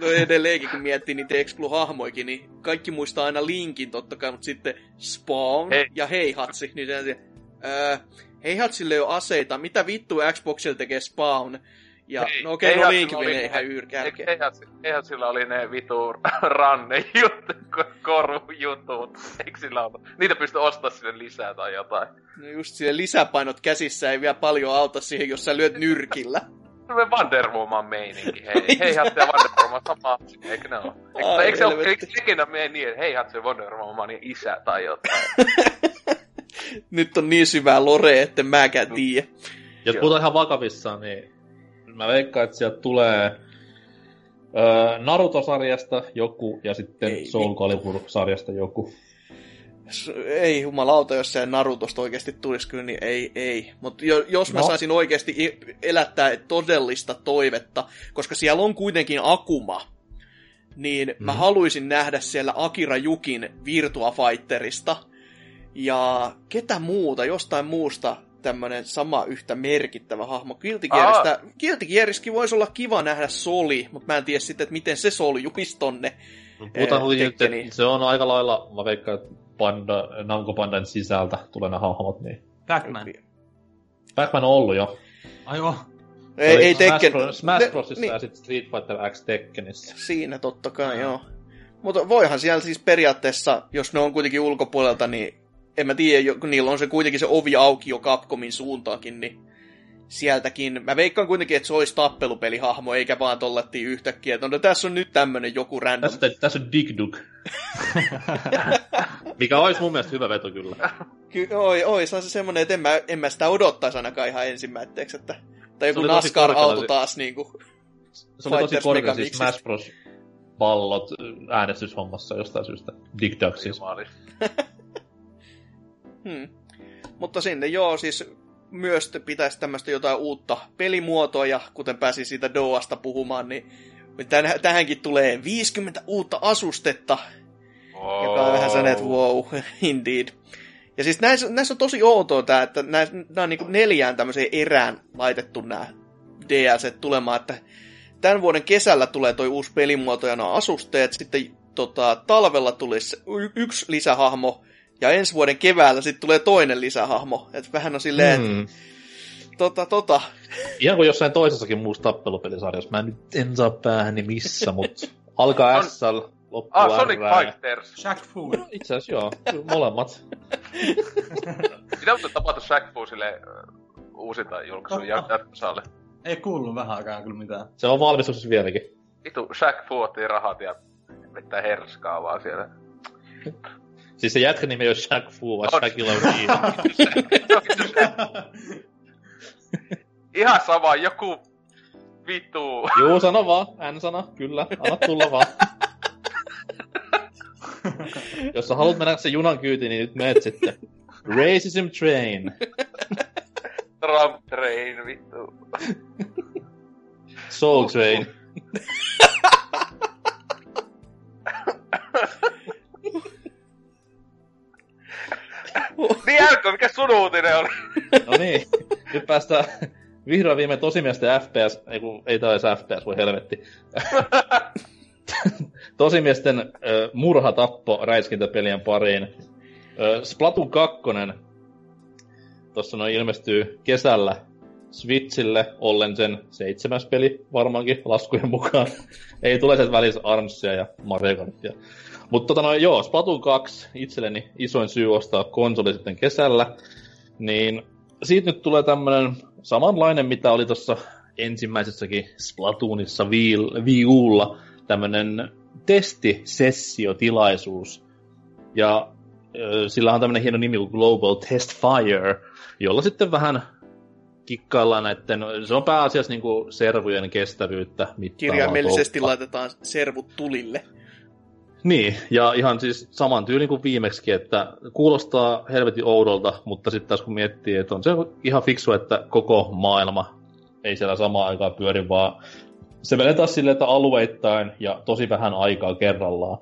No edelleenkin, kun miettii niitä Explu-hahmoikin, niin kaikki muistaa aina Linkin totta kai, mutta sitten Spawn Hei. ja Heihatsi, niin se öö, Heihatsille ei ole aseita, mitä vittu Xboxilla tekee Spawn? Ja Hei, no okei, okay, no Heihatsilla Link oli menee ne- ihan yyrkärkeen. Eihän, eihän sillä oli ne vitu ranne juttu, korujutut. Eikö sillä ollut? Niitä pystyi ostamaan sinne lisää tai jotain. No just siellä lisäpainot käsissä ei vielä paljon auta siihen, jos sä lyöt nyrkillä. Se Wonder Woman meininki, hei. Hei Hatse ja Wonder Woman sama asia, eikö ne oo? Eikö, Ai, eikö se ole, eikö ikinä mene niin, että hei Hatse ja Wonder Womanin isä tai jotain? Nyt on niin syvää lore, että mäkään tiedä. Jos puhutaan ihan vakavissaan, niin mä veikkaan, että sieltä tulee öö, Naruto-sarjasta joku ja sitten Ei Soul. Calibur-sarjasta joku. Ei jumalauta, jos se Narutosta oikeasti tulisi kyllä, niin ei, ei. Mutta jo, jos mä No. saisin oikeasti elättää todellista toivetta, koska siellä on kuitenkin Akuma, niin mä Mhm. haluaisin nähdä siellä Akira Jukin Virtua Fighterista. Ja ketä muuta, jostain muusta tämmönen sama yhtä merkittävä hahmo. Guilty Gearista, Guilty Geariskin voisi olla kiva nähdä Soli, mutta mä en tiedä sitten, että miten se soljuisi tonne. No, Puhutaan Eh, kuitenkin, nyt, että se on aika lailla, mä veikkaan, että Panda, Namco Pandan sisältä tulee nämä hahmot, niin Pac-Man. Pac-Man on ollut jo. Ai joo. Ei, ei Tekken. Smash, Smash Brosissa niin. ja sitten Street Fighter X Tekkenissä. Siinä totta kai, joo. Mutta voihan siellä siis periaatteessa, jos ne on kuitenkin ulkopuolelta, niin en mä tiedä, jo- kun niillä on se kuitenkin se ovi auki jo Capcomin suuntaankin, niin sieltäkin. Mä veikkaan kuitenkin, että se olisi tappelupelihahmo, eikä vaan tollettiin yhtäkkiä, että no tässä on nyt tämmönen joku random. Tässä, tässä on Dig Dug. Mikä olisi mun mielestä hyvä veto kyllä. Ky- oi, oi, se on se semmonen, että en mä, en mä sitä odottaisi ainakaan ihan ensimmäiseksi, että tai joku NASCAR-auto taas niinku. Se oli tosi Fighters korkea siis. Smash Bros. pallot äänestyshommassa jostain syystä. Dick Duck siis. Hmm. Mutta sinne joo, siis myös pitäisi tämmöistä jotain uutta pelimuotoa, ja kuten pääsin siitä Doasta puhumaan, niin tän- tähänkin tulee 50 uutta asustetta, Oh. joka on vähän sellainen, että wow, indeed. Ja siis näissä, näissä on tosi outoa tämä, että näissä, nämä on niin neljään tämmöiseen erään laitettu nämä DLC tulemaan, että tämän vuoden kesällä tulee toi uusi pelimuoto ja nämä asusteet, sitten tota, talvella tulisi yksi lisähahmo, ja ensi vuoden keväällä sitten tulee toinen lisähahmo. Et vähän on silleen, mm. Tota, tota. Ihan kuin jossain toisessakin muussa tappelupelisarjassa. Mä en nyt en saa päähäni missä, mutta alkaa On- S, loppuu Ah, Sonic R. Fighters. Shaq Fu. No, itse asiassa joo, molemmat. Mitä mutta tapahtu Shaq Fu sille äh, uusinta julkaisun jatkosalle? Ei kuullut vähän aikaa kyllä mitään. Se on valmistuksessa vieläkin. Vitu, Shaq Fu otti rahat ja vetää herskaa vaan siellä. Siis se jätkä nimi ole Shaq Fu, vaan On. Shaquille O'Neal. Ihan sama, joku vitu. Juu, sano vaan, N-sana, kyllä, anna tulla vaan. Jos sä haluat mennä se junan kyytiin, niin nyt meet sitten. Racism Train. Trump Train, vittu. Soul Train. Niin älkö, mikä sun uutinen oli? No niin, nyt päästään vihdoin viimein tosimiesten FPS, ei kun ei tää edes FPS, voi helvetti. tosimiesten äh, murhatappo räiskintäpelien pariin. Äh, Splatoon 2, tossa noin ilmestyy kesällä Switchille, ollen sen seitsemäs peli varmaankin laskujen mukaan. ei tule sieltä välissä Armsia ja Mario Kartia. Mutta tota noin, joo, Splatoon 2 itselleni isoin syy ostaa konsoli sitten kesällä. Niin siitä nyt tulee tämmönen samanlainen, mitä oli tuossa ensimmäisessäkin Splatoonissa Wii- Wii Ulla, tämmönen testisessiotilaisuus. Ja ö, sillä on tämmönen hieno nimi kuin Global Test Fire, jolla sitten vähän kikkaillaan näiden, se on pääasiassa niinku servujen kestävyyttä mittaavaa Kirjaimellisesti touhua. laitetaan servut tulille. Niin, ja ihan siis saman tyylin kuin viimeksi, että kuulostaa helvetin oudolta, mutta sitten taas kun miettii, että on se ihan fiksu, että koko maailma ei siellä samaan aikaan pyöri, vaan se menee taas silleen, että alueittain ja tosi vähän aikaa kerrallaan.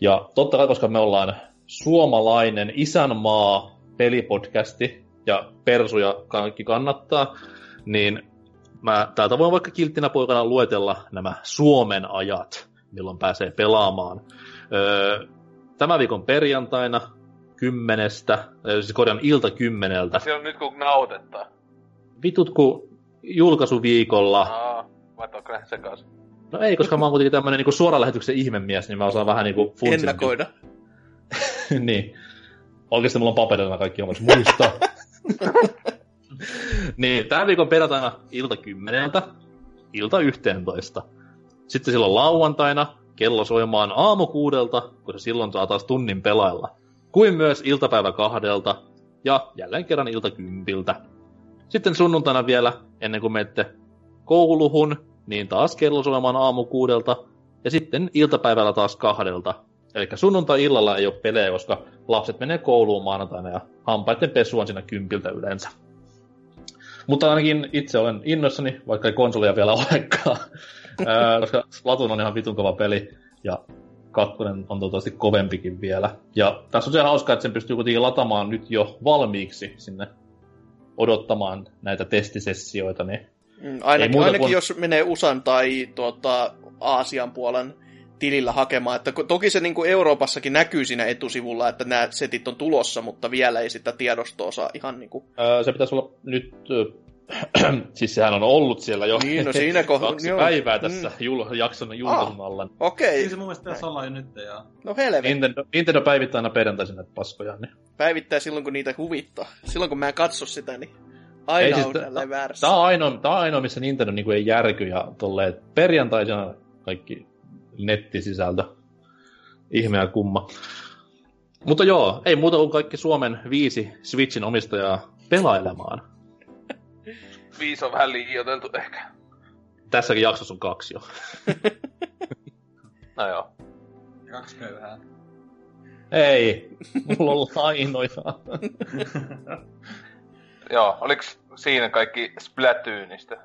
Ja totta kai, koska me ollaan suomalainen isänmaa pelipodcasti ja persuja kaikki kannattaa, niin mä täältä voin vaikka kilttinä poikana luetella nämä Suomen ajat, milloin pääsee pelaamaan. Öö, tämän viikon perjantaina kymmenestä, siis korjan ilta kymmeneltä. Se on nyt kun nautettaa. Vitut kun julkaisuviikolla, Aa, ne sekas? no ei, koska mä oon kuitenkin tämmönen niinku suoran lähetyksen ihmemies, niin mä osaan vähän niinku funtsia. Ennakoida. niin. Oikeasti mulla on paperilla kaikki omat muista. niin, tämän viikon perjantaina ilta kymmeneltä, ilta yhteentoista. Sitten silloin lauantaina kello soimaan aamu kuudelta, kun se silloin saa taas tunnin pelailla. Kuin myös iltapäivä kahdelta ja jälleen kerran ilta kympiltä. Sitten sunnuntaina vielä, ennen kuin menette kouluhun, niin taas kello soimaan aamu kuudelta ja sitten iltapäivällä taas kahdelta. Eli sunnuntai-illalla ei ole pelejä, koska lapset menee kouluun maanantaina ja hampaiden pesu on siinä kympiltä yleensä. Mutta ainakin itse olen innoissani, vaikka ei konsolia vielä olekaan. Ää, koska Splatoon on ihan vitun kova peli ja kakkonen on toivottavasti kovempikin vielä. Ja tässä on se hauska, että sen pystyy kuitenkin latamaan nyt jo valmiiksi sinne odottamaan näitä testisessioita, niin Mm, ainakin, muuta ainakin kuin- jos menee USAn tai tuota, Aasian puolen tilillä hakemaan. Että toki se niin kuin Euroopassakin näkyy siinä etusivulla, että nämä setit on tulossa, mutta vielä ei sitä tiedostoa saa ihan niin kuin... Öö, se pitäisi olla nyt, siis sehän on ollut siellä jo Niin, no siinä kohdassa- kaksi joo. päivää tässä mm. jul, jakson julkaisun Ah. Okei, Ei se mun mielestä pitäisi olla jo nyt, ja... no helvetti. Nintendo, Nintendo päivittää aina perjantaisin näitä paskoja, niin. Päivittää silloin, kun niitä huvittaa. Silloin, kun mä en katso sitä, niin aina Ei siis on t- tälleen väärässä. Tää on ainoa, tää on ainoa missä Nintendo niinku ei järky ja tolleen perjantaisena kaikki nettisisältö. Ihme ja kumma. Mutta joo, ei muuta kuin kaikki Suomen viisi Switchin omistajaa pelailemaan. Viisi on vähän liioiteltu ehkä. Tässäkin jaksossa on kaksi jo. No joo. Kaksi köyhää. Ei, mulla on lainoja. Joo, oliks siinä kaikki Splatoonista?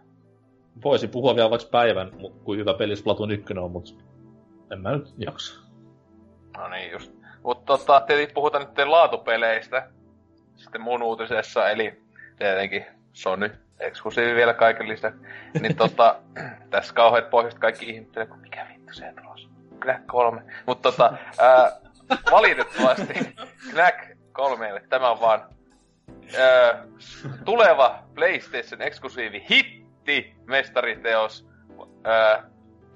Voisin puhua vielä vaikka päivän, kuin hyvä peli Splatoon 1 on, mut en mä nyt jaksa. No niin just. Mutta tota, tietenkin puhutaan nyt laatupeleistä. Sitten mun uutisessa, eli tietenkin Sony eksklusiivi vielä kaiken lisäksi. Niin tota, tässä kauheat pohjoiset kaikki ihmettelee, kun mikä vittu se on tulossa. Knack 3. Mutta tota, ää, valitettavasti Knack 3 tämä on vaan ää, tuleva PlayStation eksklusiivi hitti mestariteos. Ää,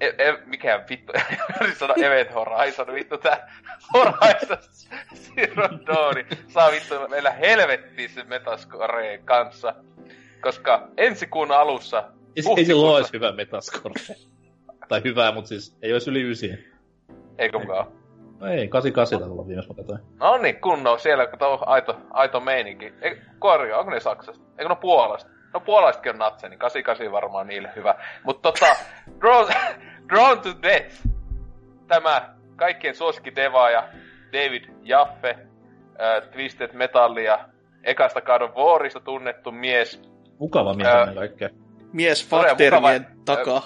e, e, mikä vittu, en sano Event Horizon, vittu tää Horizon Zero Dawn saa vittu meillä helvettissä Metascoreen kanssa. Koska ensi kuun alussa Ei, sillä olisi hyvä metascore. tai hyvää, mut siis ei olisi yli ysiä. Eikö mukaan? No ei, 88 taitaa olla viimeis mä katsoin. No niin, kunnon siellä, kun tuo aito, aito meininki. Ei, korjaa, onko ne Saksasta? Eikö no Puolasta? No Puolaistakin on natse, niin 88 varmaan niille hyvä. Mutta tota, Drawn, Drawn to Death. Tämä kaikkien suosikki devaaja David Jaffe, äh, Twisted Metallia, ekasta God of Warista tunnettu mies, Mukava mies Ää, ennen kaikkea. Mies mukava. takaa.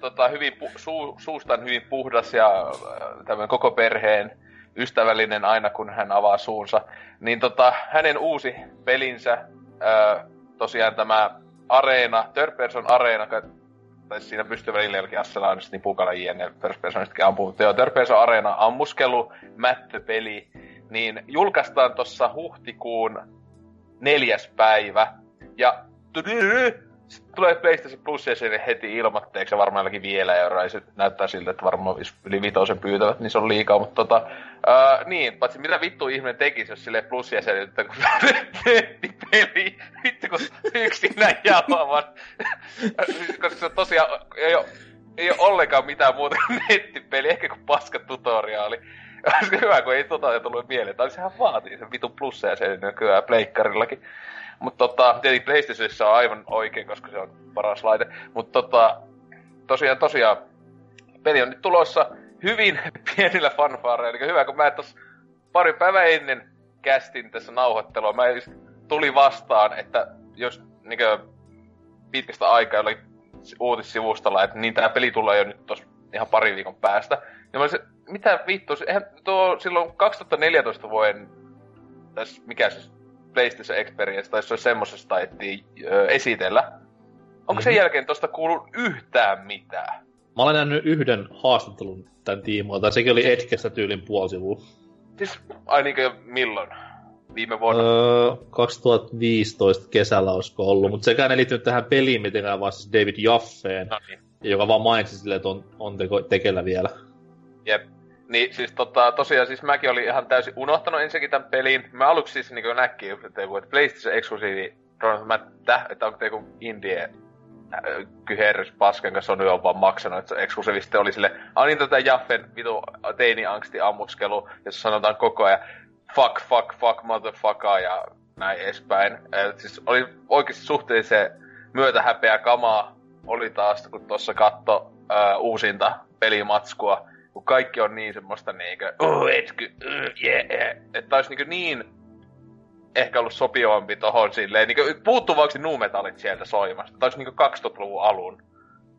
tota, hyvin pu- suu, suustaan hyvin puhdas ja tämmöinen koko perheen ystävällinen aina kun hän avaa suunsa. Niin tota, hänen uusi pelinsä, äh, tosiaan tämä Areena, Third Person Areena, tai siinä pystyy välillä jollakin Assela on niin pukala jne. First Personistakin ampuu. Mutta joo, Third Person Areena ammuskelu, mättöpeli, niin julkaistaan tuossa huhtikuun neljäs päivä. Ja tulee PlayStation Plus sinne heti ilmoitteeksi ja varmaan jollakin vielä euroa. Ja se näyttää siltä, että varmaan jos yli vitosen pyytävät, niin se on liikaa. Mutta tota, ää, niin, paitsi mitä vittu ihminen tekisi, jos sille plus jäsenyyttä, kun nettipeli, vittu kun yksinään jalavan. Koska se on tosiaan, ei ole, ei ole ollenkaan mitään muuta kuin nettipeli, ehkä kuin paska tutoriaali. Olisi hyvä, kun ei tota tullut mieleen. Tai sehän vaatii sen vitun plussa ja sen nykyään pleikkarillakin. Mutta tota, tietenkin PlayStationissa on aivan oikein, koska se on paras laite. Mutta tota, tosiaan, tosiaan, peli on nyt tulossa hyvin pienillä fanfaareilla. Eli hyvä, kun mä tos pari päivää ennen kästin tässä nauhoittelua, mä just tuli vastaan, että jos niinkö pitkästä aikaa oli uutissivustalla, että niin tää peli tulee jo nyt tos ihan pari viikon päästä. Ja mä olisin, mitä vittu, eihän tuo silloin 2014 vuoden, tässä mikä se PlayStation Experience, tai se on semmosessa taittiin ö, esitellä. Onko sen Mhm. jälkeen tosta kuullut yhtään mitään? Mä olen nähnyt yhden haastattelun tämän tiimoilta, sekin oli Edgestä tyylin puoli sivua. Siis, ai niinkö milloin? Viime vuonna? Öö, 2015 kesällä olisiko ollut, mutta sekään ei liittynyt tähän peliin mitenkään, vaan siis David Jaffeen, No niin. joka vaan mainitsi silleen, että on, on teko, tekellä vielä. Jep. Niin siis tota, tosiaan siis mäkin olin ihan täysin unohtanut ensinnäkin tämän pelin. Mä aluksi siis niin näki, että voi, että PlayStation eksklusiivi, mä täh, että onko joku indie äh, kyherrys paskan kanssa on jo vaan maksanut, että se eksklusiivisesti oli sille, niin tätä Jaffen vitu teini-angsti ammuskelu, jossa sanotaan koko ajan fuck, fuck, fuck, motherfucker ja näin edespäin. Et siis oli oikeasti suhteellisen myötähäpeä kamaa oli taas, kun tuossa katto äh, uusinta pelimatskua, kun kaikki on niin semmoista niinkö, oh, etsky, uh, yeah, yeah. Että olisi niinkö niin ehkä ollut sopivampi tohon silleen, niinkö puuttuvaksi nuumetallit sieltä soimasta. Tai olisi niinkö 2000-luvun alun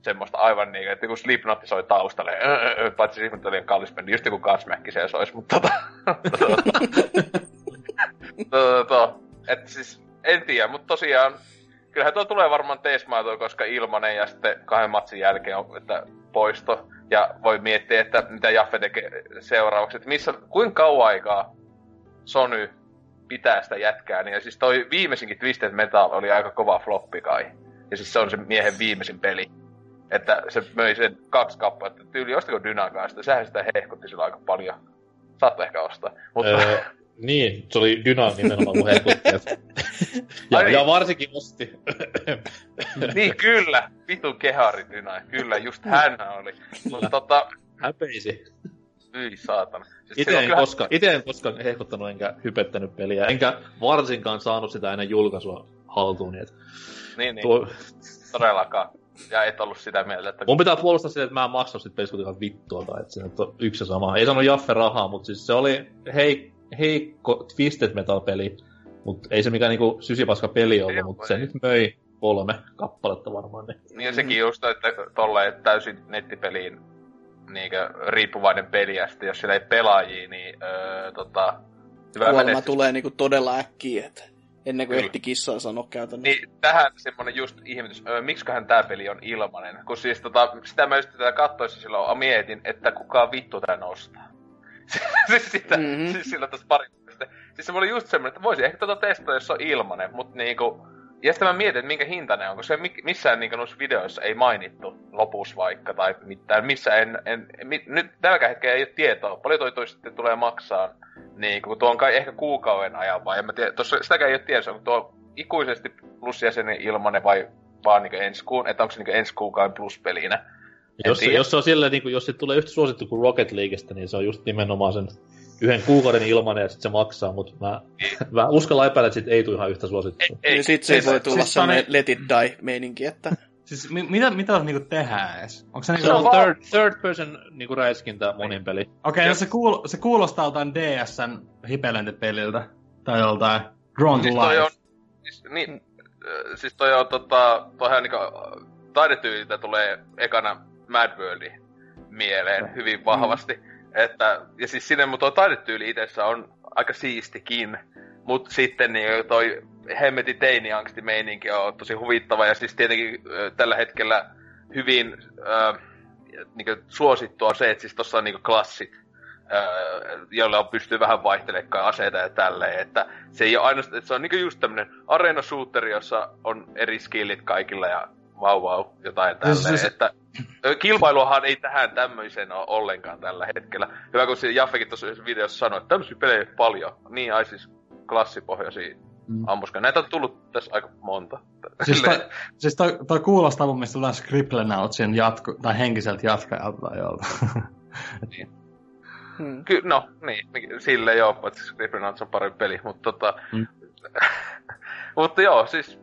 semmoista aivan niinkö, että kun Slipknot soi taustalle, ö, ö, paitsi Slipknot oli kallis bändi, just joku Godsmack se sois, mutta tota... tota, että siis, en tiedä, mutta tosiaan, kyllähän tuo tulee varmaan teesmaatoa, koska ilmanen ja sitten kahden matsin jälkeen on, että poisto. Ja voi miettiä, että mitä Jaffe tekee seuraavaksi, että missä, kuinka kauan aikaa Sony pitää sitä jätkää, niin ja siis toi viimeisinkin Twisted Metal oli aika kova floppi kai. Ja siis se on se miehen viimeisin peli. Että se möi sen kaksi kappaletta. Tyyli, ostako Dynagaa sitä? Sehän sitä hehkutti sillä aika paljon. Saattoi ehkä ostaa. Mutta Öö, niin, se oli Dyna nimenomaan mun ja, Ai ja varsinkin osti. niin kyllä, vitun kehari Dyna. Kyllä, just hän oli. Mutta tota, Häpeisi. Hyi saatana. Siis Itse en, kyllä- koska, ite en koskaan hehkuttanut enkä hypettänyt peliä, enkä varsinkaan saanut sitä ennen julkaisua haltuun. Niin, Niin, niin, tuo, todellakaan. ja et ollut sitä mieltä, että... Mun pitää puolustaa sitä, että mä en maksanut sit pelistä kuitenkaan vittua, tai että se on yksi sama. Ei sanonut Jaffe rahaa, mutta siis se oli hei, heikko Twisted Metal-peli, mutta ei se mikään niinku sysipaska peli ollut, mutta se nyt möi kolme kappaletta varmaan. Niin. Niin ja sekin just, että tolleen täysin nettipeliin niinkö riippuvainen peli, ja sitten jos siellä ei pelaajia, niin öö, tota... hyvä Kuolema menestys. tulee niinku todella äkkiä, että ennen kuin Kyllä. ehti kissaa sanoa käytännössä. Niin tähän semmonen just ihmetys, öö, miksiköhän tää peli on ilmanen? Kun siis tota, sitä mä just tätä kattoissa silloin mietin, että kuka vittu tän ostaa. siis sitä, Mhm. mm-hmm. siis silloin tässä pari sitten. Siis se oli just semmonen, että voisi ehkä tota testata, jos se on ilmanen, mut niinku... Ja sitten mä mietin, että minkä hintainen on, kun se mi- missään niinku noissa videoissa ei mainittu lopussa vaikka tai mitään. Missä en, en, mi, nyt tälläkään hetkellä ei ole tietoa. Paljon toi, toi sitten tulee maksaa. Niin, kun tuo on kai ehkä kuukauden ajan vai en mä tiedä. Tossa, sitäkään ei ole tiedossa, onko tuo ikuisesti plusjäsenen ilmanen vai vaan niinku ensi kuun, että onko se niinku ensi kuukauden pluspelinä. Jos, se- jos se on silleen, niin kuin, jos se tulee yhtä suosittu kuin Rocket Leaguestä, niin se on just nimenomaan sen yhden kuukauden ilmanen ja sitten se maksaa, mutta mä, mä uskallan epäillä, että sit ei tule ihan yhtä suosittua. Ei, sit se siis- voi tulla siis sellainen Tani- let it die meininki, että Siis mi- mitä, mitä niinku tehdään edes? Onko se niinku... Se on vaan- third, third person niin kuin räiskintä monin peli. Okei, no se, kuul- se kuulostaa jotain DSn hipelentipeliltä. Tai joltain Drawn to Siis toi Life. on, siis, niin, äh, siis toi on tota, toihan niinku taidetyyliltä tulee ekana Mad World mieleen hyvin vahvasti. Että, ja siis sinne mun tuo taidetyyli itsessä on aika siistikin. Mut sitten niin toi hemmeti teiniangsti meininki on tosi huvittava ja siis tietenkin tällä hetkellä hyvin äh, niin suosittua on se, että siis tossa on niin klassit, äh, joilla on pystyy vähän vaihtelemaan aseita ja tälleen, että se ei ole ainoastaan, että se on niin just tämmönen arena shooteri, jossa on eri skillit kaikilla ja vau vau, jotain tälleen, Siis- siis- että kilpailuahan ei tähän tämmöiseen ole ollenkaan tällä hetkellä. Hyvä, kun se Jaffekin tuossa videossa sanoi, että tämmöisiä pelejä paljon. Niin, ai siis klassipohjaisia Mm. ammuska. Näitä on tullut tässä aika monta. Siis, toi, siis toi, toi kuulostaa mun mielestä jotain Scribblenautsin jatko, tai henkiseltä jatkajalta tai jolta. hmm. Ky- no, niin, niin, sille joo, paitsi Scribblenauts on parempi peli, mutta tota... Mm. mutta joo, siis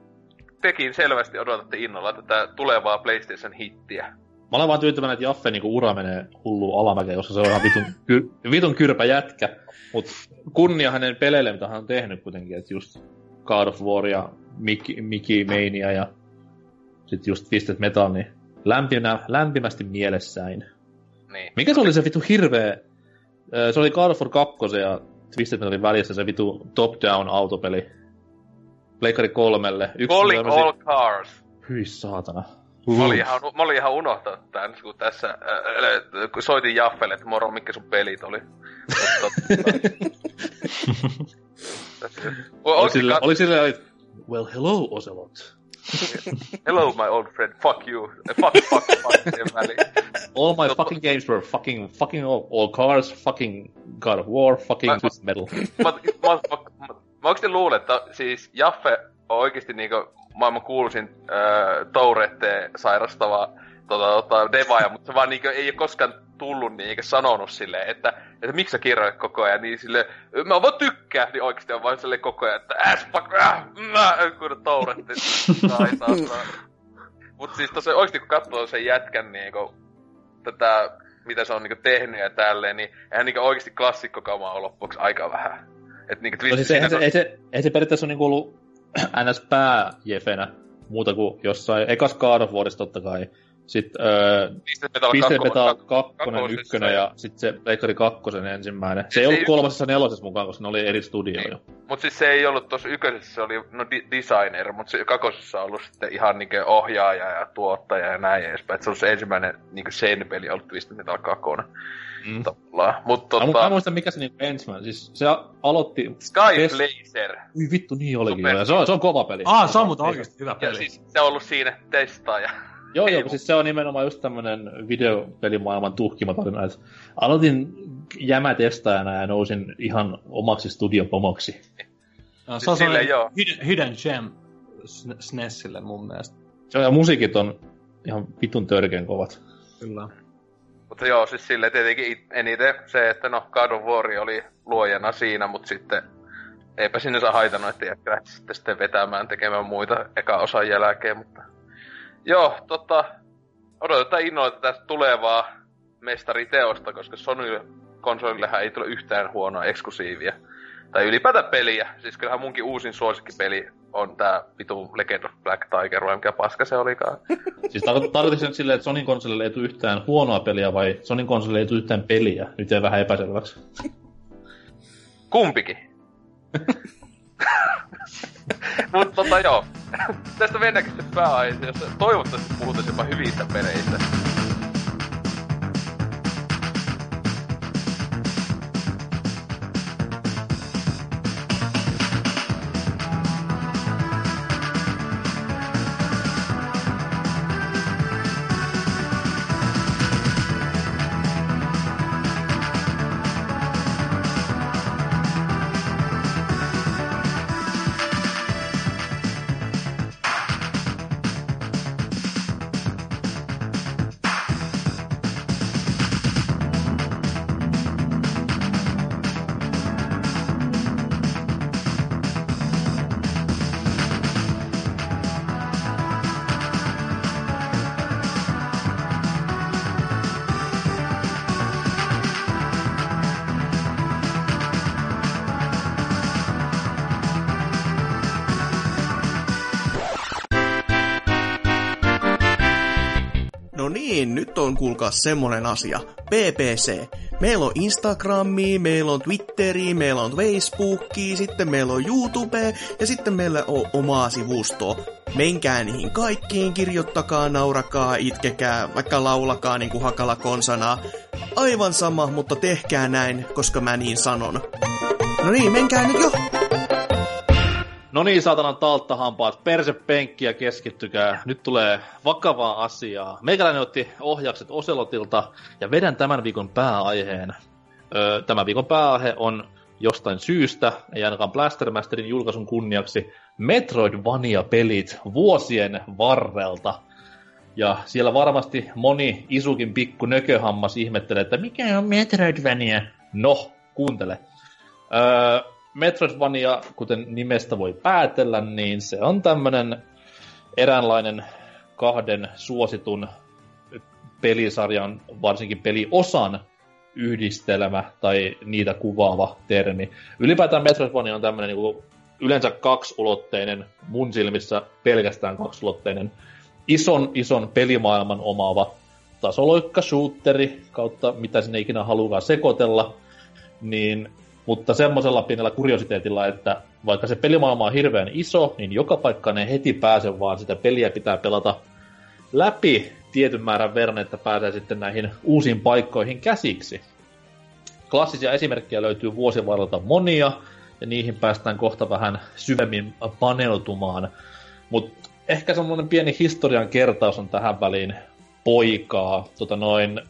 tekin selvästi odotatte innolla tätä tulevaa PlayStation-hittiä. Mä olen vaan tyytyväinen, että Jaffe niinku ura menee hullu alamäkeen, koska se on ihan vitun, kyr, vitun kyrpä jätkä. Mut kunnia hänen peleille, mitä hän on tehnyt kuitenkin, että just God of War ja Mickey, Mickey Mania ja sit just Twisted Metal, niin lämpimä, lämpimästi mielessäin. Niin. Mikä se oli se vitu hirveä? Se oli God of War 2 ja Twisted Metalin välissä se vitu top-down autopeli. Pleikkari kolmelle. Yksi Calling all cars. Hyi saatana. Mä olin ihan, mä olin ihan unohtanut tän, kun tässä, äh, kun soitin Jaffelle, että moro, mitkä sun pelit oli. Oli sille, oli sille, että, well hello Ocelot. Hello my old friend, fuck you. Eh, Fuck, fuck, fuck. All my fucking games were fucking, fucking all, all cars, fucking God of War, fucking Twisted Metal. mä, mä, mä, mä, oikeesti luulen, että siis Jaffe on oikeesti niinku maailman kuuluisin äh, Touretteen sairastava tota, tota, devaaja, mutta se vaan niinku ei ole koskaan tullut niin eikä sanonut silleen, että, että miksi sä kirjoit koko ajan, niin sille mä vaan tykkään, niin oikeesti on vaan silleen koko ajan, että ass fuck, äh, mä, kun Tourette taitaa. Mut siis tossa oikeesti kun katsoo sen jätkän niinku, tätä, mitä se on niinku tehnyt ja tälleen, niin eihän niinku oikeesti klassikkokama ole loppuksi aika vähän. Et niinku No siis ei, siinä se, ei, se, ei se periaatteessa ole niinku ollut ns. pääjefenä muuta kuin jossain, ekas God of Warissa totta kai. Sitten öö, Twisted Metal Twisted 2, Metal 2, kakkosessa 1 ja- sitten se Pleikkari 2 ensimmäinen. Se ei ollut ei- kolmasessa nelosessa mukaan, koska ne oli eri studio Niin. jo. Mut siis se ei ollut tossa ykkösessä, se oli no di- designer, mut se kakosessa on ollut sitten ihan niinku ohjaaja ja tuottaja ja näin edespäin. Et se on se ensimmäinen niinku sen-peli ollut Twisted Metal 2. Mm. Tavallaan. Mut Tota... Mä tota, en muista mikä se niinku ensimmäinen, siis se aloitti... Sky Best- Blazer. Ui vittu, niin olikin Super. Ja se on, se on kova peli. ah, se on muuten oikeesti hyvä Ja peli. siis se on ollut siinä testaaja. Joo, Ei joo, siis se on nimenomaan just tämmönen videopelimaailman tuhkimatarina, että aloitin jämätestaajana ja nousin ihan omaksi studiopomoksi. No, se on sellainen joo. hidden, hidden gem Sn- SNESille mun mielestä. Se on, ja musiikit on ihan vitun törkeän kovat. Kyllä. Mutta joo, siis sille tietenkin it- eniten se, että no God of War oli luojana siinä, mutta sitten eipä sinne saa haitannut, että jätkää sitten, sitten vetämään tekemään muita eka osan jälkeen, mutta Joo, tota, odotetaan innolla tästä tulevaa mestariteosta, koska Sony konsolillehän ei tule yhtään huonoa eksklusiivia. Tai ylipäätään peliä. Siis kyllähän munkin uusin suosikkipeli on tää vitu Legend of Black Tiger, vai mikä paska se olikaan. Siis tar- tarkoitatko nyt silleen, että Sonin konsolille ei tule yhtään huonoa peliä vai Sonin konsolille ei tule yhtään peliä? Nyt jäi vähän epäselväksi. Kumpikin. Mutta tota joo, tästä mennäänkin sitten pääaiheeseen, jossa toivottavasti puhutaan jopa hyvistä peleistä. Kuulkaa semmonen asia. PPC. Meillä on Instagrami, meillä on Twitteri, meillä on Facebooki, sitten meillä on YouTube ja sitten meillä on omaa sivustoa. Menkää niihin kaikkiin, kirjoittakaa, naurakaa, itkekää, vaikka laulakaa niin kuin hakala konsana. Aivan sama, mutta tehkää näin, koska mä niin sanon. No niin, menkää nyt jo! No niin, saatanan talttahampaat, persepenkki ja keskittykää. Nyt tulee vakavaa asiaa. Meikäläinen otti ohjaukset Oselotilta ja vedän tämän viikon pääaiheen. Öö, tämän viikon pääaihe on jostain syystä, ei ainakaan Blastermasterin julkaisun kunniaksi, Metroidvania-pelit vuosien varrelta. Ja siellä varmasti moni isukin pikku nököhammas ihmettelee, että mikä on Metroidvania? No, kuuntele. Öö, Metroidvania, kuten nimestä voi päätellä, niin se on tämmönen eräänlainen kahden suositun pelisarjan, varsinkin peliosan yhdistelmä tai niitä kuvaava termi. Ylipäätään Metroidvania on tämmöinen niin yleensä kaksulotteinen, mun silmissä pelkästään kaksulotteinen, ison ison pelimaailman omaava tasoloikka, shooteri, kautta mitä sinne ikinä haluaa sekoitella, niin mutta semmoisella pienellä kuriositeetilla, että vaikka se pelimaailma on hirveän iso, niin joka paikkaan ei heti pääse, vaan sitä peliä pitää pelata läpi tietyn määrän verran, että pääsee sitten näihin uusiin paikkoihin käsiksi. Klassisia esimerkkejä löytyy vuosien varrelta monia, ja niihin päästään kohta vähän syvemmin paneutumaan. Mutta ehkä semmoinen pieni historian kertaus on tähän väliin poikaa. Tota noin,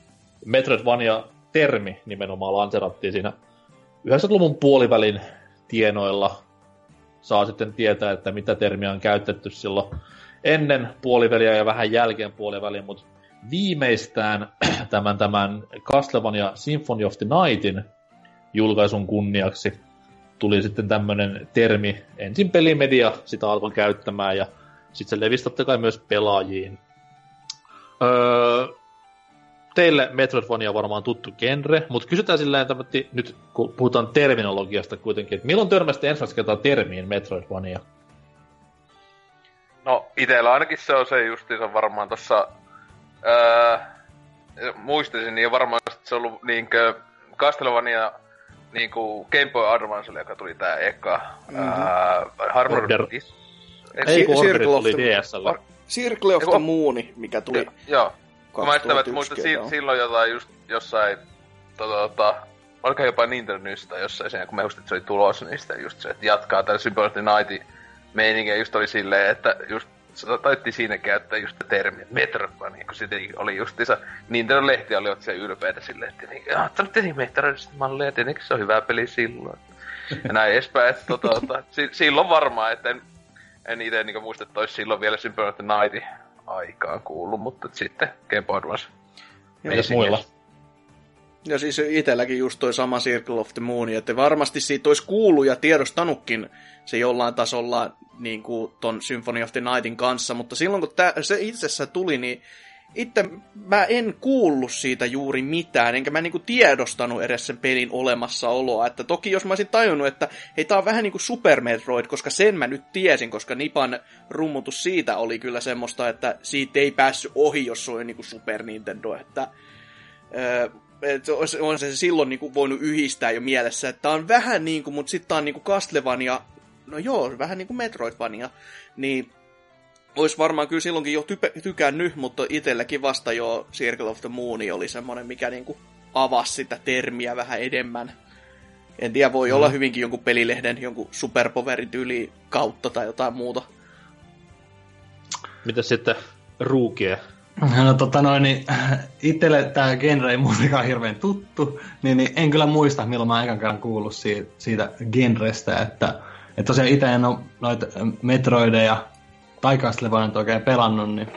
Metroidvania-termi nimenomaan lanserattiin siinä 90-luvun puolivälin tienoilla saa sitten tietää, että mitä termiä on käytetty silloin ennen puoliväliä ja vähän jälkeen puoliväliä, mutta viimeistään tämän, tämän Castlevania Symphony of the Nightin julkaisun kunniaksi tuli sitten tämmöinen termi, ensin pelimedia sitä alkoi käyttämään ja sitten se levisi totta kai myös pelaajiin. Öö, teille Metroidvania on varmaan tuttu genre, mutta kysytään silleen tämmöti, nyt kun puhutaan terminologiasta kuitenkin, että milloin törmäsitte ensimmäistä kertaa termiin Metroidvania? No, itellä ainakin se on se justiinsa varmaan tossa... Öö, muistaisin, niin varmaan se on ollut niinkö Castlevania niinku Game Boy Advance, joka tuli tää eka. Mm-hmm. Öö, Harmor Order. Is... Ei, Circle of the-. Circle of the Moon, mikä tuli Jo, joo. Kun mä sitä, että 2001 muistan si- silloin jotain just jossain, tota, tota, oliko jopa Nintendo News tai jossain siinä, kun mä just, että se oli tulossa, niin sitten just se, että jatkaa tällä Symphony of the Nightin meininkiä just oli silleen, että just se taitti siinä käyttää just termiä Metroidvania, kun sitten oli justiinsa, Nintendo-lehti oli se ylpeitä silleen, että tietenkin, ah, tämä on Metroidista malleja, tietenkin se on hyvä peli silloin. Ja näin edespäin, että tota, tota, si- silloin varmaan, että en, en itse niinku muista, että olisi silloin vielä Symphony of the Nightin aikaan kuullut, mutta sitten Game Boy Advance. Mitäs muilla? Ja siis itselläkin just toi sama Circle of the Moon, että varmasti siitä olisi kuullut ja tiedostanutkin se jollain tasolla niin kuin ton Symphony of the Nightin kanssa, mutta silloin kun tää, se itsessä tuli, niin itse mä en kuullut siitä juuri mitään, enkä mä niinku tiedostanut edes sen pelin olemassaoloa. Että toki jos mä olisin tajunnut, että hei tää on vähän niinku Super Metroid, koska sen mä nyt tiesin, koska Nipan rummutus siitä oli kyllä semmoista, että siitä ei päässyt ohi, jos se oli niinku Super Nintendo, että öö, et on se silloin niinku voinut yhdistää jo mielessä, että tää on vähän niinku, mutta sitten tää on niinku Castlevania, no joo, vähän niinku Metroidvania, niin olisi varmaan kyllä silloinkin jo type, tykännyt, mutta itselläkin vasta jo Circle of the Moon oli semmoinen, mikä niinku avasi sitä termiä vähän enemmän. En tiedä, voi mm. olla hyvinkin jonkun pelilehden, jonkun superpowerin yli kautta tai jotain muuta. Mitä sitten ruukie? No tota noin, niin itselle tämä genre ei muutenkaan hirveän tuttu, niin, niin en kyllä muista, milloin mä ekan kerran kuullut siitä, siitä genrestä, että, että tosiaan itse en ole noita Metroideja tai Castlevania oikein pelannut, niin,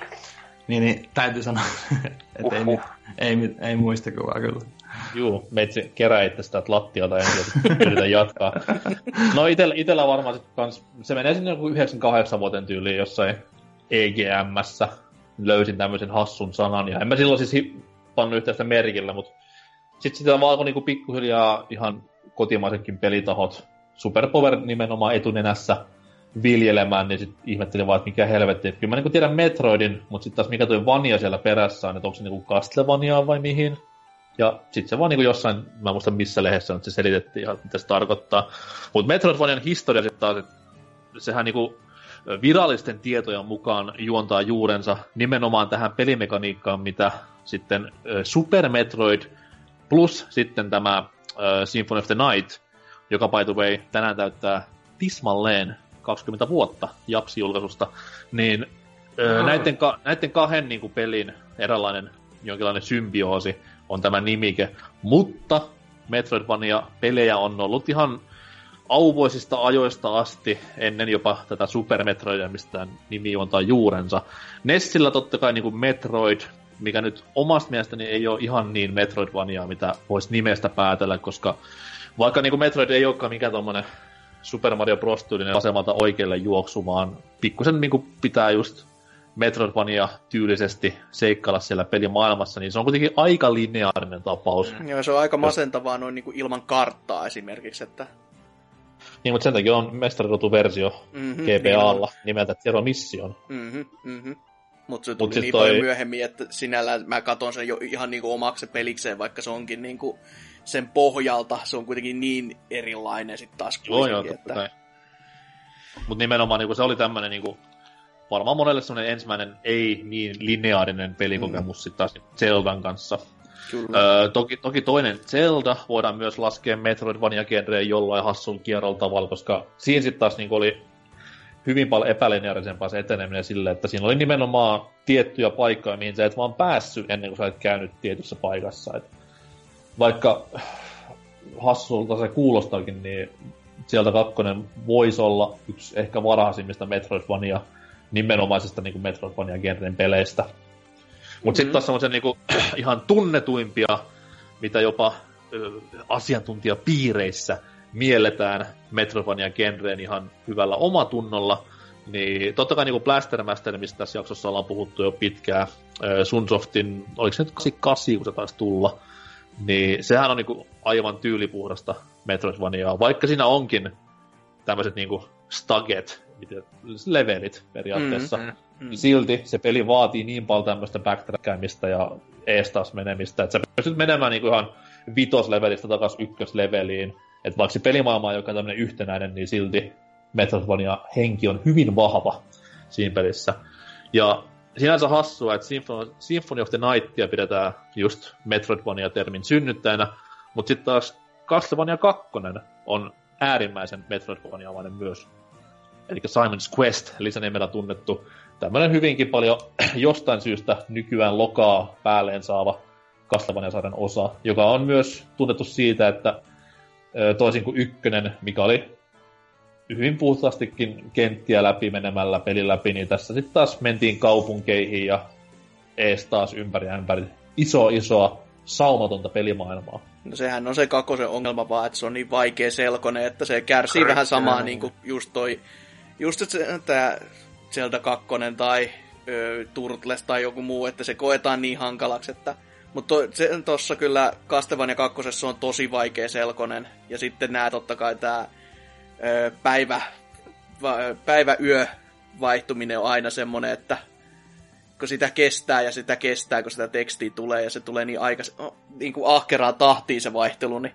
niin, niin täytyy sanoa, että ei, ei, ei, muistikuvaa kyllä. Juu, meitsi kerää itse sitä lattialta ja yritän jatkaa. No itellä, itellä varmaan sit kans, se menee sinne joku 98 vuoden tyyliin jossain EGMssä. Löysin tämmöisen hassun sanan ja en mä silloin siis pannut yhteistä merkillä, mutta sitten sitä vaan alkoi niinku pikkuhiljaa ihan kotimaisetkin pelitahot Superpower nimenomaan etunenässä viljelemään, niin sitten ihmettelin vaan, että mikä helvetti. Kyllä mä niinku tiedän Metroidin, mutta sitten taas mikä toi Vania siellä perässä on, että onko se niinku Castlevania vai mihin. Ja sitten se vaan niinku jossain, mä muistan missä lehdessä nyt se selitettiin ihan, mitä se tarkoittaa. Mutta Metroidvanian historia sitten taas, että sehän niinku virallisten tietojen mukaan juontaa juurensa nimenomaan tähän pelimekaniikkaan, mitä sitten Super Metroid plus sitten tämä Symphony of the Night, joka by the way tänään täyttää tismalleen 20 vuotta Japsi-julkaisusta, niin öö, näiden, ka- näiden kahden niin kuin pelin eräänlainen jonkinlainen symbioosi on tämä nimike, mutta Metroidvania-pelejä on ollut ihan auvoisista ajoista asti, ennen jopa tätä Super Metroidia, mistä nimi juontaa juurensa. Nessillä totta kai niin kuin Metroid, mikä nyt omasta mielestäni ei ole ihan niin Metroidvania, mitä voisi nimestä päätellä, koska vaikka niin kuin Metroid ei olekaan mikään tommonen Super Mario Bros. tyylinen asemalta oikealle juoksumaan. Pikkusen niin pitää just Metroidvania tyylisesti seikkailla siellä pelimaailmassa, niin se on kuitenkin aika lineaarinen tapaus. Mm. Joo, se on aika masentavaa noin niin kuin ilman karttaa esimerkiksi, että... Niin, mutta sen takia on mestarirotu-versio mm-hmm, GBAlla niin nimeltä Zero Mission. Mm-hmm, mm-hmm. Mutta se tuli Mut niin toi... paljon myöhemmin, että sinällään mä katon sen jo ihan niinku omaksi pelikseen, vaikka se onkin niinku sen pohjalta se on kuitenkin niin erilainen sitten taas Joo, joo, että... Mutta nimenomaan niin se oli tämmöinen niin varmaan monelle semmoinen ensimmäinen ei niin lineaarinen pelikokemus mm. sitten taas Zeldan kanssa. Öö, toki, toki toinen Zelda voidaan myös laskea Metroidvania-genreen jollain hassun kierrolla tavalla, koska siinä sitten taas niin oli hyvin paljon epälineaarisempaa se eteneminen sille, että siinä oli nimenomaan tiettyjä paikkoja, mihin sä et vaan päässyt ennen kuin sä et käynyt tietyssä paikassa. Et vaikka hassulta se kuulostaakin, niin sieltä kakkonen voisi olla yksi ehkä varhaisimmista Metroidvania nimenomaisesta niin Metroidvania-genren peleistä. Mutta mm-hmm. sitten taas semmoisen niin ihan tunnetuimpia, mitä jopa ö, asiantuntijapiireissä mielletään Metroidvania-genreen ihan hyvällä omatunnolla, niin totta kai niin Blaster Master, mistä tässä jaksossa ollaan puhuttu jo pitkään, Sunsoftin, oliko se nyt 88, kun se taisi tulla, niin sehän on niinku aivan tyylipuhdasta Metroidvaniaa, vaikka siinä onkin tämmöiset niinku staget, levelit periaatteessa. Mm, mm, mm. Silti se peli vaatii niin paljon tämmöistä backtrackkaamista ja eestas menemistä, että sä pystyt menemään niinku ihan vitoslevelistä takaisin ykkösleveliin. Että vaikka se pelimaailma on joka tämmöinen yhtenäinen, niin silti Metroidvania henki on hyvin vahva siinä pelissä. Ja sinänsä hassua, että Symphony, Symphony of the Nightia pidetään just Metroidvania-termin synnyttäjänä, mutta sitten taas Castlevania 2 on äärimmäisen Metroidvania-mainen myös. Eli Simon's Quest, lisänimellä tunnettu, tämmöinen hyvinkin paljon jostain syystä nykyään lokaa päälleen saava Castlevania-sarjan osa, joka on myös tunnettu siitä, että toisin kuin ykkönen, mikä oli hyvin puhtaastikin kenttiä läpi menemällä pelin läpi, niin tässä sitten taas mentiin kaupunkeihin ja ees taas ympäri ämpäri iso isoa saumatonta pelimaailmaa. No sehän on se kakkosen ongelma vaan, että se on niin vaikea selkonen, että se kärsii Correct. vähän samaa niin kuin just toi, just se, tää Zelda 2 tai ö, Turtles tai joku muu, että se koetaan niin hankalaksi, että mutta tossa kyllä Castlevania 2 on tosi vaikea selkonen. Ja sitten nää totta kai tää ö, päivä, päivä-yö vaihtuminen on aina semmonen, että kun sitä kestää ja sitä kestää, kun sitä tekstiä tulee ja se tulee niin aika niin kuin ahkeraa tahtiin se vaihtelu, niin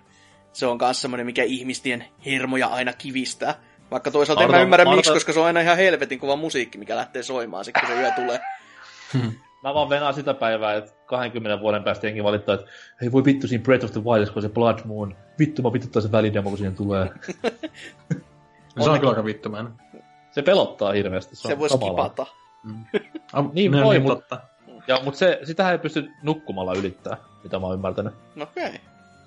se on myös semmoinen, mikä ihmisten hermoja aina kivistää. Vaikka toisaalta Arta, en mä ymmärrä Arta... miksi, koska se on aina ihan helvetin kova musiikki, mikä lähtee soimaan sitten, kun se yö tulee. Mä vaan venaan sitä päivää, että 20 vuoden päästä jengi valittaa, että hei voi vittu siinä Breath of the Wild, kun se Blood Moon. Vittu mä vituttaa se välidemo, kun siihen tulee. se on kyllä aika vittumainen. Se pelottaa hirveästi. Se, se voisi kipata. Mm. Ah, niin no, voi, niin, mutta, ja, mutta se, sitähän ei pysty nukkumalla ylittää, mitä mä oon ymmärtänyt. Okei. Okay.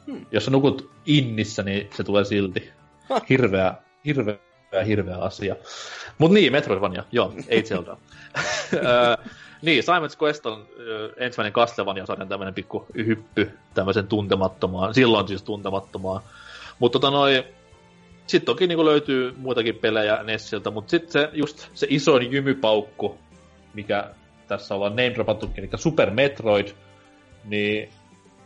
Hmm. Jos sä nukut innissä, niin se tulee silti. Hirveä, hirveä, hirveä asia. Mut niin, Metroidvania, joo, ei Zelda. niin, Simon's Quest on ensimmäinen Castlevania-sarjan tämmönen pikku hyppy tämmöisen tuntemattomaan, silloin siis tuntemattomaan. Mutta tota noin, sitten toki niin löytyy muitakin pelejä Nessiltä, mutta sitten se, just se isoin jymypaukku, mikä tässä ollaan name dropattukin, eli Super Metroid, niin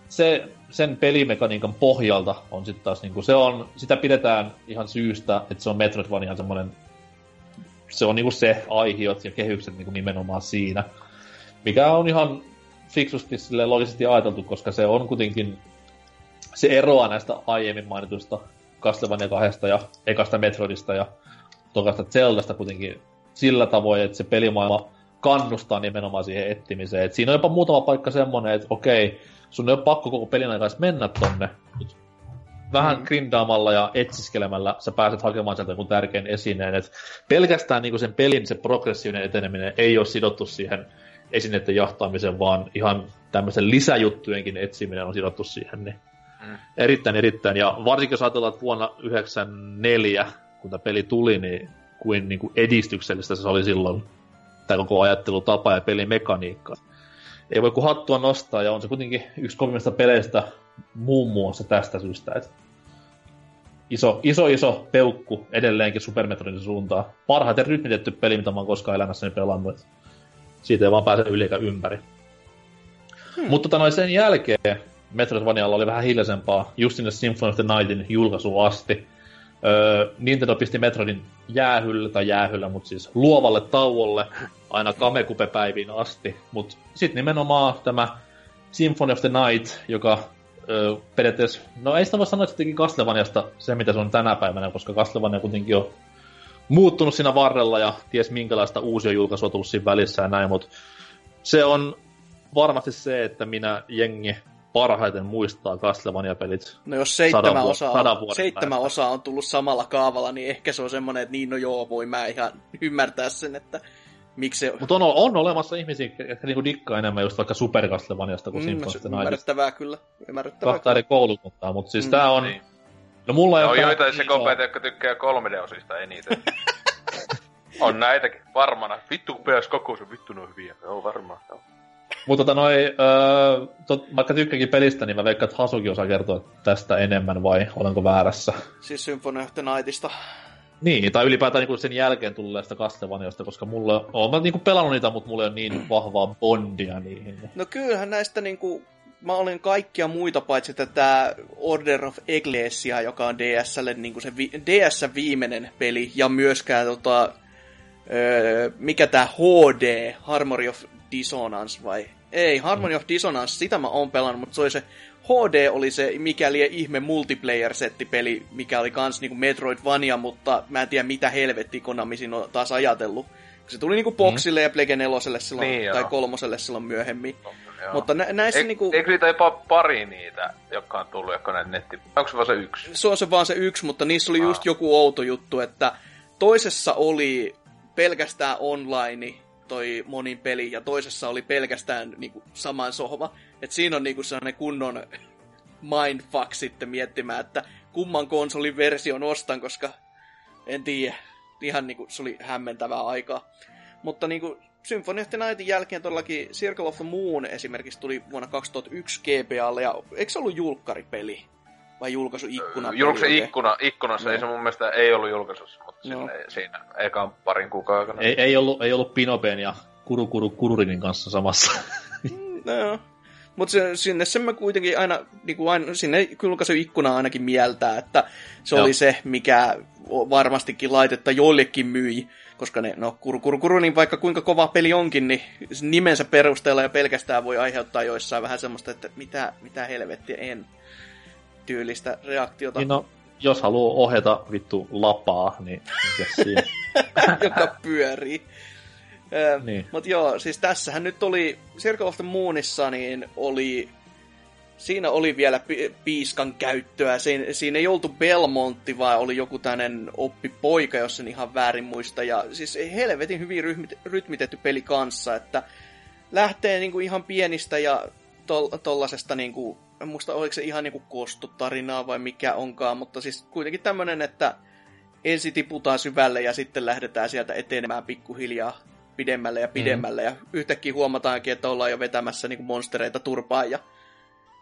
se, sen pelimekaniikan pohjalta on sitten taas, niin kuin, se on, sitä pidetään ihan syystä, että se on Metroidvania semmoinen, se on niin se aihiot ja kehykset niin nimenomaan siinä, mikä on ihan fiksusti sille logisesti ajateltu, koska se on kuitenkin, se eroaa näistä aiemmin mainituista Castlevania kahdesta ja ekasta Metroidista ja tokasta Zeldasta kuitenkin sillä tavoin, että se pelimaailma kannustaa nimenomaan siihen etsimiseen. Et siinä on jopa muutama paikka semmonen, että okei, sun ei ole pakko koko pelin aikaa mennä tonne. Vähän mm. grindaamalla ja etsiskelemällä sä pääset hakemaan sieltä joku tärkeän esineen. Et pelkästään niin sen pelin se progressiivinen eteneminen ei ole sidottu siihen esineiden jahtaamiseen, vaan ihan tämmöisen lisäjuttujenkin etsiminen on sidottu siihen. Niin mm. Erittäin, erittäin. Ja varsinkin jos ajatellaan, että vuonna 1994, kun tämä peli tuli, niin kuin, niin kuin edistyksellistä se oli silloin tämä koko ajattelutapa ja pelimekaniikka. Ei voi kuin hattua nostaa, ja on se kuitenkin yksi kovimmista peleistä muun muassa tästä syystä, että iso, iso, iso peukku edelleenkin Super Metroidin suuntaan. Parhaiten rytmitetty peli, mitä mä oon koskaan elämässäni pelannut. Siitä ei vaan pääse yli eikä ympäri. Hmm. Mutta tota, sen jälkeen Metroidvanialla oli vähän hiljaisempaa just sinne Symphony of the Nightin julkaisuun asti. Öö, Nintendo pisti Metroidin jäähyllä, tai jäähyllä, mutta siis luovalle tauolle aina Kamekupe-päiviin asti. Mutta sitten nimenomaan tämä Symphony of the Night, joka öö, periaatteessa, no ei sitä voi sanoa, että se teki Castlevaniasta se, mitä se on tänä päivänä, koska Castlevania kuitenkin on muuttunut siinä varrella ja ties minkälaista uusia julkaisua tullut siinä välissä ja näin, mutta se on varmasti se, että minä jengi parhaiten muistaa Castlevania-pelit. No jos seitsemän, vu- osa on, seitsemän osa on tullut samalla kaavalla, niin ehkä se on semmoinen, että niin no joo, voi mä ihan ymmärtää sen, että miksi se... Mutta on, on olemassa ihmisiä, jotka niinku dikkaa enemmän just vaikka Super Castlevaniasta kuin mm, Symphony Ymmärrettävää kyllä, ymmärrettävää Kahta eri koulukuntaa, mutta siis mm, tää on... Niin. No mulla ei no, on joitain sekopäitä, jotka tykkää 3D-osista eniten. on näitäkin, varmana. Vittu PS2 on vittu noin hyviä. Joo, varmaan. Joo. Mutta tota noi, öö, tot, vaikka tykkäkin pelistä, niin mä veikkaan, että Hasuki osaa kertoa tästä enemmän, vai olenko väärässä? Siis Symphony of the Nightista. Niin, tai ylipäätään niin sen jälkeen tulleesta Castlevaniasta, koska mulla on mä niin pelannut niitä, mutta mulla ei ole niin vahvaa bondia niihin. No kyllähän näistä niinku, mä olen kaikkia muita paitsi tätä Order of Ecclesia, joka on DSlle niinku se vi- DS viimeinen peli, ja myöskään tota, öö, mikä tää HD, Harmony of Dissonance vai ei, Harmony of Dissonance, sitä mä oon pelannut, mutta se oli se HD oli se mikäli ihme multiplayer-settipeli, mikä oli kans niinku Metroidvania, mutta mä en tiedä mitä helvetti Konami siinä on taas ajatellut. Se tuli niinku boksille mm. ja Plege 4 silloin, niin, tai kolmoselle silloin myöhemmin. Mutta nä- näissä e- niinku... Eikö niitä jopa pari niitä, jotka on tullut, jotka näin netti... Onko se vaan se yksi? Se on se vaan se yksi, mutta niissä oli Aa. just joku outo juttu, että toisessa oli pelkästään online toi monin peli, ja toisessa oli pelkästään niinku, saman sohva. Et siinä on niinku sellainen kunnon mindfuck sitten miettimään, että kumman konsolin version ostan, koska en tiedä, ihan niinku, se oli hämmentävää aikaa. Mutta niinku, Symphony of the Nightin jälkeen todellakin Circle of the Moon esimerkiksi tuli vuonna 2001 GBAlle, ja eikö se ollut julkkaripeli? Vai julkaisuikkuna? Julkaisu ikkuna, ikkunassa, ei se mun mielestä ei ollut julkaisussa, mutta No. no. siinä ekan parin kuukauden aikana. Ei, ei, ollut, ei ollut Pinopen ja Kuru Kuru Kururinin kanssa samassa. No joo. Mutta se, sinne sen mä kuitenkin aina, niinku aina sinne julkaisuikkuna ainakin mieltää, että se Joo. oli se, mikä varmastikin laitetta joillekin myi. Koska ne, no kuru, kuru, kuru, niin vaikka kuinka kova peli onkin, niin nimensä perusteella ja pelkästään voi aiheuttaa joissain vähän semmoista, että mitä, mitä helvettiä en tyylistä reaktiota, niin no, jos haluaa ohjata vittu lapaa, niin mikä siinä? joka pyörii. Niin. Mut joo, siis tässähän nyt oli, Circle of the Moonissa, niin oli, siinä oli vielä pi- piiskan käyttöä. Siinä, siinä ei oltu Belmontti, vaan oli joku tämmönen oppipoika, jos en ihan väärin muista. Ja siis helvetin hyvin ryhmit, rytmitetty peli kanssa, että lähtee niinku ihan pienistä ja tol, tollasesta niinku, en muista oliko se ihan niinku kostutarinaa vai mikä onkaan, mutta siis kuitenkin tämmönen, että ensin tiputaan syvälle ja sitten lähdetään sieltä etenemään pikkuhiljaa pidemmälle ja pidemmälle. Mm. Ja yhtäkkiä huomataankin, että ollaan jo vetämässä niinku monstereita turpaan ja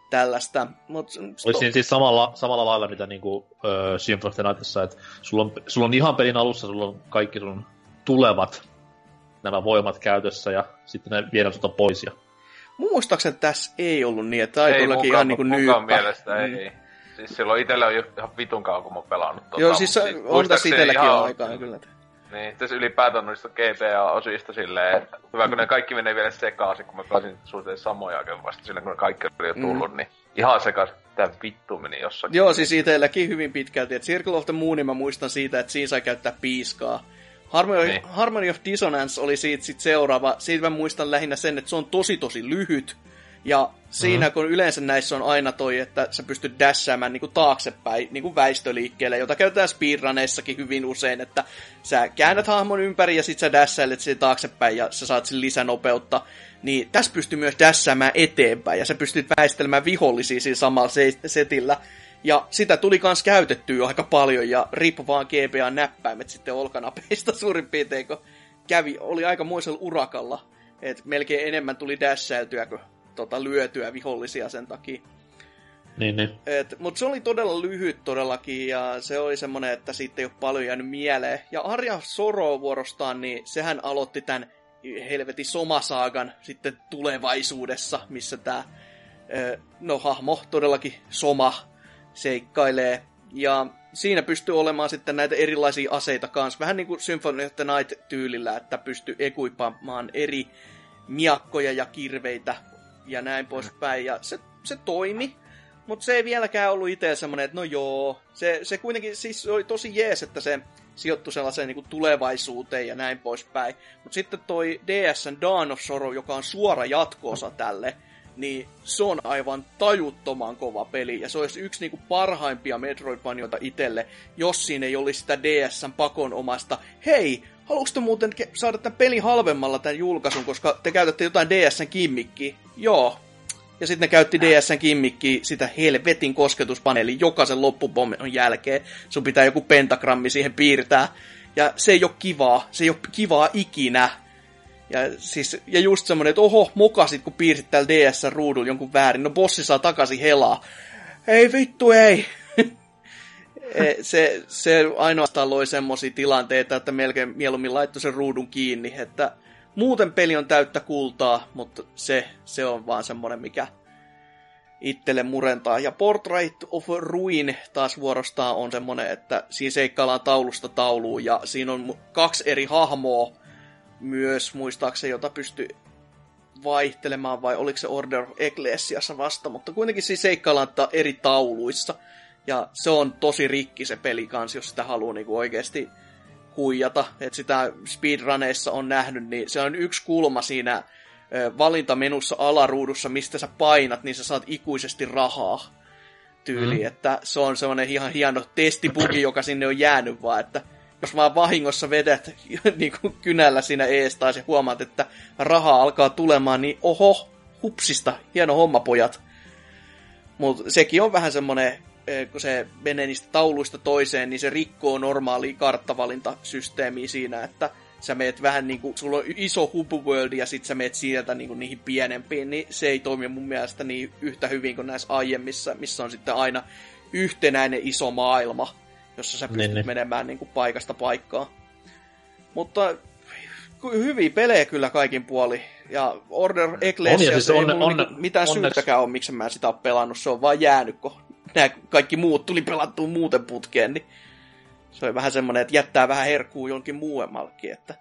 tällaista. Mut, Olisi siinä siis samalla, samalla lailla, mitä niinku, ö, Symphony of the Nightissa, että sulla on, sulla on ihan pelin alussa, sulla on kaikki sun tulevat nämä voimat käytössä ja sitten ne viedään sulta pois. Ja... Muistaakseni tässä ei ollut niin, että tämä ei ei mukaan, ihan niinku mukaan mielestä Mm. ei. Siis silloin itsellä on jo ihan vitun kauan, kun mä oon pelannut tota. Joo, siis mut on tässä itselläkin ihan- aikaa kyllä. Niin, tässä ylipäätään noista GPA-osista silleen, että hyvä kun ne kaikki menee vielä sekaisin, kun mä pelasin suunnilleen samoja aikaa vasta silleen, kun ne kaikki oli jo tullut, mm. niin ihan sekaisin, tää vittu meni jossakin. Joo, siis itselläkin hyvin pitkälti. Et Circle of the Moonin mä muistan siitä, että siinä sai käyttää piiskaa. Harmony, Niin. Harmony of Dissonance oli siitä sit seuraava. Siitä mä muistan lähinnä sen, että se on tosi tosi lyhyt. Ja siinä, mm-hmm. kun yleensä näissä on aina toi, että sä pystyt dashaamaan niin taaksepäin niin väistöliikkeelle, jota käytetään speedruneissakin hyvin usein, että sä käännät hahmon ympäri ja sit sä dashailet sen taaksepäin ja sä saat sen lisänopeutta. Niin tässä pystyy myös dashaamaan eteenpäin ja sä pystyt väistelemään vihollisia siinä samalla se- setillä. Ja sitä tuli kans käytettyä aika paljon ja riippu vaan GBA näppäimet sitten olkanapeista suurin piirtein, kun kävi, oli aika muisella urakalla. Et melkein enemmän tuli dashailtyä kuin tota, lyötyä vihollisia sen takia. Niin, niin. Et, Mutta se oli todella lyhyt todellakin, ja se oli semmonen, että siitä ei ole paljon jäänyt mieleen. Ja Arja Soro vuorostaan, niin sehän aloitti tämän helvetin somasaagan sitten tulevaisuudessa, missä tämä no hahmo todellakin soma seikkailee. Ja siinä pystyy olemaan sitten näitä erilaisia aseita kanssa. Vähän niin kuin Symphony of the Night-tyylillä, että pystyy ekuipaamaan eri miakkoja ja kirveitä ja näin poispäin. Ja se, se toimi, mutta se ei vieläkään ollut itse semmoinen, että no joo. Se, se kuitenkin siis oli tosi jees, että se sijoittui sellaiseen niin kuin tulevaisuuteen ja näin poispäin. Mutta sitten toi DSn Dawn of Sorrow, joka on suora jatkoosa tälle, niin se on aivan tajuttoman kova peli. Ja se olisi yksi niinku parhaimpia Metroidvanioita itelle, jos siinä ei olisi sitä DSn pakonomasta. Hei, haluatko te muuten saada tämän pelin halvemmalla tämän julkaisun, koska te käytätte jotain DSn kimmikkiä? Joo. Ja sitten ne käytti DSn kimmikkiä sitä helvetin kosketuspaneelin jokaisen loppupommin jälkeen. Sun pitää joku pentagrammi siihen piirtää. Ja se ei ole kivaa. Se ei ole kivaa ikinä. Ja, siis, ja just semmonen, että oho, mokasit kun piirsit täällä DS-ruudulla jonkun väärin. No bossi saa takaisin helaa. Ei vittu, ei. E, se, se ainoastaan loi semmosia tilanteita, että melkein mieluummin laittoi sen ruudun kiinni. Että muuten peli on täyttä kultaa, mutta se, se on vaan semmonen, mikä itselle murentaa. Ja Portrait of Ruin taas vuorostaan on semmonen, että siinä seikkaillaan taulusta tauluun ja siinä on kaksi eri hahmoa myös muistaakseni, jota pystyy vaihtelemaan, vai oliko se Order of Ecclesiassa vasta, mutta kuitenkin siis seikkaillaan eri tauluissa. Ja se on tosi rikki se peli kans, jos sitä haluaa niinku oikeasti huijata. Että sitä speedruneissa on nähnyt, niin se on yksi kulma siinä valintamenussa alaruudussa, mistä sä painat, niin sä saat ikuisesti rahaa tyyli, mm. että se on semmoinen ihan hieno testibugi, joka sinne on jäänyt vaan, että jos vaan vahingossa vedät niin kuin kynällä siinä ees ja huomaat, että rahaa alkaa tulemaan, niin oho, hupsista, hieno homma pojat. Mutta sekin on vähän semmoinen, kun se menee niistä tauluista toiseen, niin se rikkoo normaalia karttavalintasysteemiä siinä, että sä meet vähän niinku, sulla on iso hub-world ja sit sä meet sieltä niinku niihin pienempiin, niin se ei toimi mun mielestä niin yhtä hyvin kuin näissä aiemmissa, missä on sitten aina yhtenäinen iso maailma, jossa sä pystyt Niin, niin. menemään niinku paikasta paikkaan. Mutta hyviä pelejä kyllä kaikin puoli. Ja Order Ecclesias siis ei onne- mulla onne- niinku mitään onneksi- syytäkään ole, miksi mä sitä ole pelannut. Se on vaan jäänyt, kun nämä kaikki muut tuli pelattua muuten putkeen, niin se on vähän semmoinen, että jättää vähän herkkuu jonkin muuemmallekin, että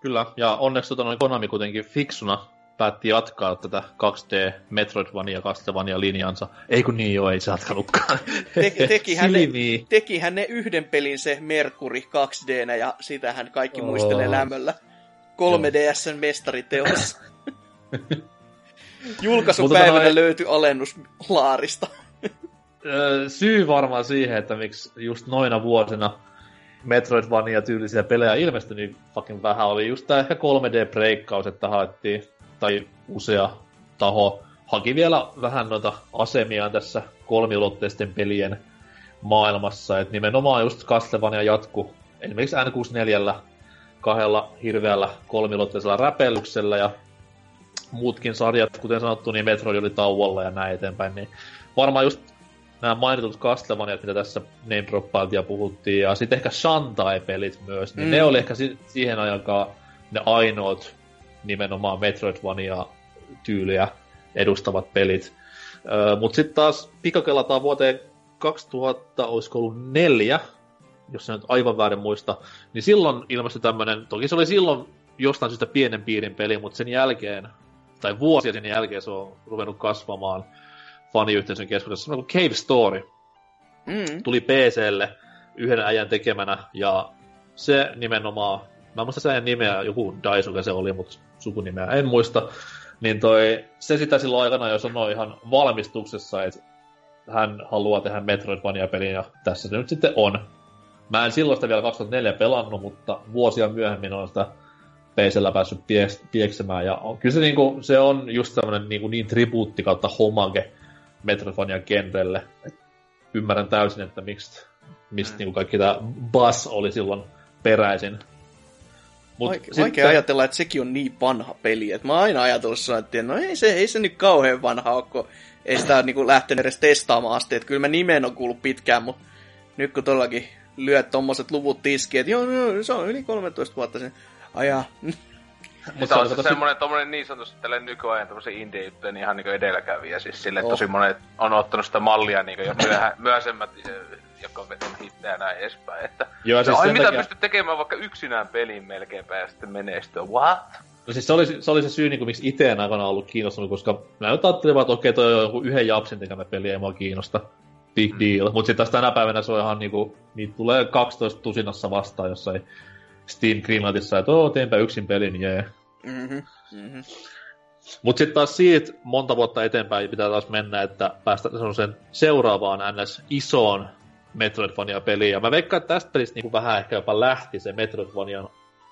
Kyllä, ja onneksi tota, noin Konami kuitenkin fiksuna päätti jatkaa tätä 2D Metroidvania Castlevania linjansa. Ei kun niin joo, ei se jatkanutkaan. te- tekihän, ne, tekihän ne yhden pelin se Merkuri 2D, ja sitähän kaikki Oh. muistelee lämmöllä. 3DSn mestariteos. Julkaisupäivänä löytyi alennus laarista. Syy varmaan siihen, että miksi just noina vuosina Metroidvania-tyylisiä pelejä ilmestyi niin fucking vähän, oli just tää ehkä 3D-breikkaus, että haettiin, tai usea taho haki vielä vähän noita asemiaan tässä kolmiulotteisten pelien maailmassa, että nimenomaan just Castlevania jatku esimerkiksi N64 kahdella hirveällä kolmiulotteisella räpellyksellä ja muutkin sarjat, kuten sanottu, niin Metroid oli tauolla ja näin eteenpäin, niin varmaan just nämä mainitut Castlevaniat, mitä tässä name droppailtiin ja puhuttiin, ja sitten ehkä Shantai-pelit myös, niin Mm. mm. ne oli ehkä si- siihen aikaan ne ainoat nimenomaan Metroidvania-tyyliä edustavat pelit. Öö, Mutta sitten taas pikakelataan vuoteen 2000, olisiko ollut neljä, jos se nyt aivan väärin muista, niin silloin ilmestyi tämmöinen, toki se oli silloin jostain syystä pienen piirin peli, mutta sen jälkeen, tai vuosia sen jälkeen se on ruvennut kasvamaan faniyhteisön keskuudessa, semmoinen kuin Cave Story Mm. tuli PClle yhden äijän tekemänä, ja se nimenomaan, mä en muista sen nimeä, joku Daisuke se oli, mutta sukunimeä en muista, niin toi, se sitä silloin aikana jo sanoi ihan valmistuksessa, että hän haluaa tehdä Metroidvania-pelin, ja tässä se nyt sitten on. Mä en silloin sitä vielä 2004 pelannut, mutta vuosia myöhemmin on sitä PCllä päässyt pieks- pieksemään, ja on, kyllä se, niinku, se on just tämmönen niinku niin tribuutti kautta homage Metroidvania-genrelle. Et ymmärrän täysin, että miksi, mistä Mm. niinku kaikki tämä buzz oli silloin peräisin. Mut Vaike- Vaikea ajatella, että sekin on niin vanha peli. Et mä oon aina ajatellut että no ei se, ei se nyt kauhean vanha ole, kun ei sitä ole niinku lähtenyt edes testaamaan asti. Et kyllä mä nimen on kuullut pitkään, mutta nyt kun todellakin lyöt tommoset luvut tiskiin, että joo, joo, se on yli 13 vuotta sen. Aja. Mutta se on se tosi- semmoinen tommonen niin sanotusti tälle nykyajan tämmöisen indie juttujen ihan niinku edelläkävijä. Siis sille Oh. tosi monet on ottanut sitä mallia niinku jo myöhä, myöhäisemmät, jotka on vetänyt hittejä ja näin edespäin. Että Joo, no, siis ai mitä takia- pystyt tekemään vaikka yksinään pelin melkeinpä ja sitten menestyä. What? No siis se oli, se oli se syy, niin kuin, miksi itse en aikana ollut kiinnostunut, koska mä nyt ajattelin vaan, että okei, toi on joku yhden japsin tekemä peli, ei mua kiinnosta. Big deal. Mutta sitten taas tänä päivänä se on ihan niinku, niitä tulee 12 tusinassa vastaan jossain Steam Greenlightissa, että oo, teenpä yksin pelin, jee. Mm-hmm. Mm-hmm. Mutta sitten taas siitä monta vuotta eteenpäin pitää taas mennä, että päästään sen seuraavaan ns. isoon Metroidvania-peliin. Ja mä veikkaan, että tästä pelistä niinku vähän ehkä jopa lähti se Metroidvanian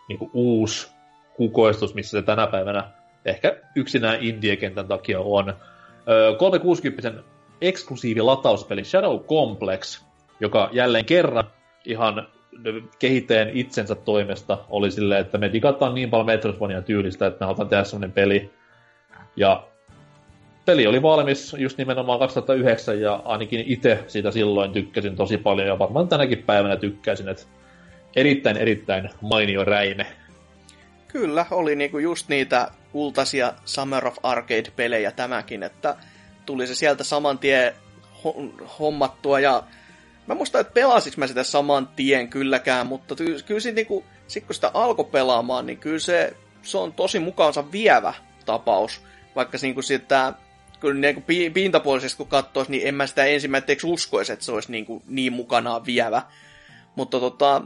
niinku uusi kukoistus, missä se tänä päivänä ehkä yksinään indie-kentän takia on. Öö, 360 eksklusiivi latauspeli Shadow Complex, joka jälleen kerran ihan kehittäjän itsensä toimesta oli silleen, että me digataan niin paljon Metroidvania tyylistä, että me halutaan tehdä sellainen peli. Ja peli oli valmis just nimenomaan 2009 ja ainakin itse siitä silloin tykkäsin tosi paljon ja varmaan tänäkin päivänä tykkäisin, että erittäin erittäin mainio räime. Kyllä, oli niinku just niitä kultaisia Summer of Arcade-pelejä tämäkin, että tuli se sieltä saman tien ho- hommattua ja mä muistan, että pelasinko mä sitä saman tien kylläkään, mutta ty- kyllä sit, niinku, sit kun sitä alkoi pelaamaan, niin kyllä se, se on tosi mukaansa vievä tapaus, vaikka niinku sitä kyllä niinku pi- pintapuolisesti kun katsoisi, niin en mä sitä ensimmäiseksi uskoisi, että se olisi niinku niin mukanaan vievä. Mutta tota,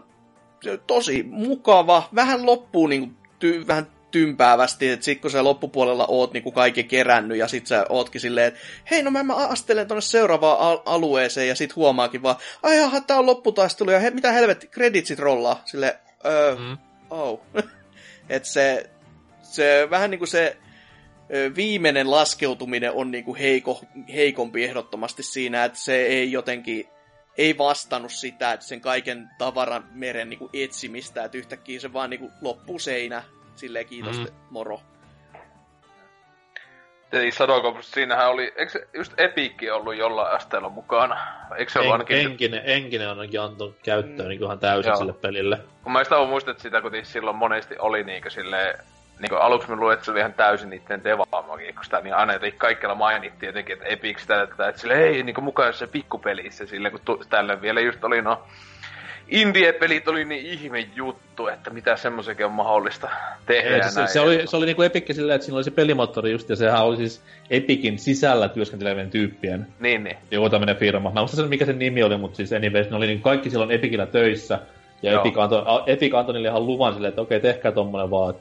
tosi mukava, vähän loppuu niinku ty, vähän tympäävästi, että sit kun sä loppupuolella oot niinku kaikki kerännyt ja sit sä ootkin silleen, että hei no mä, mä astelen tonne seuraavaan al- alueeseen ja sit huomaakin vaan, ai jaha, tää on lopputaistelu ja he, mitä helvetti, kreditsit rollaa, sille öö, Mm. oh. että se, se vähän niinku se viimeinen laskeutuminen on niinku heiko, heikompi ehdottomasti siinä, että se ei jotenkin ei vastannut sitä, että sen kaiken tavaran meren niin kuin etsimistä, että yhtäkkiä se vaan niin kuin loppuu seinä, silleen kiitos, mm. moro. Eli sanoiko, siinähän oli, eikö se just Epikki ollut jollain asteella mukana? Eikö se en, ainakin... Enkinen, Enkinen on ainakin antanut käyttöön mm. niin ihan täysin Joo. sille pelille. Kun mä sitä muistan, että sitä kun silloin monesti oli niinkö silleen, niin kuin aluksi mä luulen, että se oli ihan täysin niiden devaamagia, kun sitä niin aina jotenkin kaikilla mainittiin jotenkin, että Epic sitä, että, että sille ei niin kuin mukaan se pikkupelissä, sille kun tu- tällä vielä just oli no indie-pelit oli niin ihme juttu, että mitä semmoisenkin on mahdollista tehdä. Ei, se, se, oli, se oli niinku Epic silleen, että siinä oli se pelimoottori just, ja sehän oli siis Epicin sisällä työskentelevien tyyppien niin, niin. joku tämmöinen firma. Mä muistan sen, mikä sen nimi oli, mutta siis anyways, ne oli niin kaikki silloin Epicillä töissä, ja Joo. Epic antoi, Epic antoi niille ihan luvan silleen, että okei, tehkää tommonen vaan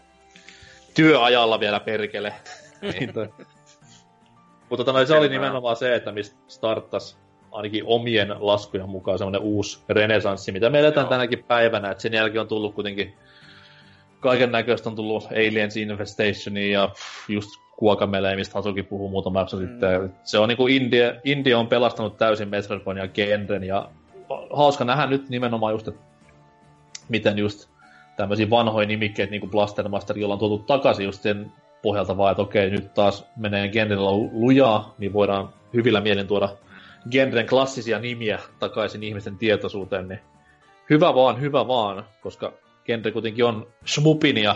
työajalla vielä perkele. Niin. mutta tota, se oli nimenomaan se, että mistä starttas ainakin omien laskujen mukaan semmoinen uusi renesanssi, mitä me eletään Joo. tänäkin päivänä, että sen jälkeen on tullut kuitenkin kaiken näköistä on tullut Aliens Infestationia ja just Kuokamelee, mistä Hasuki puhuu muutama jakso mm. sitten. Se on niinku India, India on pelastanut täysin Metroidvania genren ja hauska nähdä nyt nimenomaan just, että miten just tämmöisiä vanhoja nimikkeitä niin kuin Blaster Master, jolla on tuotu takaisin just sen pohjalta vaan, että okei, nyt taas menee genrellä lujaa, niin voidaan hyvillä mielin tuoda genren klassisia nimiä takaisin ihmisten tietoisuuteen, niin hyvä vaan, hyvä vaan, koska genre kuitenkin on smupin ja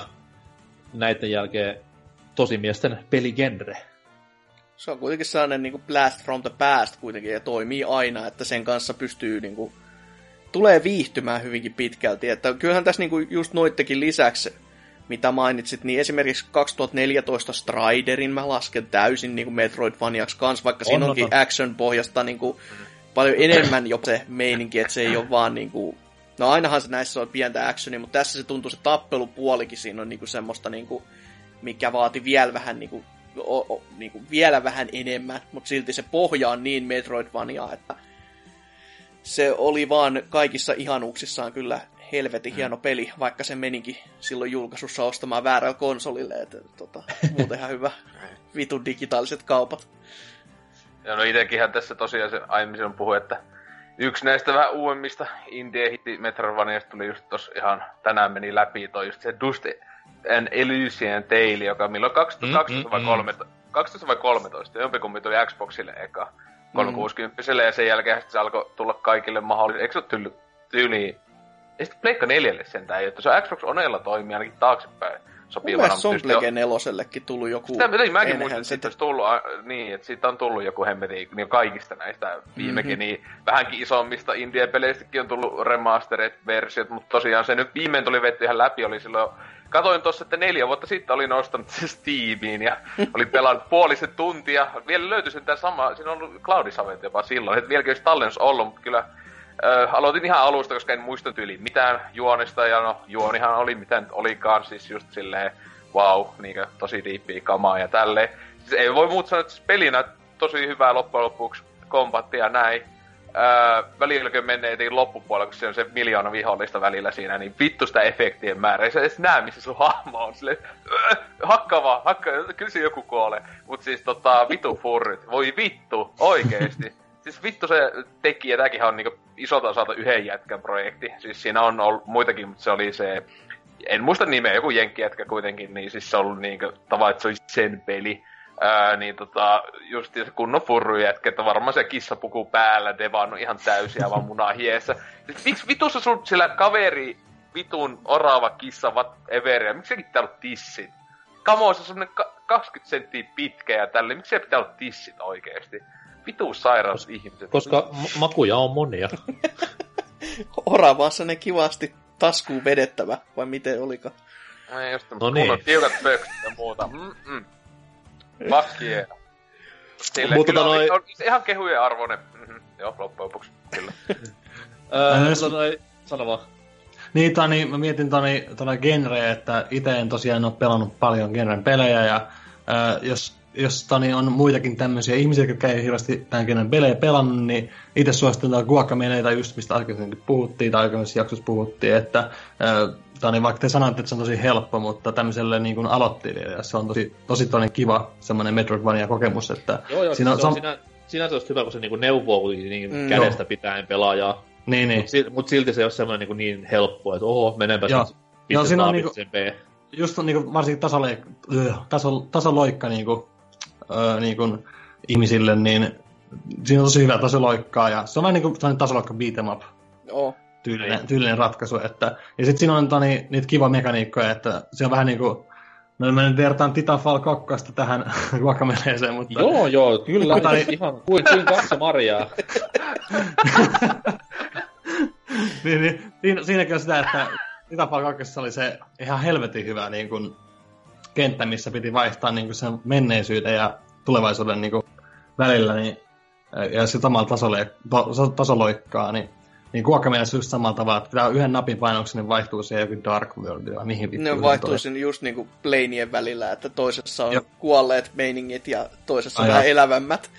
näiden jälkeen tosimiesten peligenre. Se on kuitenkin sellainen niin kuin blast from the past kuitenkin ja toimii aina, että sen kanssa pystyy niin kuin, tulee viihtymään hyvinkin pitkälti. Että kyllähän tässä niin kuin, just noittekin lisäksi mitä mainitsit, niin esimerkiksi 2014 Striderin mä lasken täysin niin kuin Metroidvaniaksi kanssa, vaikka on, siinä onkin on. action-pohjasta niin kuin, paljon enemmän jo se meininki, että se ei ole vaan niin kuin, No ainahan se näissä on pientä actionia, mutta tässä se tuntuu se tappelupuolikin siinä on niinku semmoista, niinku, mikä vaati vielä vähän, niinku, o, o, niinku, vielä vähän enemmän, mutta silti se pohja on niin Metroidvania, että se oli vaan kaikissa ihanuuksissaan kyllä helvetin hieno mm. peli, vaikka se menikin silloin julkaisussa ostamaan väärällä konsolille, että tota, muutenhan hyvä vitun digitaaliset kaupat. Ja no itekinhän tässä tosiaan sen aiemmin on puhu, että yksi näistä vähän uudemmista indie hitti Metroidvaniasta tuli just tos ihan tänään meni läpi toi just se Dust and Elysian Tale, joka milloin 2012 mm, mm, vai, 13, mm. 12 vai 13, jompikumpi tuli Xboxille eka 360 mm. ja sen jälkeen se alkoi tulla kaikille mahdollisesti, eikö se ole tyyli, tyyli ja sitten Pleikka 4 sentään ei, että se on Xbox Onella toimii ainakin taaksepäin sopivana. Mun se on Plege nelosellekin tullut joku... Sitä, niin, mäkin muistan, että siitä olisi tullut, niin, että siitä on tullut joku hemmeti niin kaikista näistä viimekin, mm-hmm. niin vähänkin isommista indie-peleistäkin on tullut remastered-versiot, mutta tosiaan se nyt viimein tuli vetty ihan läpi, oli silloin Katoin tuossa, että neljä vuotta sitten olin nostanut se Steamiin ja oli pelannut puolisen tuntia. Vielä löytyi sen tämä sama, siinä on ollut Cloudisavent jopa silloin, että vieläkin olisi tallennus ollut, mutta kyllä Öö, aloitin ihan alusta, koska en muista tyyli mitään juonista, ja no, juonihan oli mitä nyt olikaan, siis just silleen, wow, niinkö, tosi diippiä kamaa ja tälleen. Siis ei voi muuta sanoa, että siis pelinä tosi hyvää loppujen lopuksi kombattia näin. Öö, välillä kun menee loppupuolella, kun se on se miljoona vihollista välillä siinä, niin vittu sitä efektien määrä. Ei se edes näe, missä sun hahmo on. Sille, öö, hakka vaan, hakka, kyllä se joku kuolee. Mut siis tota, vitu furrit. Voi vittu, oikeesti. Siis vittu se tekijä, tämäkin on niinku isolta osalta yhden jätkän projekti. Siis siinä on ollut muitakin, mutta se oli se, en muista nimeä, joku jenkkijätkä kuitenkin, niin siis se on ollut niinku tavallaan, että se olisi sen peli. Ää, niin tota, just se kunnon jätkä, että varmaan se kissapuku päällä devannut ihan täysiä vaan munaa hiessä. Siis, miksi vitussa sun sillä kaveri vitun orava kissa vat everia, miksi sekin pitää olla tissit? Kamo, se on semmonen 20 senttiä pitkä ja tälle, miksi se pitää olla tissit oikeesti? Vitu sairaus Kos, ihmiset. Koska makuja on monia. Oravassa ne kivasti taskuun vedettävä, vai miten olika? Ei just no niin. tiukat pöksit ja muuta. Mm-mm. Sille, Mutta kyllä tota noi... on, ihan kehujen arvoinen. Mm-hmm. Joo, loppujen lopuksi, kyllä. öö, noi... Sano vaan. Niin, tani, mä mietin tani, tani genre, että itse en tosiaan ole pelannut paljon genren pelejä, ja äh, jos jos tani on muitakin tämmöisiä ihmisiä, jotka ei hirveästi tämän kenen pelejä pelannut, niin itse suositellaan Guacameleita just mistä aikaisemmin puhuttiin tai aikaisemmissa jaksossa puhuttiin, että tani, vaikka te sanoitte, että se on tosi helppo, mutta tämmöiselle niin kuin aloittelijalle se on tosi, tosi toinen kiva semmoinen Metroidvania-kokemus, että joo, joo, siinä on, se on siinä sinänsä olisi hyvä, kun se niinku neuvoo niin Mm. kädestä pitäen pelaajaa. Niin, niin. Mutta mut silti se ei ole semmoinen niinku niin helppo, että oho, menenpäs Joo. nyt Joo, pistetään siinä on niinku... niinku- Just on niinku varsinkin tasole, taso, tasoloikka niinku, öö, niinku ihmisille, niin siinä on tosi hyvä tasoloikkaa ja se on vähän niinku sellainen tasoloikka beat em up Joo. tyylinen, tyylinen ratkaisu. Että, ja sitten siinä on tani, niitä kiva mekaniikkoja, että se on vähän niinku, no mä nyt vertaan Titanfall 2 tähän guacameleeseen, mutta... Joo, joo, kyllä. Mutta ei- ihan kuin, kuin kaksi marjaa. niin, niin, siinä, siinäkin on sitä, että Titanfall 2 oli se ihan helvetin hyvä niin kuin, kenttä, missä piti vaihtaa niin kuin sen menneisyyden ja tulevaisuuden niin kuin, välillä, niin, ja se samalla tasolle, to, tasoloikkaa, niin niin Guacamelee just samalla tavalla, että pitää yhden napin painoksen, niin vaihtuu siihen joku Dark World ja mihin vittuun Ne se vaihtuu sinne just niinku planien välillä, että toisessa on Joo. kuolleet meiningit ja toisessa on Ai vähän elävämmät.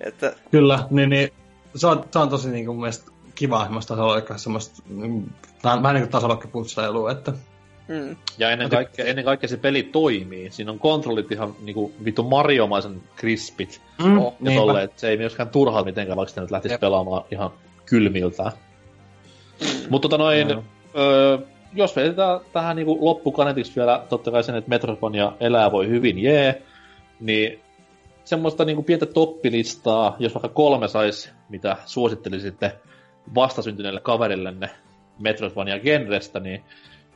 Että Kyllä, niin, niin se, on, se on tosi niin kuin, mun mielestä kivaa semmoista tasoloikkaa, semmoista, mm, vähän niin kuin tasoloikkaputsailu, että mm, Ja ennen kaikkea, ennen kaikkea se peli toimii. Siinä on kontrollit ihan niinku vittu Mariomaisen krispit. mm, Oh, Ja tolle, että se ei myöskään turhaa mitenkään, vaikka sitä nyt lähtisi Jep. pelaamaan ihan kylmiltään. Mutta tota noin, Joo. öö, jos vedetään tähän niinku loppukanetiksi vielä totta kai sen, että Metroidvania elää voi hyvin, jee, niin semmoista niinku pientä toppilistaa, jos vaikka kolme sais, mitä suosittelisitte vastasyntyneelle kaverillenne Metroidvania genrestä, niin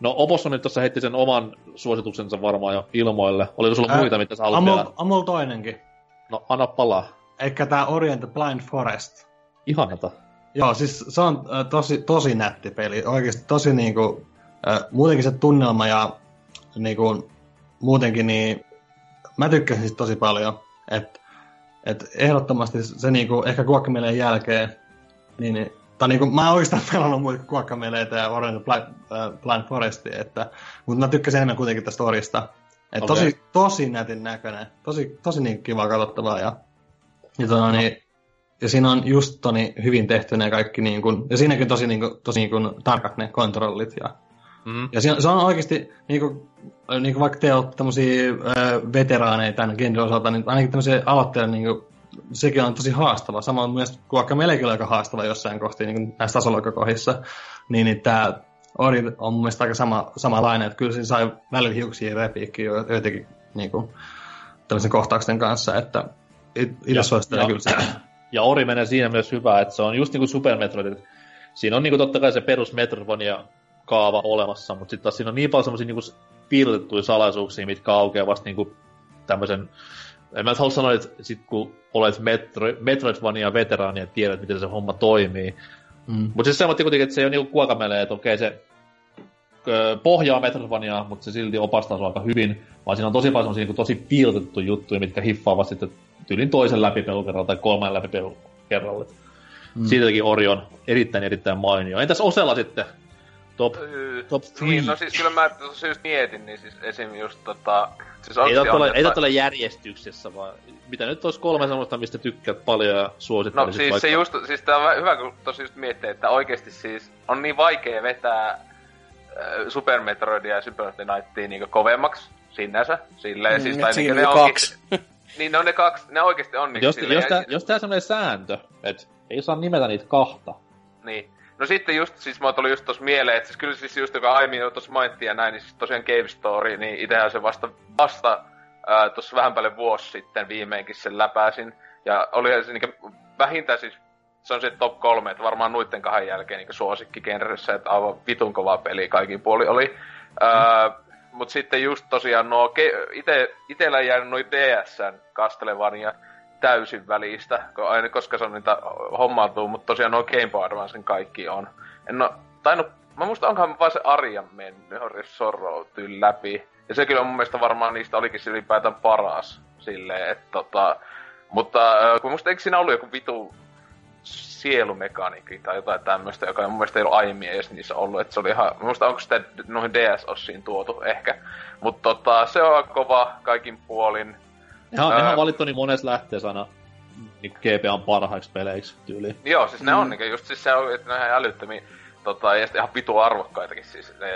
No Opos on nyt tuossa heitti sen oman suosituksensa varmaan jo ilmoille. Oliko sulla Ää, muita, mitä sä haluat vielä? mulla toinenkin. No anna palaa. Eikä tää Orient Blind Forest. Ihanata. Joo, siis se on äh, tosi, tosi nätti peli. Oikeasti tosi niinku, äh, muutenkin se tunnelma ja niinku, muutenkin niin, mä tykkäsin siitä tosi paljon. Et, et ehdottomasti se niinku, ehkä Guacameleen jälkeen, niin, niin tai niinku, mä en oikeastaan pelannut muita kuin Guacameleita ja Orient Blind, äh, Blind Forestia, että, mutta mä tykkäsin enemmän kuitenkin tästä Orista. Et Okei. tosi, tosi nätin näköinen. Tosi, tosi niin kiva katsottavaa ja, ja, tota, niin, ja siinä on just toni hyvin tehty ne kaikki, niin kun, ja siinäkin tosi, niin kun, tosi niin kun, tarkat ne kontrollit. Ja, Mm. ja siinä, se on oikeasti, niin kun, niin kun vaikka te olette tämmöisiä veteraaneja tämän genren osalta, niin ainakin tämmöisiä aloitteille, niin kun, sekin on tosi haastava. Samoin myös vaikka meilläkin on aika haastava jossain kohti niin näissä tasoloikkakohdissa, niin, niin tämä Ori on mun mielestä aika sama, samanlainen, että kyllä siinä sai välillä hiuksia repiikkiä jo- jotenkin niin kun, tämmöisen kohtauksen kanssa, että it- itse suosittelen kyllä sitä. Ja Ori menee siinä myös hyvä, että se on just niinku Super Metroid. Siinä on niinku totta kai se perus Metroidvania kaava olemassa, mutta sitten taas siinä on niin paljon semmoisia niinku piilotettuja salaisuuksia, mitkä aukeaa vasta niinku tämmöisen... En mä halua sanoa, että sit kun olet Metro, Metroidvania veteraani ja tiedät, miten se homma toimii. Mm. Mutta siis semmoinen kuitenkin, että se ei ole niinku kuokamelee, että okei se ö, pohjaa Metroidvaniaa, mutta se silti opastaa sua aika hyvin, vaan siinä on tosi paljon niinku tosi piilotettuja juttuja, mitkä hiffaavat sitten tyylin toisen läpipelukerralla tai kolmannen läpipelukerralle. Mm. Siitäkin Ori on erittäin erittäin mainio. Entäs Osella sitten? Top, Öö, top three. Niin, no siis kyllä mä just mietin, niin siis esim. just tota... Siis ei on ole, jotain- totta ole järjestyksessä, vaan mitä nyt olisi kolme semmoista, mistä tykkäät paljon ja No suosittelisit siis vaikka... se just, siis tää on vä- hyvä, kun tosi just miettii, että oikeesti siis on niin vaikea vetää äh, Super Metroidia ja Super Knightia niinku kovemmaksi sinänsä. Silleen, Mm, siis, tai siinä niinku on ne onkin- kaksi. Niin ne on ne kaksi, ne oikeesti on niinku jos, silleen, jos, tää, jos tää on semmoinen sääntö, että ei saa nimetä niitä kahta, Niin. No sitten just, siis mä tuli just tossa mieleen, että siis kyllä siis just joka aiemmin jo tossa mainittiin ja näin, niin siis tosiaan Game Story, niin itsehän se vasta, vasta ää, tossa vähän päälle vuosi sitten viimeinkin sen läpäisin. Ja oli se niinku vähintään siis, se on se top kolme, että varmaan nuitten kahden jälkeen niinku suosikki genressä, että aivan vitun kova peli kaikin puoli oli. Ää, mut sitten just tosiaan nuo, ke- ite, itellä jäänyt noin DSn Castlevania täysin välistä, aina koska se on niitä hommautuu, mutta tosiaan nuo Game Boy Advancen kaikki on. En oo tainnut, mä muistan onkohan vaan se Arjan mennyt Horror Sorrow läpi. Ja se kyllä mun mielestä varmaan niistä olikin ylipäätään paras silleen, että tota, mutta kun musta eikö siinä ollut joku vitu sielumekaniikki tai jotain tämmöistä, joka mun mielestä ei ollut aiemmin edes niissä ollut, että se oli ihan, muista onko sitä noihin DS-ossiin tuotu ehkä, mutta tota, se on kova kaikin puolin, Nehän, Ää... nehän valittu niin monessa lähteessä aina niin GPAn parhaiksi peleiksi tyyli. Joo, siis ne mm. on niin, just siis se on, että ne on ihan älyttömiä tota, ja sitten ihan vitu arvokkaitakin siis. Ne,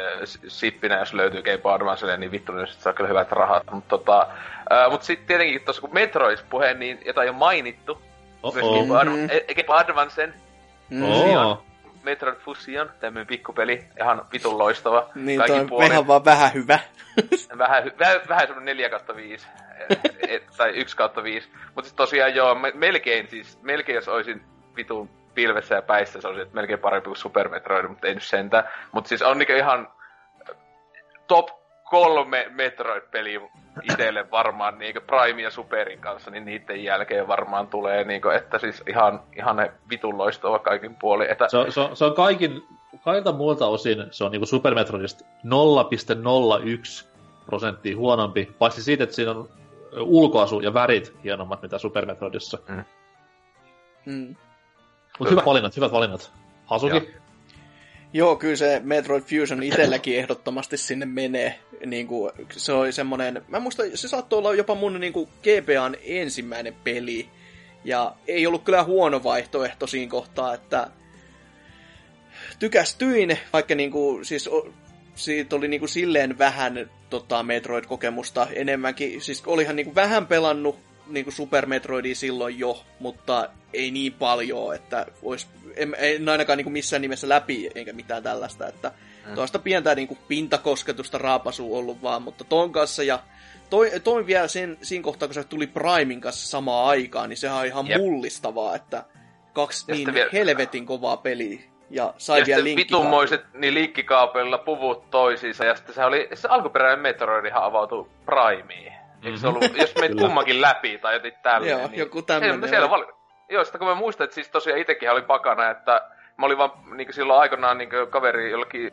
sippinä, jos löytyy Game Boy Advancelle, niin vittu, niin saa kyllä hyvät rahat. Mutta tota, mut sitten tietenkin tuossa kun Metroid puheen, niin jotain on ole mainittu. Siis Game Boy mm-hmm. Advancen. Mm. Oh. Metroid Fusion, tämmöinen pikkupeli, ihan vitun loistava. Niin, Kaikin toi puolin. vähän vaan vähän hyvä. vähän, hy- vähän, vähän semmonen 4 5. Eh, tai 1 kautta 5. Mutta siis tosiaan joo, melkein siis, melkein jos olisin vitun pilvessä ja päissä, se olisi että melkein parempi kuin Super Metroid, mutta ei nyt sentään. Mutta siis on niinku ihan eh, top kolme Metroid-peliä itselle varmaan niinku Prime ja Superin kanssa, niin niiden jälkeen varmaan tulee niinku, että siis ihan, ihan ne vitun loistava kaikin puolin. Että... Se, on, se, on, se on kaikin, kaikilta muilta osin, se on niinku Super Metroidista 0,01 prosenttia huonompi, paitsi siitä, että siinä on ulkoasu ja värit hienommat mitä Super Metroidissa. Mm. Mutta hyvät valinnat, hyvät valinnat. Hasuki? Joo. Joo, kyllä se Metroid Fusion itselläkin ehdottomasti sinne menee. Niin kuin, se oli semmonen, mä muistan, se saattoi olla jopa mun niin kuin GBAn ensimmäinen peli. Ja ei ollut kyllä huono vaihtoehto siinä kohtaa, että tykästyin, vaikka niin kuin, siis siitä oli niin kuin silleen vähän tota, Metroid-kokemusta enemmänkin. Siis olihan niin kuin vähän pelannut niin kuin Super Metroidia silloin jo, mutta ei niin paljon, että olisi, en, en ainakaan niin kuin missään nimessä läpi, eikä mitään tällaista, että mm. tuosta pientä niin kuin pintakosketusta raapasua ollut vaan, mutta ton kanssa ja toi, toi vielä sen, siinä kohtaa, kun se tuli Primein kanssa samaan aikaan, niin sehän on ihan Jep. mullistavaa, että kaksi Ja niin vielä- helvetin kovaa peliä. Ja sai ja vielä vitunmoiset niin liikkikaapelilla puvut toisiinsa, ja sitten se oli, se alkuperäinen Metroidihan avautui Primeen. Eikö se ollut, jos menet Kyllä. kummankin läpi tai jotain tälleen. Joo, niin joku tämmönen Siellä, siellä oli. vali... Joo, sitä kun mä muistan, että siis tosiaan itekin oli pakana, että mä olin vaan niin silloin aikanaan niin kaveri jollakin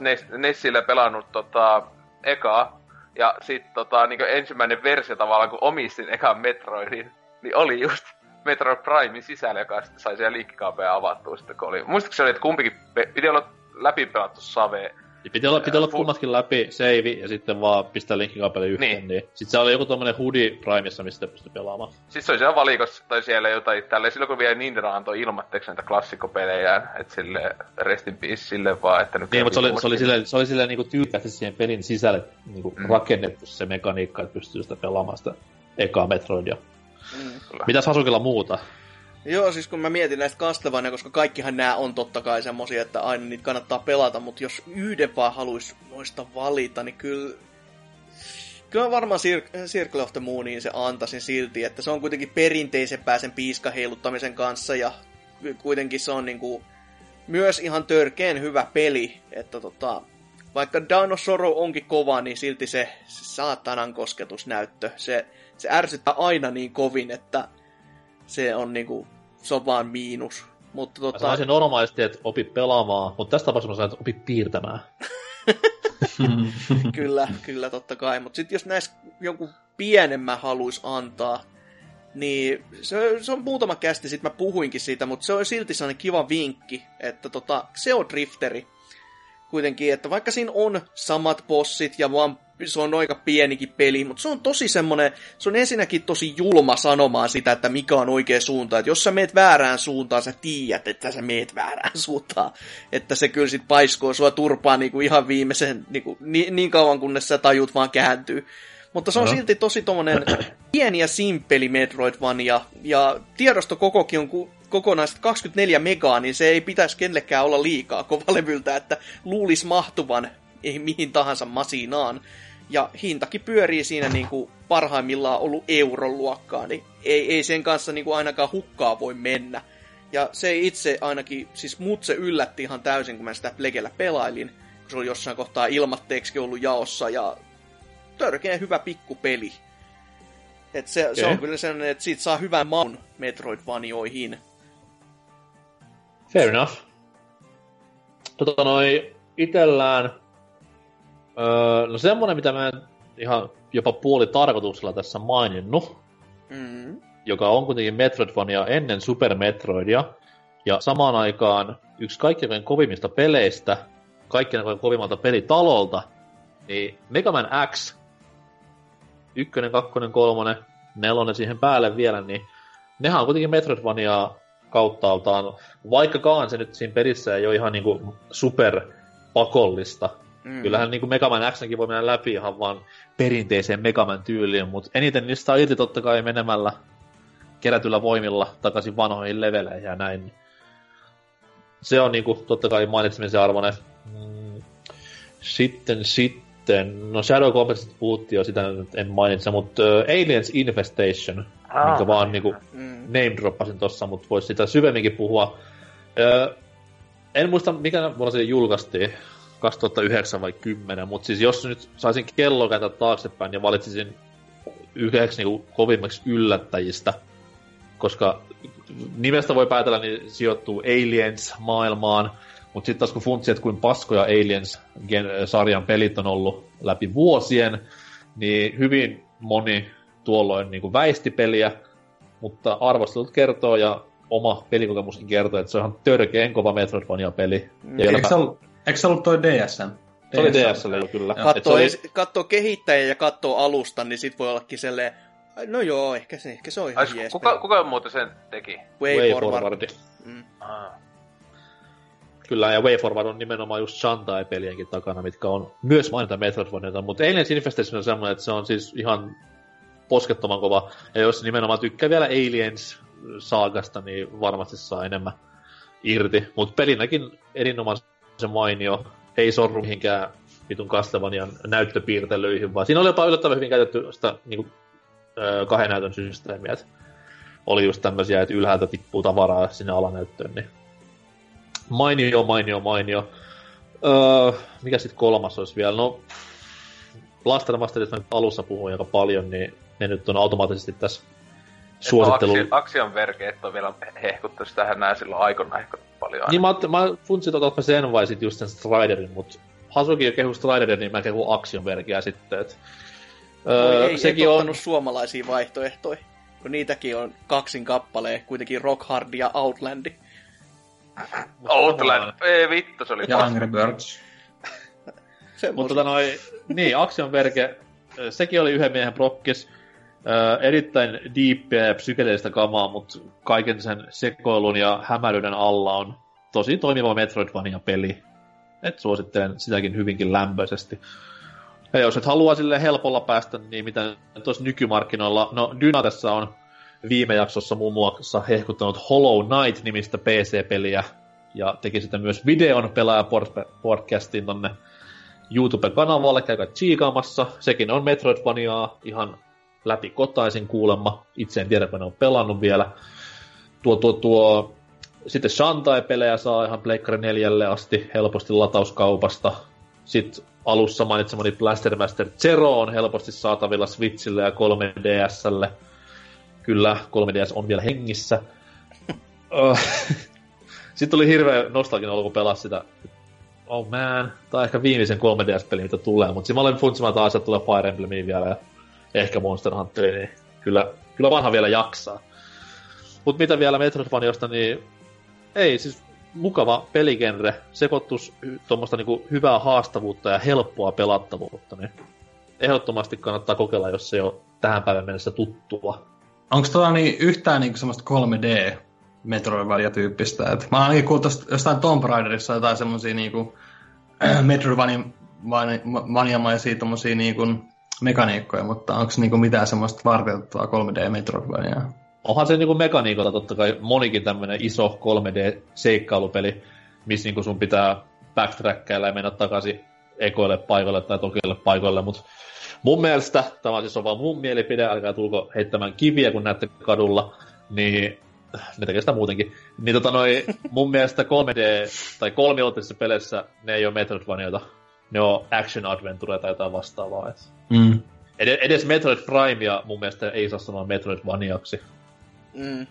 Nes, Nessillä pelannut tota, ekaa. Ja sitten tota, niin ensimmäinen versio tavallaan, kun omistin ekan Metroidin, niin oli just Metroid Primein sisällä, joka sitten sai siellä liikkikaapeja avattua sitten, kun oli. Muistatko se oli, että kumpikin pe- piti olla läpipelattu Save. Ja piti olla, piti olla kummatkin läpi, save, ja sitten vaan pistää linkkikaapeli yhteen. Niin. Niin. Sitten siellä oli joku tommonen hoodie Primeissa, mistä pystyi pelaamaan. Siis se oli siellä valikossa tai siellä jotain tälleen, silloin kun vielä Nintendo antoi ilmatteeksi näitä klassikkopelejään, että sille rest in peace sille vaan, että nyt Niin, mutta se oli, se oli silleen, se oli silleen niinku tyylikästi siihen pelin sisälle niinku mm. rakennettu se mekaniikka, että pystyy sitä pelaamaan sitä ekaa Metroidia. Mm. Mitäs Hasukilla muuta? Joo, siis kun mä mietin näistä Castlevania, koska kaikkihan nämä on totta kai semmosia, että aina niitä kannattaa pelata, mutta jos yhden vaan haluaisi noista valita, niin kyllä... Kyllä varmaan Cir- Circle of the Mooniin se antaisin silti, että se on kuitenkin perinteisempää sen piiskaheiluttamisen kanssa ja kuitenkin se on niinku myös ihan törkeen hyvä peli, että tota, vaikka Dawn of Sorrow onkin kova, niin silti se, se saatanan kosketusnäyttö, se, se ärsyttää aina niin kovin, että se on niinku, se on vaan miinus. Mutta Mä tota, sanoisin normaalisti, että opi pelaamaan, mutta tässä tapauksessa mä sanon, että opi piirtämään. kyllä, kyllä totta kai. Mutta sitten jos näissä jonkun pienemmän haluaisi antaa, niin se, se on muutama kästi, sitten mä puhuinkin siitä, mutta se on silti sellainen kiva vinkki, että tota, se on drifteri kuitenkin, että vaikka siinä on samat bossit ja vaan se on aika pienikin peli, mutta se on tosi semmonen, se on ensinnäkin tosi julma sanomaan sitä, että mikä on oikea suunta. Että jos sä meet väärään suuntaan, sä tiedät, että sä meet väärään suuntaan. Että se kyllä sit paiskoo sua turpaa niinku ihan viimeisen, niinku, niin, niin kauan kunnes sä tajut vaan kääntyy. Mutta se on No. silti tosi tommonen pieni ja simppeli Metroidvania, ja tiedosto kokokin on ku, kokonaiset 24 megaa, niin se ei pitäisi kenellekään olla liikaa kovalevyltä, että luulisi mahtuvan ei mihin tahansa masinaan. Ja hintakin pyörii siinä niin kuin parhaimmillaan ollut euron luokkaa, niin ei, ei sen kanssa niin kuin ainakaan hukkaa voi mennä. Ja se itse ainakin, siis mut se yllätti ihan täysin, kun mä sitä Plegellä pelailin, kun se oli jossain kohtaa ilmatteeksi ollut jaossa, ja törkeän hyvä pikkupeli. Et se, okay. se on kyllä sellainen, että siitä saa hyvän maun Metroidvanioihin. Fair enough. Tota noi, itellään, öö, no semmonen, mitä mä en ihan jopa puoli tarkoituksella tässä maininnut, Mm. joka on kuitenkin Metroidvania ennen Super Metroidia, ja samaan aikaan yksi kaikkien kovimmista peleistä, kaikkien aikojen kovimmalta pelitalolta, niin Mega Man X, ykkönen, kakkonen, kolmonen, nelonen siihen päälle vielä, niin nehän on kuitenkin Metroidvania kauttaaltaan, vaikkakaan se nyt siinä pelissä ei ole ihan niinku super pakollista. Mm. Kyllähän niinku Mega Man Xnkin voi mennä läpi ihan vaan perinteiseen Mega Man tyyliin, mutta eniten niistä saa irti totta kai menemällä kerätyllä voimilla takaisin vanhoihin leveleihin ja näin. niin Se on niinku totta kai mainitsemisen arvoinen. Mm, Sitten, sitten, no Shadow Complex puhuttiin jo, sitä nyt en mainitse, mutta uh, Aliens Infestation, Ah. minkä vaan niinku Mm. name droppasin tossa, mutta voisi sitä syvemminkin puhua. Öö, en muista, mikä vuonna se julkaistiin, 2009 vai 10, mutta siis jos nyt saisin kello kääntää taaksepäin ja valitsisin yhdeksi niinku kovimmaksi yllättäjistä, koska nimestä voi päätellä, niin sijoittuu Aliens-maailmaan, mutta sitten taas kun funtsi, että kuin paskoja Aliens-sarjan pelit on ollut läpi vuosien, niin hyvin moni tuolloin niin kuin väisti peliä, mutta arvostelut kertoo ja oma pelikokemuskin kertoo, että se on ihan törkeen kova Metroidvania-peli. Ja Eikö se eikö se ollut toi DSM? se oli DSL jo kyllä. Katsoo, oli, katsoo kehittäjä ja katsoo alusta, niin sit voi ollakin silleen, "Ai, no joo, ehkä se, ehkä se on ihan Ai, jees. kuka, peli." kuka muuten sen teki? Way, Way forward. Forward. Mm. Ah. Kyllä, ja Way Forward on nimenomaan just Shantae-pelienkin takana, mitkä on myös mainita Metroidvaniota, mutta Aliens Infestation on semmoinen, että se on siis ihan poskettoman kova. Ja jos nimenomaan tykkää vielä Aliens-saagasta, niin varmasti saa enemmän irti. Mutta pelinäkin erinomaisen mainio. Ei sorru mihinkään vitun Castlevanian näyttöpiirtelyihin, vaan siinä oli jopa yllättävän hyvin käytetty sitä niin kuin, kahden näytön systeemiä. Et oli just tämmöisiä, että ylhäältä tippuu tavaraa sinne alanäyttöön, niin mainio, mainio, mainio. Öö, mikä sitten kolmas olisi vielä? No, Blaster Masterista alussa puhuin aika paljon, niin ne nyt on automaattisesti tässä suosittelu... Aksi, Axion verkeet on vielä hehkuttu, sitähän nää silloin aikana hehkuttu paljon. Niin mä, mä funtsin tota, että mä sen vai sit just sen Striderin, mut Hasuki jo kehu Striderin, niin mä kehun Action Verkeä sitten, et... Öö, ei, sekin on... ottanut suomalaisia vaihtoehtoja, kun niitäkin on kaksin kappaleen, kuitenkin Rock Hard ja Outlandi. Outland. Ei vittu, se oli Ja. Angry Birds. Mutta tota noi, niin, Action Verge, ö, sekin oli yhden miehen prokkis. Ö, erittäin diippiä ja psykedeellistä kamaa, mutta kaiken sen sekoilun ja hämäryyden alla on tosi toimiva Metroidvania-peli. Et suosittelen sitäkin hyvinkin lämpöisesti. Ja jos et halua sille helpolla päästä, niin mitä tuossa nykymarkkinoilla, no Dynatessa on viime jaksossa muun muassa hehkuttanut Hollow Knight-nimistä PC-peliä, ja teki sitä myös videon pelaaja podcastin tonne YouTube-kanavalle, käykää chiikaamassa. Sekin on Metroidvaniaa ihan läpi kotaisin kuulemma. Itse en tiedä, kun ne on pelannut vielä. Tuo, tuo, tuo. Sitten Shantae-pelejä saa ihan Pleikkari 4 asti helposti latauskaupasta. Sitten alussa mainitsemani Blaster Master Zero on helposti saatavilla Switchille ja 3DSlle. Kyllä, 3DS on vielä hengissä. Öh. Sitten tuli hirveä nostalginen olo, kun sitä oh man, on ehkä viimeisen 3DS-peli, mitä tulee, mutta mä olen funtsimaan taas, että tulee Fire Emblemiin vielä ja ehkä Monster Hunter, niin kyllä, kyllä vanha vielä jaksaa. Mut mitä vielä Metroidvaniosta, niin ei, siis mukava peligenre, sekoittus tuommoista niinku hyvää haastavuutta ja helppoa pelattavuutta, niin ehdottomasti kannattaa kokeilla, jos se ei ole tähän päivän mennessä tuttua. Onko tota niin yhtään niin semmoista 3D Metroidvania-tyyppistä? Et mä oon ainakin kuullut jostain Tomb Raiderissa jotain semmosia niinku Metroidvania-maisia niinku mekaniikkoja, mutta onko niinku mitään semmoista varteutettavaa 3D Metroidvaniaa? onhan se niinku mekaniikolta totta kai monikin tämmönen iso 3D-seikkailupeli, missä niinku sun pitää backtrackkailla ja mennä takaisin ekoille paikoille tai tokille paikoille, mutta mun mielestä, tämä siis on vaan mun mielipide, älkää tulko heittämään kiviä, kun näette kadulla, niin ne tekee sitä muutenkin. Niin tota noi, mun mielestä 3D tai kolmiulotteisissa peleissä ne ei ole Metroidvanioita. Ne on action adventure tai jotain vastaavaa. Et Mm. ed- edes Metroid Primea mun mielestä ei saa sanoa Metroidvaniaksi. Mm.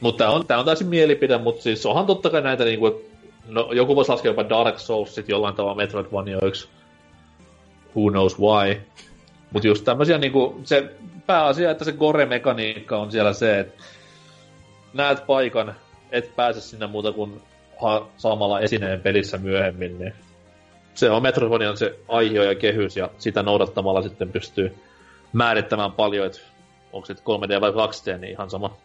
Mutta tää on, tää on täysin mielipide, mutta siis onhan totta kai näitä niinku, no joku voisi laskea jopa Dark Soulsit jollain tavalla Metroidvanioiksi. Who knows why. Mutta just tämmösiä niinku, se pääasia, että se gore-mekaniikka on siellä se, että näet paikan, et pääse sinne muuta kuin ha- saamalla esineen pelissä myöhemmin, niin se on Metroidvanian se aihio ja kehys, ja sitä noudattamalla sitten pystyy määrittämään paljon, että onko se 3D vai 2D, niin ihan sama.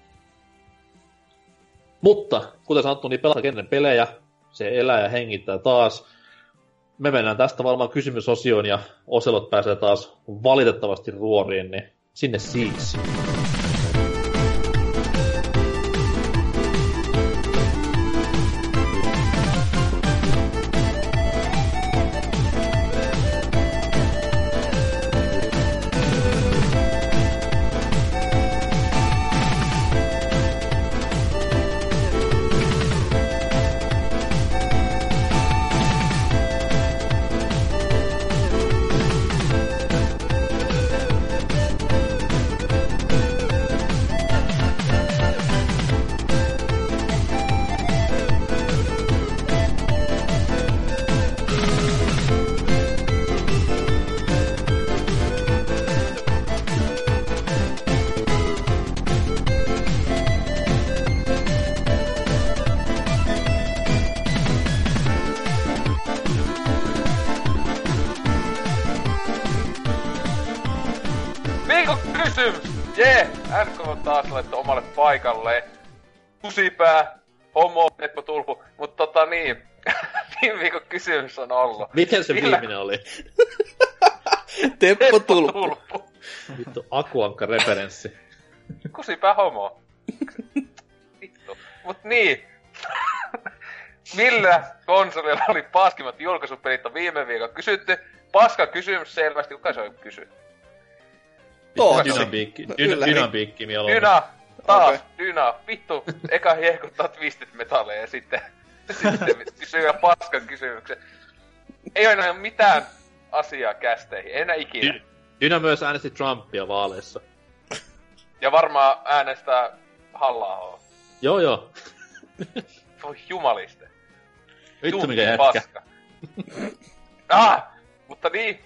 Mutta, kuten sanottu, niin pelata kenen pelejä, se elää ja hengittää taas. Me mennään tästä varmaan kysymysosioon ja Oselot pääsee taas valitettavasti ruoriin, niin sinne siis. Kysymys on ollut. Miten se Millä- viimeinen oli? Teppo Tulppu. Tulppu. Vittu, Akuankka referenssi. Kusipää homo. Vittu. Mut niin. Millä konsolilla oli paskimmat julkaisupelit on viime viikon kysytty? Paska kysymys selvästi, kuka se on kysy? Dynabiikki. Dy- kyllä, Dynabiikki mieluummin. Dyna! Taas, Okei. Dyna. Vittu, eka hehkuttaa twistit metalleja ja sitten kysyy paskan kysymyksen. Ei ole enää mitään asiaa kästeihin, ei enää ikinä. Dy- Dyna myös äänesti Trumpia vaaleissa. Ja varmaan äänestää halla Joo joo. Voi jumaliste. Vittu mikä jätkä. paska. ah! Mutta niin,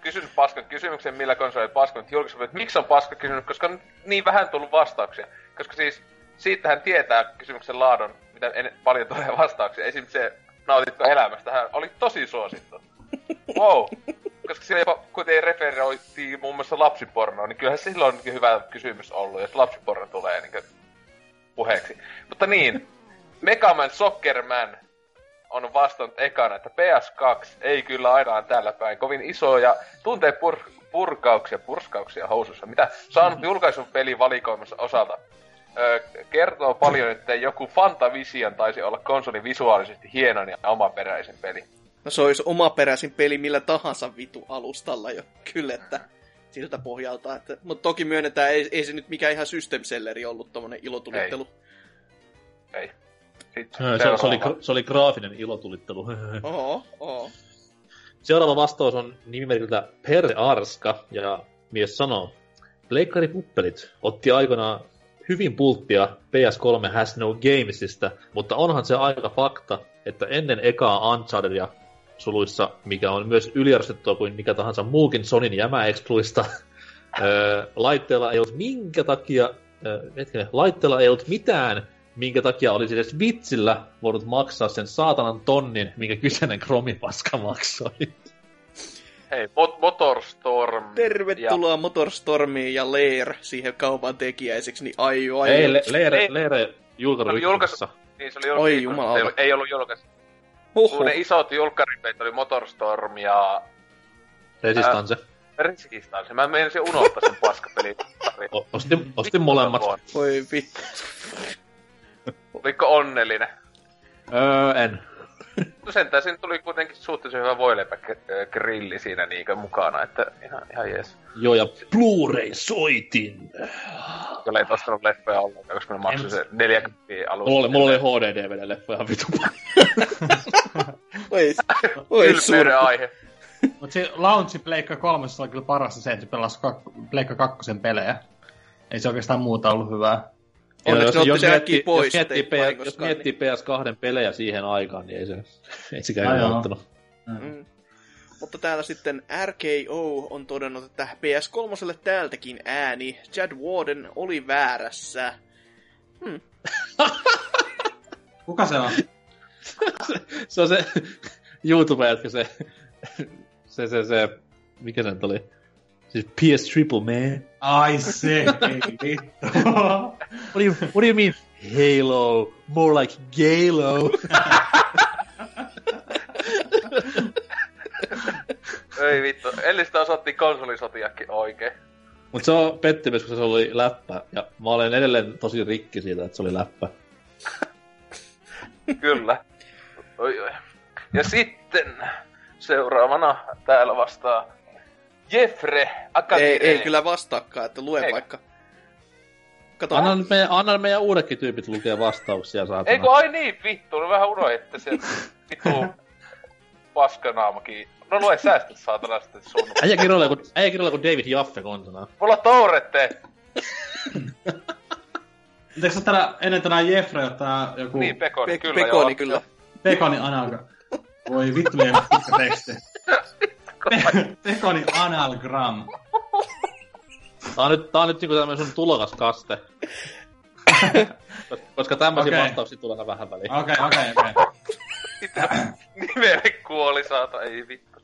kysyn paskan kysymyksen, millä konsoli paskan julkisuus, että miksi on paska kysymys, koska on niin vähän tullut vastauksia. Koska siis, siitähän tietää kysymyksen laadun, mitä en, paljon tulee vastauksia. Esimerkiksi se nautitko elämästä, hän oli tosi suosittu. Wow. Koska siellä jopa kuitenkin referoitiin muun muassa lapsipornoa, niin kyllähän silloin on hyvä kysymys ollut, jos lapsiporno tulee niin puheeksi. Mutta niin, Megaman Soccerman on vastannut ekana, että PS2 ei kyllä aina tällä päin kovin iso ja tuntee pur- purkauksia, purskauksia housussa, mitä saanut julkaisun pelin valikoimassa osalta. Kertoo paljon, että joku Fantavision taisi olla konsolin visuaalisesti hienon ja omaperäisen peli. No se olisi omaperäisin peli millä tahansa vitu alustalla jo. Kyllä, että siltä pohjalta. Että, mutta toki myönnetään, ei, ei se nyt mikään ihan system selleri ollut tommonen ilotulittelu. Ei. Sitten Se, se, oli, se oli graafinen ilotulittelu. Oho, oho. Seuraava vastaus on nimimerkiltä Per Arska, ja mies sanoo, Pleikkari Puppelit otti aikanaan hyvin pulttia PS3 Has No Gamesista, mutta onhan se aika fakta, että ennen ekaa Unchartedia suluissa, mikä on myös yliarvostettua kuin mikä tahansa muukin Sonin jämäexpluista, öö, laitteella ei ollut minkä takia, hetkinen, laitteella ei ollut mitään, minkä takia olisi edes vitsillä voinut maksaa sen saatanan tonnin, minkä kyseinen kromipaska maksoi. Hei, Mot- Motorstorm. Tervetuloa Motorstormiin ja Leer siihen kaupan tekijäiseksi, niin ai ai. Ei, le- Leere, Ei. Leere julkaisu Oli julkaisu-. Ja, niin se oli Oi julkaisu, jumalauta. ei, ollut- ei ollut julkaisu. Huhhuh. Kun ne isot julkkaripelit oli Motorstorm ja Resistance. Resistance. Mä menisin unohtaa sen paskapelin. O- ostin, ostin molemmat. Voi vittu. Oliko onnellinen? Öö, en. No sentään siinä tuli kuitenkin suhteellisen hyvä voileipägrilli siinä niinkö mukana, että ihan, ihan jees. Joo, ja Blu-ray-soitin. Kyllä ei tosta ollut leffoja ollenkaan, koska ne maksoi se 40 alusta. Mulla oli, mulla oli HD-DVD-leffa ihan vitu. Oi, oi. Ylpeyden aihe. Mut se launchi Pleikka 3 oli kyllä parasta se, että se pelasi kak- Pleikka 2 pelejä. Ei se oikeastaan muuta ollut hyvää. Onneksi ne otti sen äkkiä pois, jos miettii, P- jos miettii PS2 pelejä siihen aikaan, niin ei se, ei no, joo. auttanut. Mm. Mutta täällä sitten RKO on todennut, että PS3 täältäkin ääni. Chad Warden oli väärässä. Kuka se on? Se on se YouTube, jätkä se, se, se, se, mikä se nyt oli? PS Triple Man. Ai se, ei vittu. What do you, what do you mean? Halo. More like Galo. Ei vittu. Eli sitä osattiin konsolisotiakin oikein. Mut se on pettymys, kun se oli läppä. Ja mä olen edelleen tosi rikki siitä, että se oli läppä. Kyllä. Oi, oi. Ja sitten seuraavana täällä vastaa Jeffre Akademia. Ei, ei kyllä vastaakaan, että lue Eikö? vaikka. Kato, Anna meidän, anna meidän uudetkin tyypit lukea vastauksia, saatana. Ei kun ai niin, vittu, no vähän unohditte se vittu paskanaamakin. No lue säästöt saatana sitten sun. Äijä kirjoilee kuin, äijä kirjoilee kuin David Jaffe konsana. Mulla on tourette. Eikö se täällä ennen tänään Jeffrey ottaa joku Niin, Pekoni, Pe- kyllä Pekoni joo. kyllä. Pekoni analga? Voi vittu liian pitkä teksti. Pekoni analgram. Tää on nyt, tää on nyt niinku tämmönen sun tulokaskaste. Kos- Koska tämmöisiä Okei. vastauksia tulee vähän väliin. Okei, okei, okei. Mitä nimelle kuoli saata, ei vittu.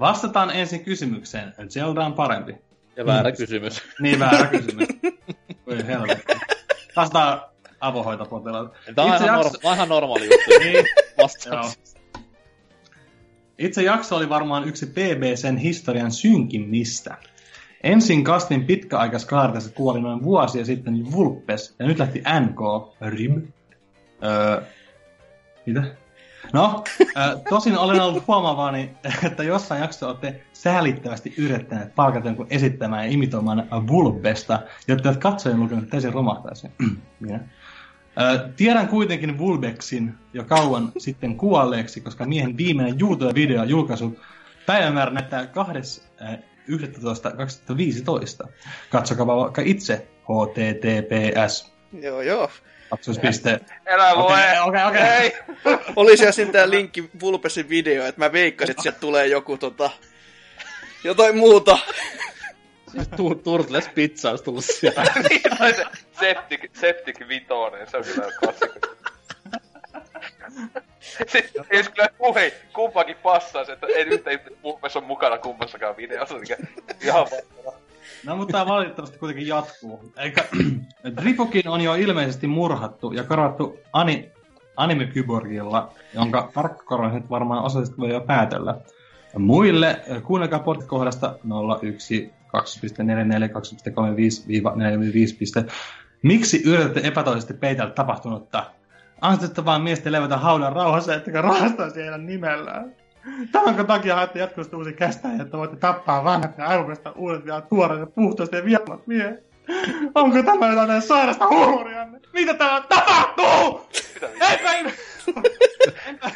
Vastataan ensin kysymykseen. Zelda on parempi. Ja väärä Mm. kysymys. Niin väärä kysymys. Voi helvetti. Taas tää avohoitopotilaat. Tämä on Itse ihan, jakso- norma- ihan normaali juttu. Niin, Vastaus. Itse jakso oli varmaan yksi BBCn historian synkimmistä. Ensin kastin pitkäaikaiskaartessa kuoli noin vuosia sitten Vulpes, ja nyt lähti NK, RIB. Öö, mitä? No, tosin olen ollut huomaavani, että jossain jaksossa olette säälittävästi yrittäneet palkata jonkun esittämään ja imitoimaan Vulpesta, jotta et katsojen lukenut täysin romahtaisi. Minä. Tiedän kuitenkin Vulbexin jo kauan sitten kuolleeksi, koska miehen viimeinen YouTube-video julkaisu päivämäärä näyttää 2.11.2015. Katsokaa vaikka itse https. Joo, joo. Kaksoispiste. Älä lue! Okei, okei, okei. Ei! Oli siellä tää linkki Vulpesin video, että mä veikkasin, että sieltä tulee joku tota... Jotain muuta. Siis tu- Turtles pizza olisi tullut siellä. niin, tai se Septic, Septic Vitoinen, se on kyllä klassikko. Sitten jos kyllä puhe, kumpakin passaisi, että ei nyt ei Vulpes on mukana kumpassakaan videossa, mikä ihan varmana. No, mutta tämä valitettavasti kuitenkin jatkuu. Eikä Dripokin on jo ilmeisesti murhattu ja karattu ani, anime-kyborgilla, jonka tarkkakoron nyt varmaan osallisesti voi jo päätellä. Muille kuunnelkaa podcast-kohdasta 01 2.44 2.35-45. Miksi yritätte epätoisesti peitellä tapahtunutta? Ansaitsette vaan miesten levätä haudan rauhassa, ettekä rahastaisi heidän nimellään. Tämänkä takia haette jatkuvasti uusia kästäjiä, että voitte tappaa vanhat ja aivopesta uudet vielä tuoreet ja puhtaat ja viattomat miehet. Onko tämä jotain sairasta huumorianne? Mitä täällä tapahtuu? Vittua? Enpä enpä... enpä...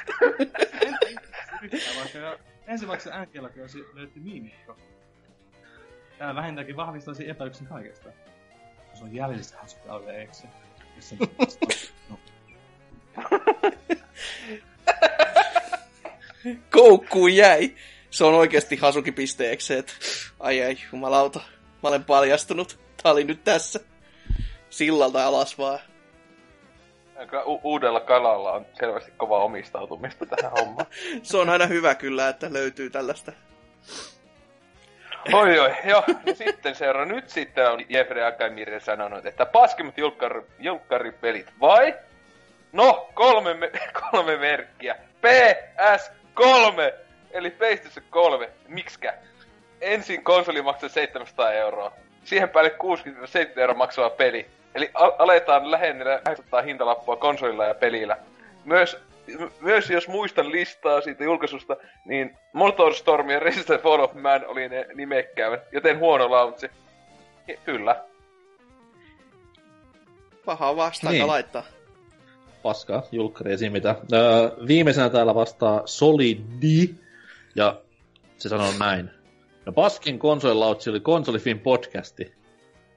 ensimmäiseksi äänkielläkin olisi löydetty miimikko. Tää vähintäänkin vahvistaisi epäilyksen kaikesta. Se on eikö se? Jos se- no. Koukkuun jäi. Se on oikeasti Hasuki pisteeksi, että ai ai, jumalauta. Mä olen paljastunut. Tää oli nyt tässä. Sillalta alas vaan. U- uudella kalalla on selvästi kova omistautumista tähän hommaan. Se on aina hyvä kyllä, että löytyy tällaista. Oi oi, joo. No sitten seura. Nyt sitten on Jeffrey Akamir sanonut, että paskimmat julkkar, julkkaripelit, vai? No, kolme, me- kolme merkkiä. PS3, eli PlayStation 3. Mikskä? Ensin konsoli maksaa 700 euroa. Siihen päälle 60-70 euroa maksava peli. Eli al- aletaan lähennellä 800 hintalappua konsolilla ja pelillä. Myös, myös jos muistan listaa siitä julkaisusta, niin Motorstorm ja Resistance Fall of Man oli ne nimekkäämät, joten huono launchi. Ky- Kyllä. Paha vastaan Niin. laittaa. Paskaa, julkkari esiin mitä. Öö, viimeisenä täällä vastaa Solidi, ja se sanoo näin. No paskin konsolilautsi oli Konsolifin podcasti.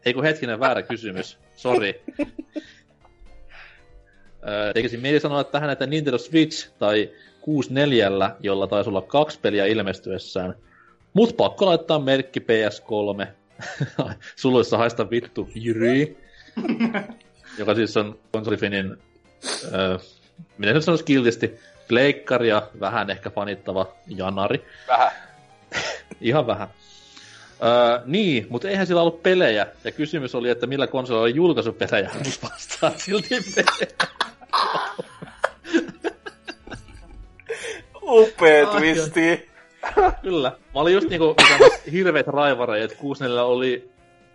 Ei kun hetkinen väärä kysymys. Sori. Öö, tekisin mieli sanoa että tähän, että Nintendo Switch tai 64, jolla taisi olla kaksi peliä ilmestyessään. Mut pakko laittaa merkki PS3. Suluissa haista vittu Jyri. joka siis on konsolifinin, öö, miten nyt sanoisi kiltisti, pleikkari ja vähän ehkä fanittava janari. Vähän. Ihan vähän. Öö, niin, mutta eihän sillä ollut pelejä. Ja kysymys oli, että millä konsolilla oli julkaisupelejä. Mutta vastaa silti pelejä. Upea Ai, twisti. Kyllä. Mä olin just niinku hirveet raivareja, että 64 oli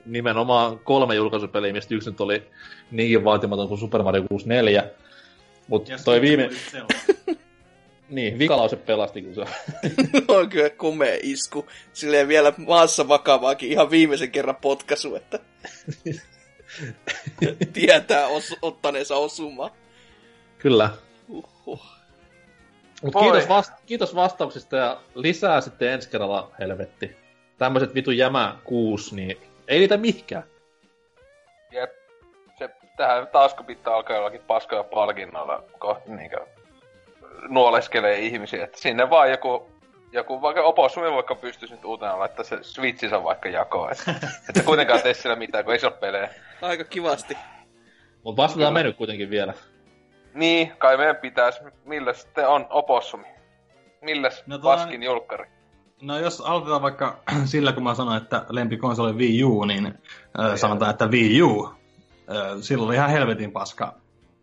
nimenomaan kolme julkaisupeliä, mistä yksi nyt oli niinkin vaatimaton kuin Super Mario 64. Mut toi viime... Niin, vikalause pelasti, kun se on kyllä komea isku. Silleen vielä maassa vakavaakin ihan viimeisen kerran potkaisu, että tietää os- ottaneensa osumaa. Kyllä. Uhuh. Mut kiitos, vast- kiitos vastauksista ja lisää sitten ensi kerralla, helvetti. Tämmöiset vitu jämä kuusi, niin ei niitä mihinkään. Jep. Se, tähän taas kun pitää alkaa jollakin paskoja palkinnoilla kohta niinkö nuoleskelee ihmisiä, että sinne vaan joku, joku vaikka Opossumi vaikka pystyisi nyt uutena laittaa se Switchinsä vaikka jakoon, että et se kuitenkaan tee sillä mitään, kun ei se ole pelejä. Aika kivasti. Mut vastataan mennyt kuitenkin vielä. Niin, kai meidän pitäis. Millä sitten on Opossumi? Milläs No no, toi- paskin julkkari? No jos aloitetaan vaikka sillä, kun mä sanoin, että lempikonsoli Wii U, niin äh, sanotaan, että Wii U. Äh, silloin oli ihan helvetin paska,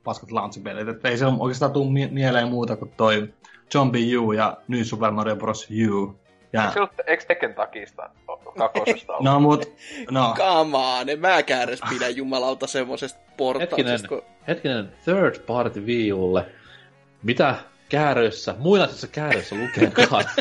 paskat launchipelit. Että ei se oikeastaan tule mie- mieleen muuta kuin toi Zombie U ja New Super Mario Bros. U. Ja, Se on, eikö Tekken takista kakosesta ollut? no mut, no, Come on, en mäkään edes pidä jumalauta semmosesta Hetkinen, porttauksesta. Kun... hetkinen third party Wii Ulle. Mitä kääröissä, muinaisessa kääröissä lukeekaan?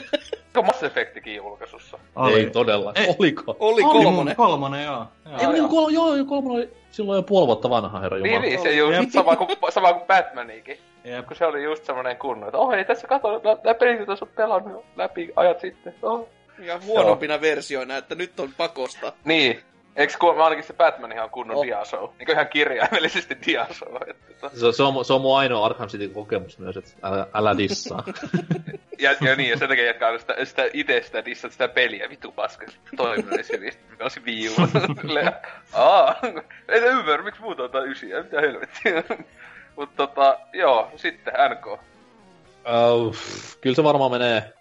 Onko Mass Effectikin julkaisussa? oli. Ei todella. Ei. Oliko? Oli Oli kolmonen. Kolmonen, joo. joo. Ei, niin, kol- joo, joo, kolmonen oli silloin jo puoli vuotta vanha, herra Niin, Jumala. niin, se just Jep. sama kuin, sama kuin Batmanikin. Jep. Kun se oli just semmonen kunnon, että oh ei tässä kato, nää pelit, joita oot pelannut läpi ajat sitten. Oh. Ja huonompina versioina, että nyt on pakosta. Niin. Eiks ku, mä ainakin se Batman ihan kunnon Oh. diashow? Niinkö ihan kirjaimellisesti diashow. Että, tota. Se, se, on, se on mun ainoa Arkham City kokemus myös, että älä, älä dissaa. ja, ja, niin, ja sen takia jatkaa sitä, sitä itse sitä dissat sitä peliä, vittu paska. Toimii hyvin. Wii U. Silleen, Aa, ei se ymmärrä, miksi muuta ottaa ysiä, mitä helvettiä. Mut tota, joo, sitten NK. Uh, kyllä se varmaan menee,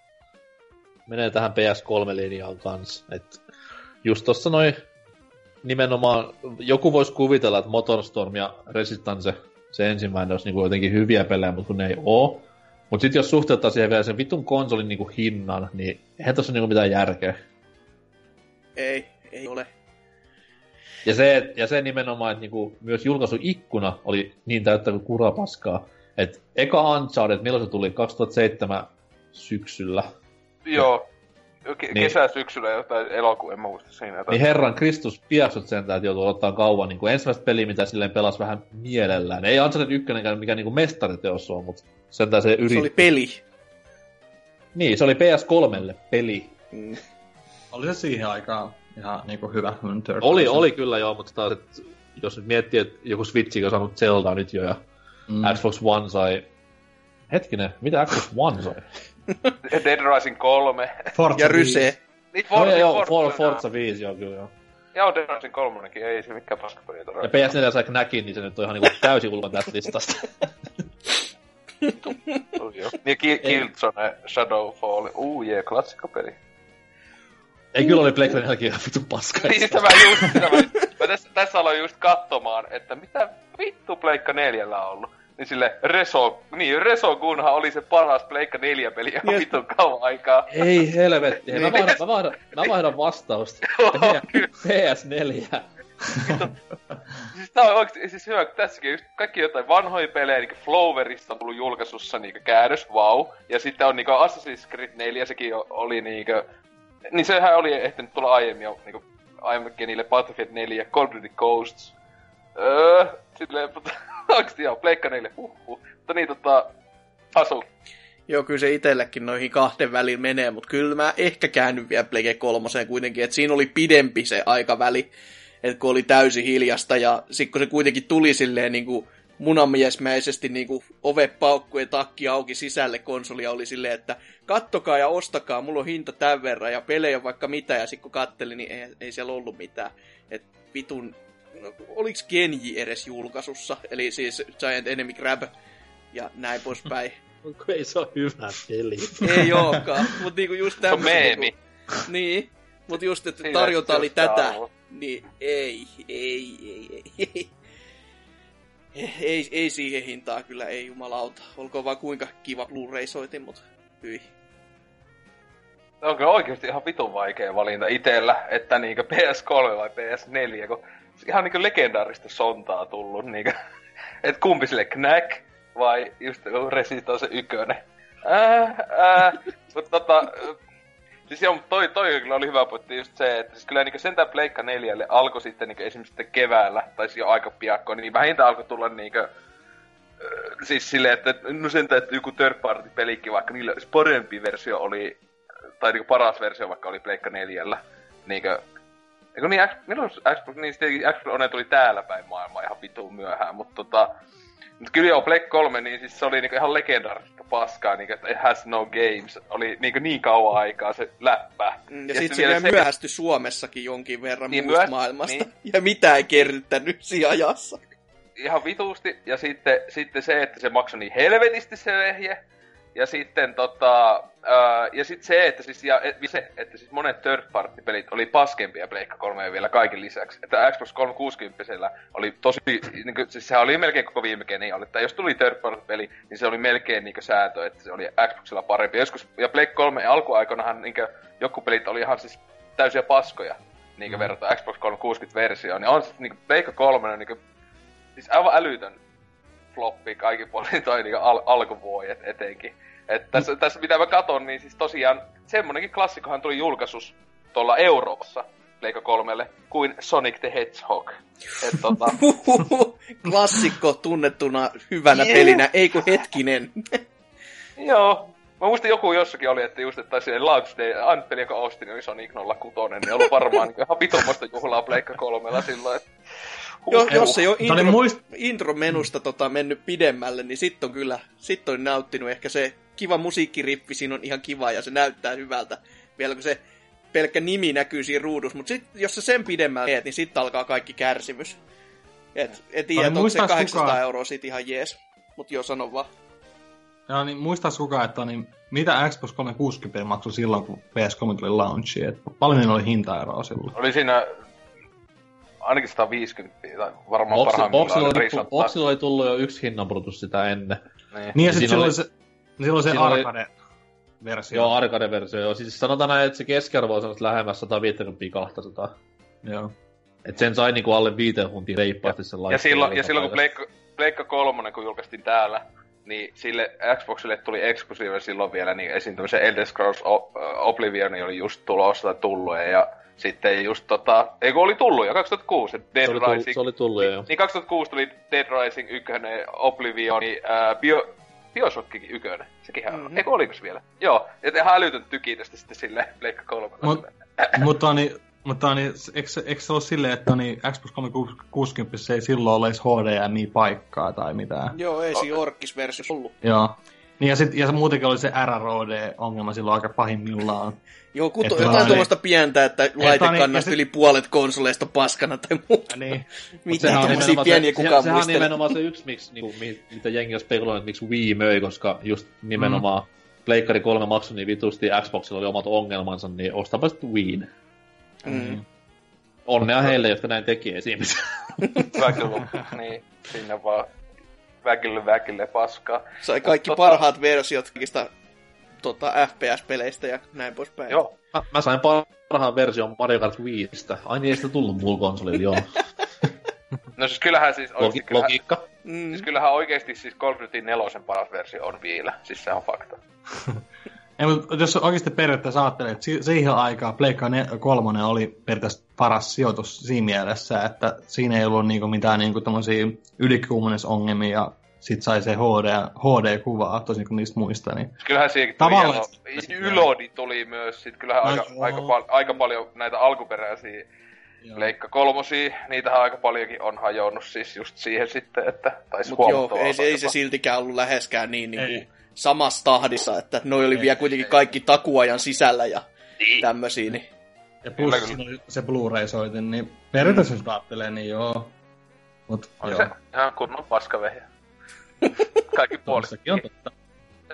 menee tähän PS3-linjaan kanssa. Et just tossa noin nimenomaan, joku voisi kuvitella, että Motorstorm ja Resistance, se ensimmäinen olisi niinku jotenkin hyviä pelejä, mutta kun ne ei oo. Mut sit jos suhteuttaa siihen vielä sen vitun konsolin niinku hinnan, niin eihän tossa niinku mitään järkeä. Ei, ei ole. Ja se, ja se nimenomaan, että niinku myös julkaisuikkuna oli niin täyttä kuin kurapaskaa. Et eka Uncharted, milloin se tuli? 2007 syksyllä. Joo. Ke- Niin. kesä, syksyllä jotain elokuun, en muista siinä. Jotain. Niin herran Kristus piaksut sentään, että joutuu ottaa kauan niin kuin ensimmäistä peliä, mitä silleen pelasi vähän mielellään. Ei Uncharted 1 mikä niin kuin mestariteos on, mutta sentään se yritti. Se oli peli. Niin, se oli PS3 peli. Mm. Oli se siihen aikaan ihan niinku hyvä. third Oli, oli kyllä joo, mutta taas, että jos nyt miettii, että joku Switch on saanut Zelda nyt jo ja mm. Xbox One sai... Hetkinen, mitä Xbox One sai? Dead Rising 3. Forza Ja 5. Ryse. niin, No, Forza, joo, Forza, For, Forza 5, joo kyllä joo. Joo, Dead Rising 3 ei se mikään paskapeli Ja todella. PS4 sai Knackin, niin se nyt on ihan niinku täysin ulkona tästä listasta. Niin Ki- Killzone, Shadowfall, uu jee, klassikkopeli. Ei kyllä oli Black jälkeen ihan vittu paska. Niin sitä mä just, sitä mä, mä tässä, tässä aloin just katsomaan, että mitä vittu Pleikka 4 on ollut. Niin sille Reso, niin Reso Gunhan oli se paras Pleikka 4 peli ihan Niin. vitun kauan aikaa. Ei helvetti, Hei, mä, Niin. vaihdan, mä, vaihdan, mä vaihdan vastausta. Joo, kyllä. PS4. Siis tää on oikeesti siis hyvä, kun tässäkin just kaikki jotain vanhoja pelejä, niinku Flowerista on tullut julkaisussa niinku käännös, wow. Ja sitten on niinku Assassin's Creed 4, sekin oli niinku... Niin sehän oli ehtinyt tulla aiemmin jo niinku aiemminkin niille Battlefield 4, Call of Duty Ghosts. Öö, silleen, mutta oikeesti joo, Pleikka 4, huhhuh. Mutta niin tota, Asu. Joo, kyllä se itsellekin noihin kahden välillä menee, mutta kyllä mä ehkä käännyn vielä Plege kolmoseen kuitenkin, että siinä oli pidempi se aikaväli, että kun oli täysin hiljasta ja sitten kun se kuitenkin tuli silleen niin kuin munamiesmäisesti niin kuin ove paukku ja takki auki sisälle konsolia oli silleen, että kattokaa ja ostakaa, mulla on hinta tämän verran ja pelejä vaikka mitä ja sitten kun kattelin, niin ei, ei siellä ollut mitään. Et vitun, oliks Genji edes julkaisussa, eli siis Giant Enemy Grab ja näin poispäin. Onko ei se ole hyvä peli? Ei ookaan, mutta niinku just Se tämmöset meemi. Niinku, niin, mutta just, että Siinä tarjonta oli tätä, niin ei, ei, ei, ei, ei. Ei, ei siihen hintaa kyllä, ei jumalauta. Olkoon vaan kuinka kiva Blu-ray-soitin, mutta hyi. on kyllä oikeesti ihan vitun vaikea valinta itellä, että niinkö PS3 vai PS4, kun ihan niinkö legendaarista sontaa tullut, niinkö, et kumpi sille Knack vai just Resistance ykkönen. Ää, ää, mut tota, siis joo, toi, toi kyllä oli hyvä pointti just se, että siis kyllä niinkö sentään Pleikka 4 alkoi sitten niinkö esimerkiksi sitten keväällä, tai siis jo aika piakkoin, niin vähintään alkoi tulla niinkö ö, siis silleen, että no sentään, että joku third party pelikin, vaikka niillä olisi parempi versio oli tai niinku paras versio vaikka oli Pleikka 4. Niinkö... Eikö niin, milloin Xbox, niin sitten Xbox One tuli täällä päin maailmaa ihan vitun myöhään, mutta tota... Mut kyllä joo, Black 3, niin siis se oli niinku ihan legendaarista paskaa, niinku, että it has no games. Oli niinku niin kauan aikaa se läppä. Mm, Ja, Ja sitten sitten se se- myöhästyi Suomessakin jonkin verran Niin, muusta myöhä- maailmasta. niin. Ja mitä ei kerryttänyt siinä ajassa. Ihan vituusti, ja sitten, sitten se, että se maksoi niin helvetisti se vehje. Ja sitten tota, ää, ja sitten se, että siis, ja, et, se, että siis monet third party pelit oli paskempia Pleikka 3 vielä kaiken lisäksi. Että Xbox 360 oli tosi, niin kuin, siis sehän oli melkein koko viime niin oli, että jos tuli third party peli, niin se oli melkein niin sääntö, että se oli Xboxilla parempi. Joskus, ja Pleikka 3 alkuaikoinahan niin joku pelit oli ihan siis täysiä paskoja, niin mm. verrattuna Xbox 360 versioon. Niin on siis niin Pleikka 3 niin kuin, siis aivan älytön floppi kaikki puolin toi niin al- alkuvuodet etenkin. Että tässä, mm. tässä mitä mä katon, niin siis tosiaan semmonenkin klassikohan tuli julkaisus tuolla Euroopassa Pleikka kolmelle kuin Sonic the Hedgehog. Et, tota... Klassikko tunnettuna hyvänä yeah. pelinä, ei kun hetkinen. Joo. Mä muistin joku jossakin oli, että just, että silleen Launch Day, ainut peli, joka ostin, oli Sonic 06, niin ollut varmaan niin ihan vitomasta juhlaa Pleikka kolmella silloin, että jo, jos ei ole intro, muist... intro-menusta tota, mennyt pidemmälle, niin sitten on kyllä sit on nauttinut ehkä se kiva musiikkirippi, siinä on ihan kiva ja se näyttää hyvältä. Vielä kun se pelkkä nimi näkyy siinä ruudussa, mutta sit, jos sä sen pidemmälle teet, niin sitten alkaa kaikki kärsimys. Et, et tiedä, onko se 800 kukaan... euroa sit ihan jees. Mut joo, sano vaan. Ja niin muistaisi kukaan, että niin, mitä Xbox 360 maksoi silloin, kun PS3 tuli launchiin? Et paljon oli hintaeroa silloin? Oli siinä ainakin 150, tai varmaan Boxi, parhaimmillaan Boxilla, Boxilla oli tullut jo yksi hinnanpudotus sitä ennen. Niin, niin ja sitten silloin oli, se, silloin se arcade versio. Joo, arcade-versio, joo. Siis sanotaan näin, että se keskiarvo on lähemmäs 150 200. Joo. Et sen sai niinku alle viiteen huntiin reippaasti sen Ja silloin, ja silloin kun Pleikka, Pleikka 3, kun julkaistiin täällä, niin sille Xboxille tuli eksklusiivinen silloin vielä, niin esim. tämmöisen Elder Scrolls Oblivion oli just tulossa tai tullut, ja sitten just tota, ei kun oli tullut jo 2006, Dead se oli Rising. Tullut, se oli tullut jo. Niin 2006 tuli Dead Rising 1, Oblivion, ää, Bio, Bioshockikin ykkönen. Sekin mm-hmm. eikö oliko vielä? Joo, et ihan älytön tykitystä sitten sille Pleikka 3. Mut, mutta niin, mutta niin, eikö, eikö se ole silleen, että niin Xbox 360 ei silloin ole edes HDMI-paikkaa tai mitään? Joo, ei siinä orkkisversio ollut. Joo. Niin ja, sit, ja muutenkin oli se RROD-ongelma silloin aika pahimmillaan. Joo, kuto, jotain niin. tuommoista pientä, että laitekannasta niin, yli puolet konsoleista paskana tai muuta. Niin. Mitä tuommoisia pieniä se, kukaan Sehän on nimenomaan se yksi, miksi, niinku, mitä jengi on spekuloinut, että miksi Wii möi, koska just nimenomaan mm. Pleikkari 3 maksoi niin vitusti, Xboxilla oli omat ongelmansa, niin ostapa sitten Wiin. Mm. Onnea heille, jotka näin teki esimerkiksi. Väkily, niin, sinne vaan väkille väkille paskaa. Sai kaikki Mut, tota- parhaat tota... versiot kaikista tota, FPS-peleistä ja näin poispäin. Joo, mä, mä sain parhaan version Mario Kart 5. Ai niin, ei sitä tullut mulla konsolilla, joo. no siis kyllähän siis... Logi- kyllähän, logiikka. Mm. Siis kyllähän oikeesti siis Call of Duty 4 paras versio on vielä. Siis se on fakta. Ei, mutta jos oikeasti periaatteessa ajattelee, että siihen aikaan Pleikka 3 oli periaatteessa paras sijoitus siinä mielessä, että siinä ei ollut niinku mitään niinku ylikuumenesongelmia ja sit sai se HD, HD-kuvaa, tosin kuin niistä muista. Niin... Kyllähän siihen tuli Tavallaan... Ylodi tuli myös, sit kyllähän no, aika, aika, pal- aika, paljon näitä alkuperäisiä Joo. Leikka kolmosia, niitähän aika paljonkin on hajonnut siis just siihen sitten, että taisi Mut joo, ei, se, ei se siltikään ollut läheskään niin, niin kuin samassa tahdissa, että noi oli vielä kuitenkin kaikki takuajan sisällä ja niin. tämmösiä. Niin. Ja plus Kyllä. se Blu-ray-soitin, niin periaatteessa jos ajattelee, niin joo. Mut, on joo. se ihan kunnon paskavehiä. Kaikki puolet. on totta.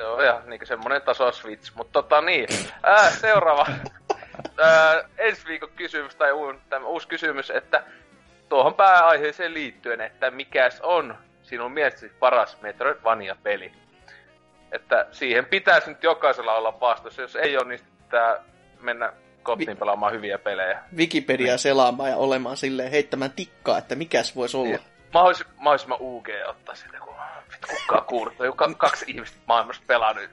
Joo, ja niin semmonen taso Switch. Mutta tota niin, ää, seuraava. ää, ensi viikon kysymys, tai uu, tämä uusi kysymys, että tuohon pääaiheeseen liittyen, että mikäs on sinun mielestäsi paras Metroidvania-peli? Että siihen pitäisi nyt jokaisella olla vastaus. Jos ei ole, niin pitää mennä kotiin Vi- pelaamaan hyviä pelejä. Wikipedia selaamaan ja olemaan silleen heittämään tikkaa, että mikäs voisi olla. Niin. Mahdollis- mahdollisimman UG ottaa sitä, kun kukaan kuullut. Joka kaksi ihmistä maailmassa pelaa nyt.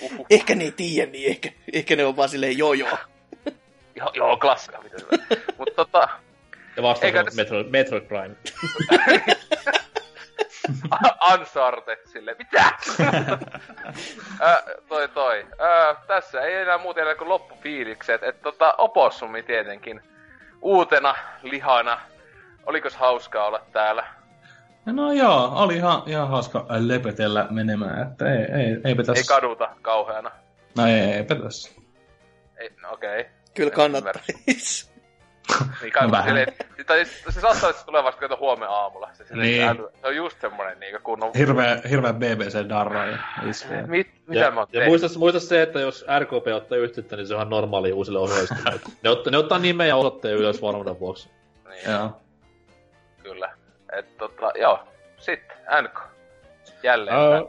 Uhuh. Ehkä ne ei tiedä, niin ehkä, ehkä ne on vaan silleen joo joo. joo, joo, klassika. Mutta tota... Ja vastaus on Metroid, Metroid Prime. Uncharted sille, mitä? äh, toi toi. Äh, tässä ei enää muuta enää kuin loppufiilikset. Että tota, opossumi tietenkin uutena lihana. Olikos hauskaa olla täällä? No joo, oli ihan, ihan hauska lepetellä menemään, että ei, ei, eipä tässä... Ei kaduta kauheana. No ei, eipä tässä. Ei, no okei. Okay. Kyllä kannattaisi. Niin kai, Vähän. silleen, tai se saattaa, että se tulee vasta kato huomenna aamulla. Se, silleen, Niin. äly- se on just semmonen niinku kunnon... Hirveä, hirveä BBC-darra ja. Mit, mitä ja, mä oon ja muista, muista se, että jos RKP ottaa yhteyttä, niin se on ihan normaali uusille ohjeistumille. ne, ottaa, ne ottaa nimeä ja osoitteen ylös varmuuden vuoksi. Niin, Joo. kyllä. Et tota, joo. Sitten, NK. Jälleen. Öö,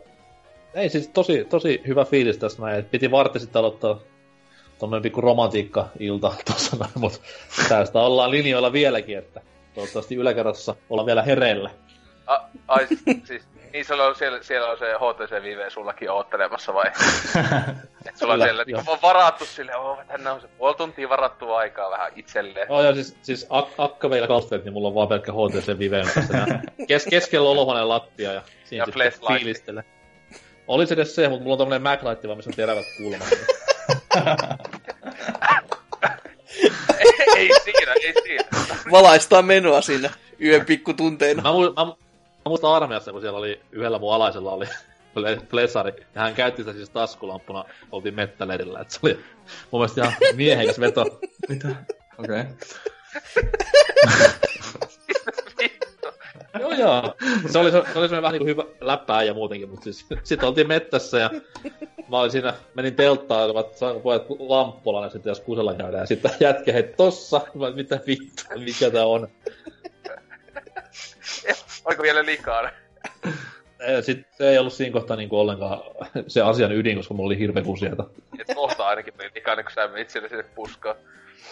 ei siis tosi, tosi hyvä fiilis tässä näin. Piti vartti sitten aloittaa tommonen pikku romantiikka-ilta tossa noin, mut tästä ollaan linjoilla vieläkin, että toivottavasti yläkerrassa ollaan vielä hereillä. A, ai, siis, niin siellä on, siellä, siellä on se HTC Vive sullakin oottelemassa vai? Et sulla Kyllä, siellä joo. niin, on varattu sille, oo, tänne on se puoli tuntia varattu aikaa vähän itselleen. Oh, ja siis, siis ak- akka meillä kasteet, niin mulla on vaan pelkkä HTC Vive. Kes, keskellä olohuoneen lattia ja siinä Ja sitten flashlight. fiilistele. Olisi edes se, mutta mulla on tommonen Mac-light, vaan missä on terävät kulmat. Ei siinä, ei siinä. Valaistaan menoa siinä yön pikkutunteina. Mä, mu- mä, mä muistan armeijassa, kun siellä oli yhdellä mun alaisella oli ple- plesari, ja hän käytti sitä siis taskulampuna, oltiin mettälerillä, että se oli mun mielestä ihan miehekäs veto. Mitä? Okei. Okay. joo joo. Se oli, se, se oli vähän niin kuin hyvä läppää ja muutenkin, mutta siis sitten oltiin mettässä ja mä olin siinä, menin telttaan, että saanko pojat lamppulan ja sitten jos kusella käydään. Ja sitten jätkä heti tossa, mä mitä vittua, mikä tää on. Oliko vielä liikaa? Sitten se ei ollut siinä kohtaa niin kuin ollenkaan se asian ydin, koska mulla oli hirveä kusieta. Et kohta ainakin meni liikaa, niin kun sä menit sinne puskaan.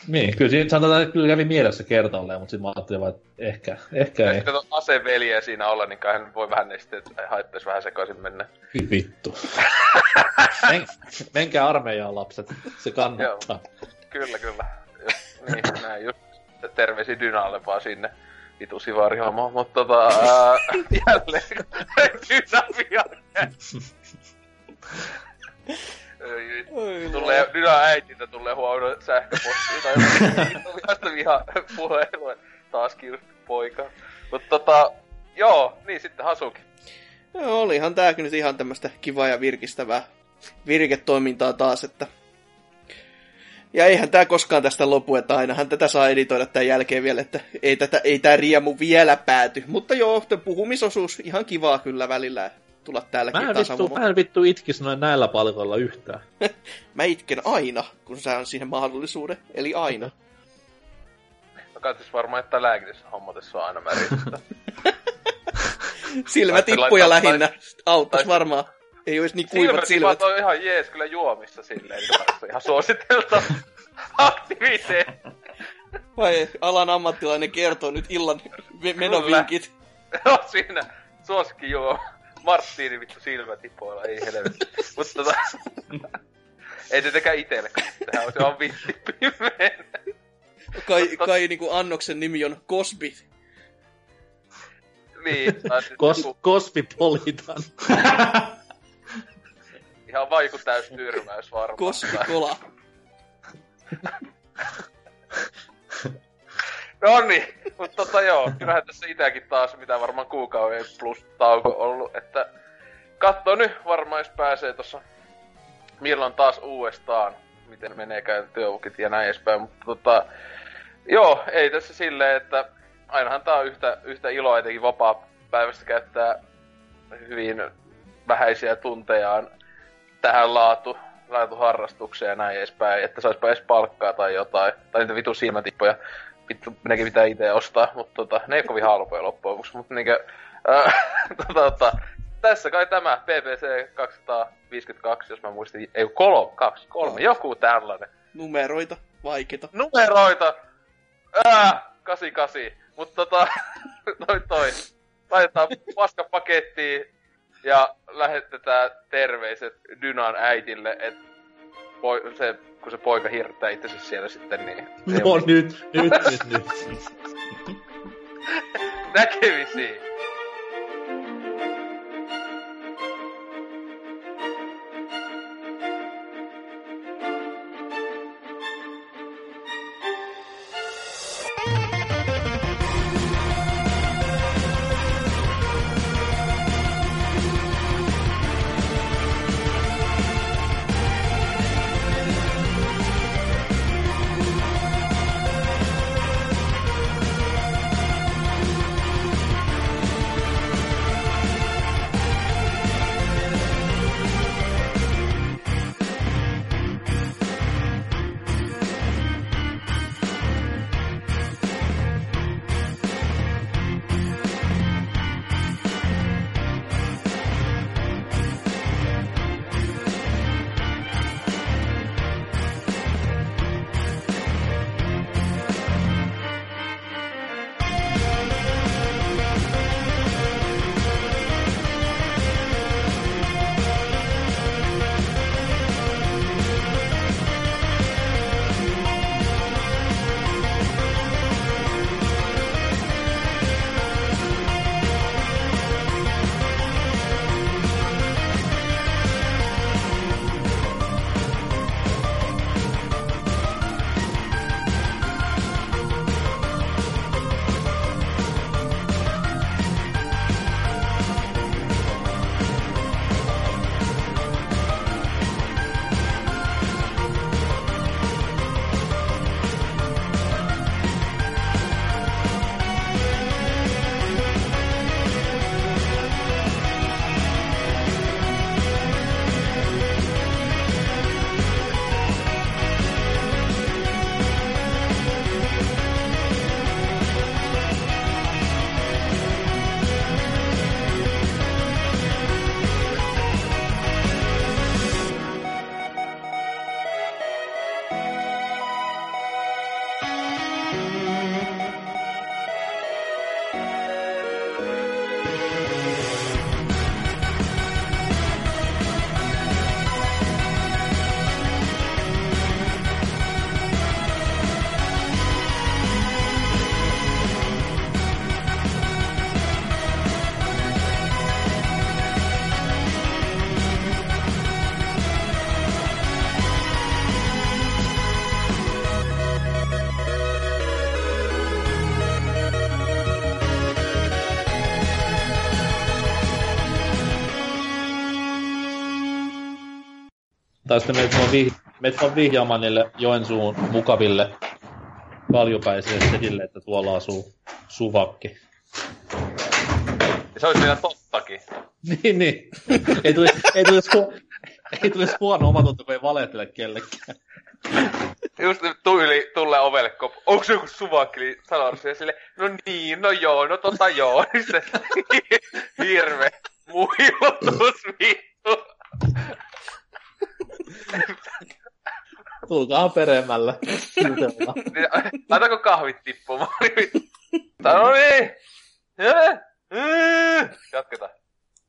Niin, kyllä siinä sanotaan, että kyllä kävi mielessä kertalleen, mutta sitten mä ajattelin vaan, että ehkä, ehkä ei. Jos kato aseveliä siinä olla, niin kai hän voi vähän ne sitten, että haittais vähän sekaisin mennä. Kyllä vittu. Men, menkää armeijaan lapset, se kannattaa. Kyllä, kyllä. Jos- niin, näin just. Terveisiä Dynalle vaan sinne. Vitu sivarihommo, mutta tota, ää, jälleen Dynavia. Oi, Tulee, Dyna äitiltä tulee huomenna sähköpostia tai jotain. Viha puhelua. Taas poika. Mutta tota, joo, niin sitten Hasuki. Joo, olihan tääkin nyt ihan tämmöistä kivaa ja virkistävää virketoimintaa taas, että... Ja eihän tää koskaan tästä lopu, että ainahan tätä saa editoida tämän jälkeen vielä, että ei, tätä, ei tää riemu vielä pääty. Mutta joo, puhumisosuus ihan kivaa kyllä välillä tulla täälläkin Mä en, taas vittu, avumaan. mä en vittu itkis noin näillä palkoilla yhtään. Mä itken aina, kun saan siihen mahdollisuuden. Eli aina. No katsis varmaan, että lääkitys hommatessa on aina märistä. Silmätippuja lähinnä. Auttais tai- varmaan. Ei olisi niin kuivat Silmät, silmät. on ihan jees kyllä juomissa silleen, niin ihan suositelta aktiviteetti. Vai alan ammattilainen kertoo nyt illan me- menovinkit. Joo, siinä suosikki juo. Marttiini vittu silmätipoilla, ei helvetti. Mutta tota... ei tietenkään itelle, kun sehän on se on vitti pimeen. Kai, kai niinku annoksen nimi on Cosby. niin, Kos, joku Kosvipolitan. ihan vaiku täys tyrmäys varmaan. Cosby Kola. No niin, mutta tota joo, kyllähän tässä itäkin taas, mitä varmaan kuukauden plus tauko ollut, että katso nyt varmaan jos pääsee tossa milloin taas uudestaan, miten meneekään työukit ja näin edespäin, mutta tota, joo, ei tässä silleen, että ainahan tää on yhtä, yhtä iloa etenkin vapaa-päivästä käyttää hyvin vähäisiä tuntejaan tähän laatu, laatuharrastukseen ja näin edespäin, että saispa edes palkkaa tai jotain, tai niitä vitu silmätippoja, vittu nekin pitää itse ostaa, mutta tota, ne ei ole kovin halpoja loppujen lopuksi, mutta niinkö, ää, tota, tota, tässä kai tämä PPC 252, jos mä muistin, ei kolme, kaksi, kolme, joku tällainen. Numeroita. Vaikeita. Numeroita! Ää, 88. Mutta tota, toi toi. Laitetaan paska pakettiin ja lähetetään terveiset Dynan äitille, että se, kun se poika hirttää itsensä siellä sitten, niin No nyt, nyt, nyt, nyt. näkemisiin. Tai sitten meitä vaan, vih- meitä vaan vihjaamaan niille Joensuun mukaville kaljupäisille sedille, että tuolla asuu suvakki. Se olisi vielä tottakin. niin, niin. ei tulisi, ei tulisi, hu- ei tulisi huono omatunto, kun ei valehtele kellekään. Just nyt tuli, tulee ovelle kop. Onko se joku suvakki? Niin sanoo se sille, no niin, no joo, no tota joo. Se hirve muilutus vittu. Tulkaa peremmällä. Niin, Laitako kahvit tippumaan? No niin. Jatketaan.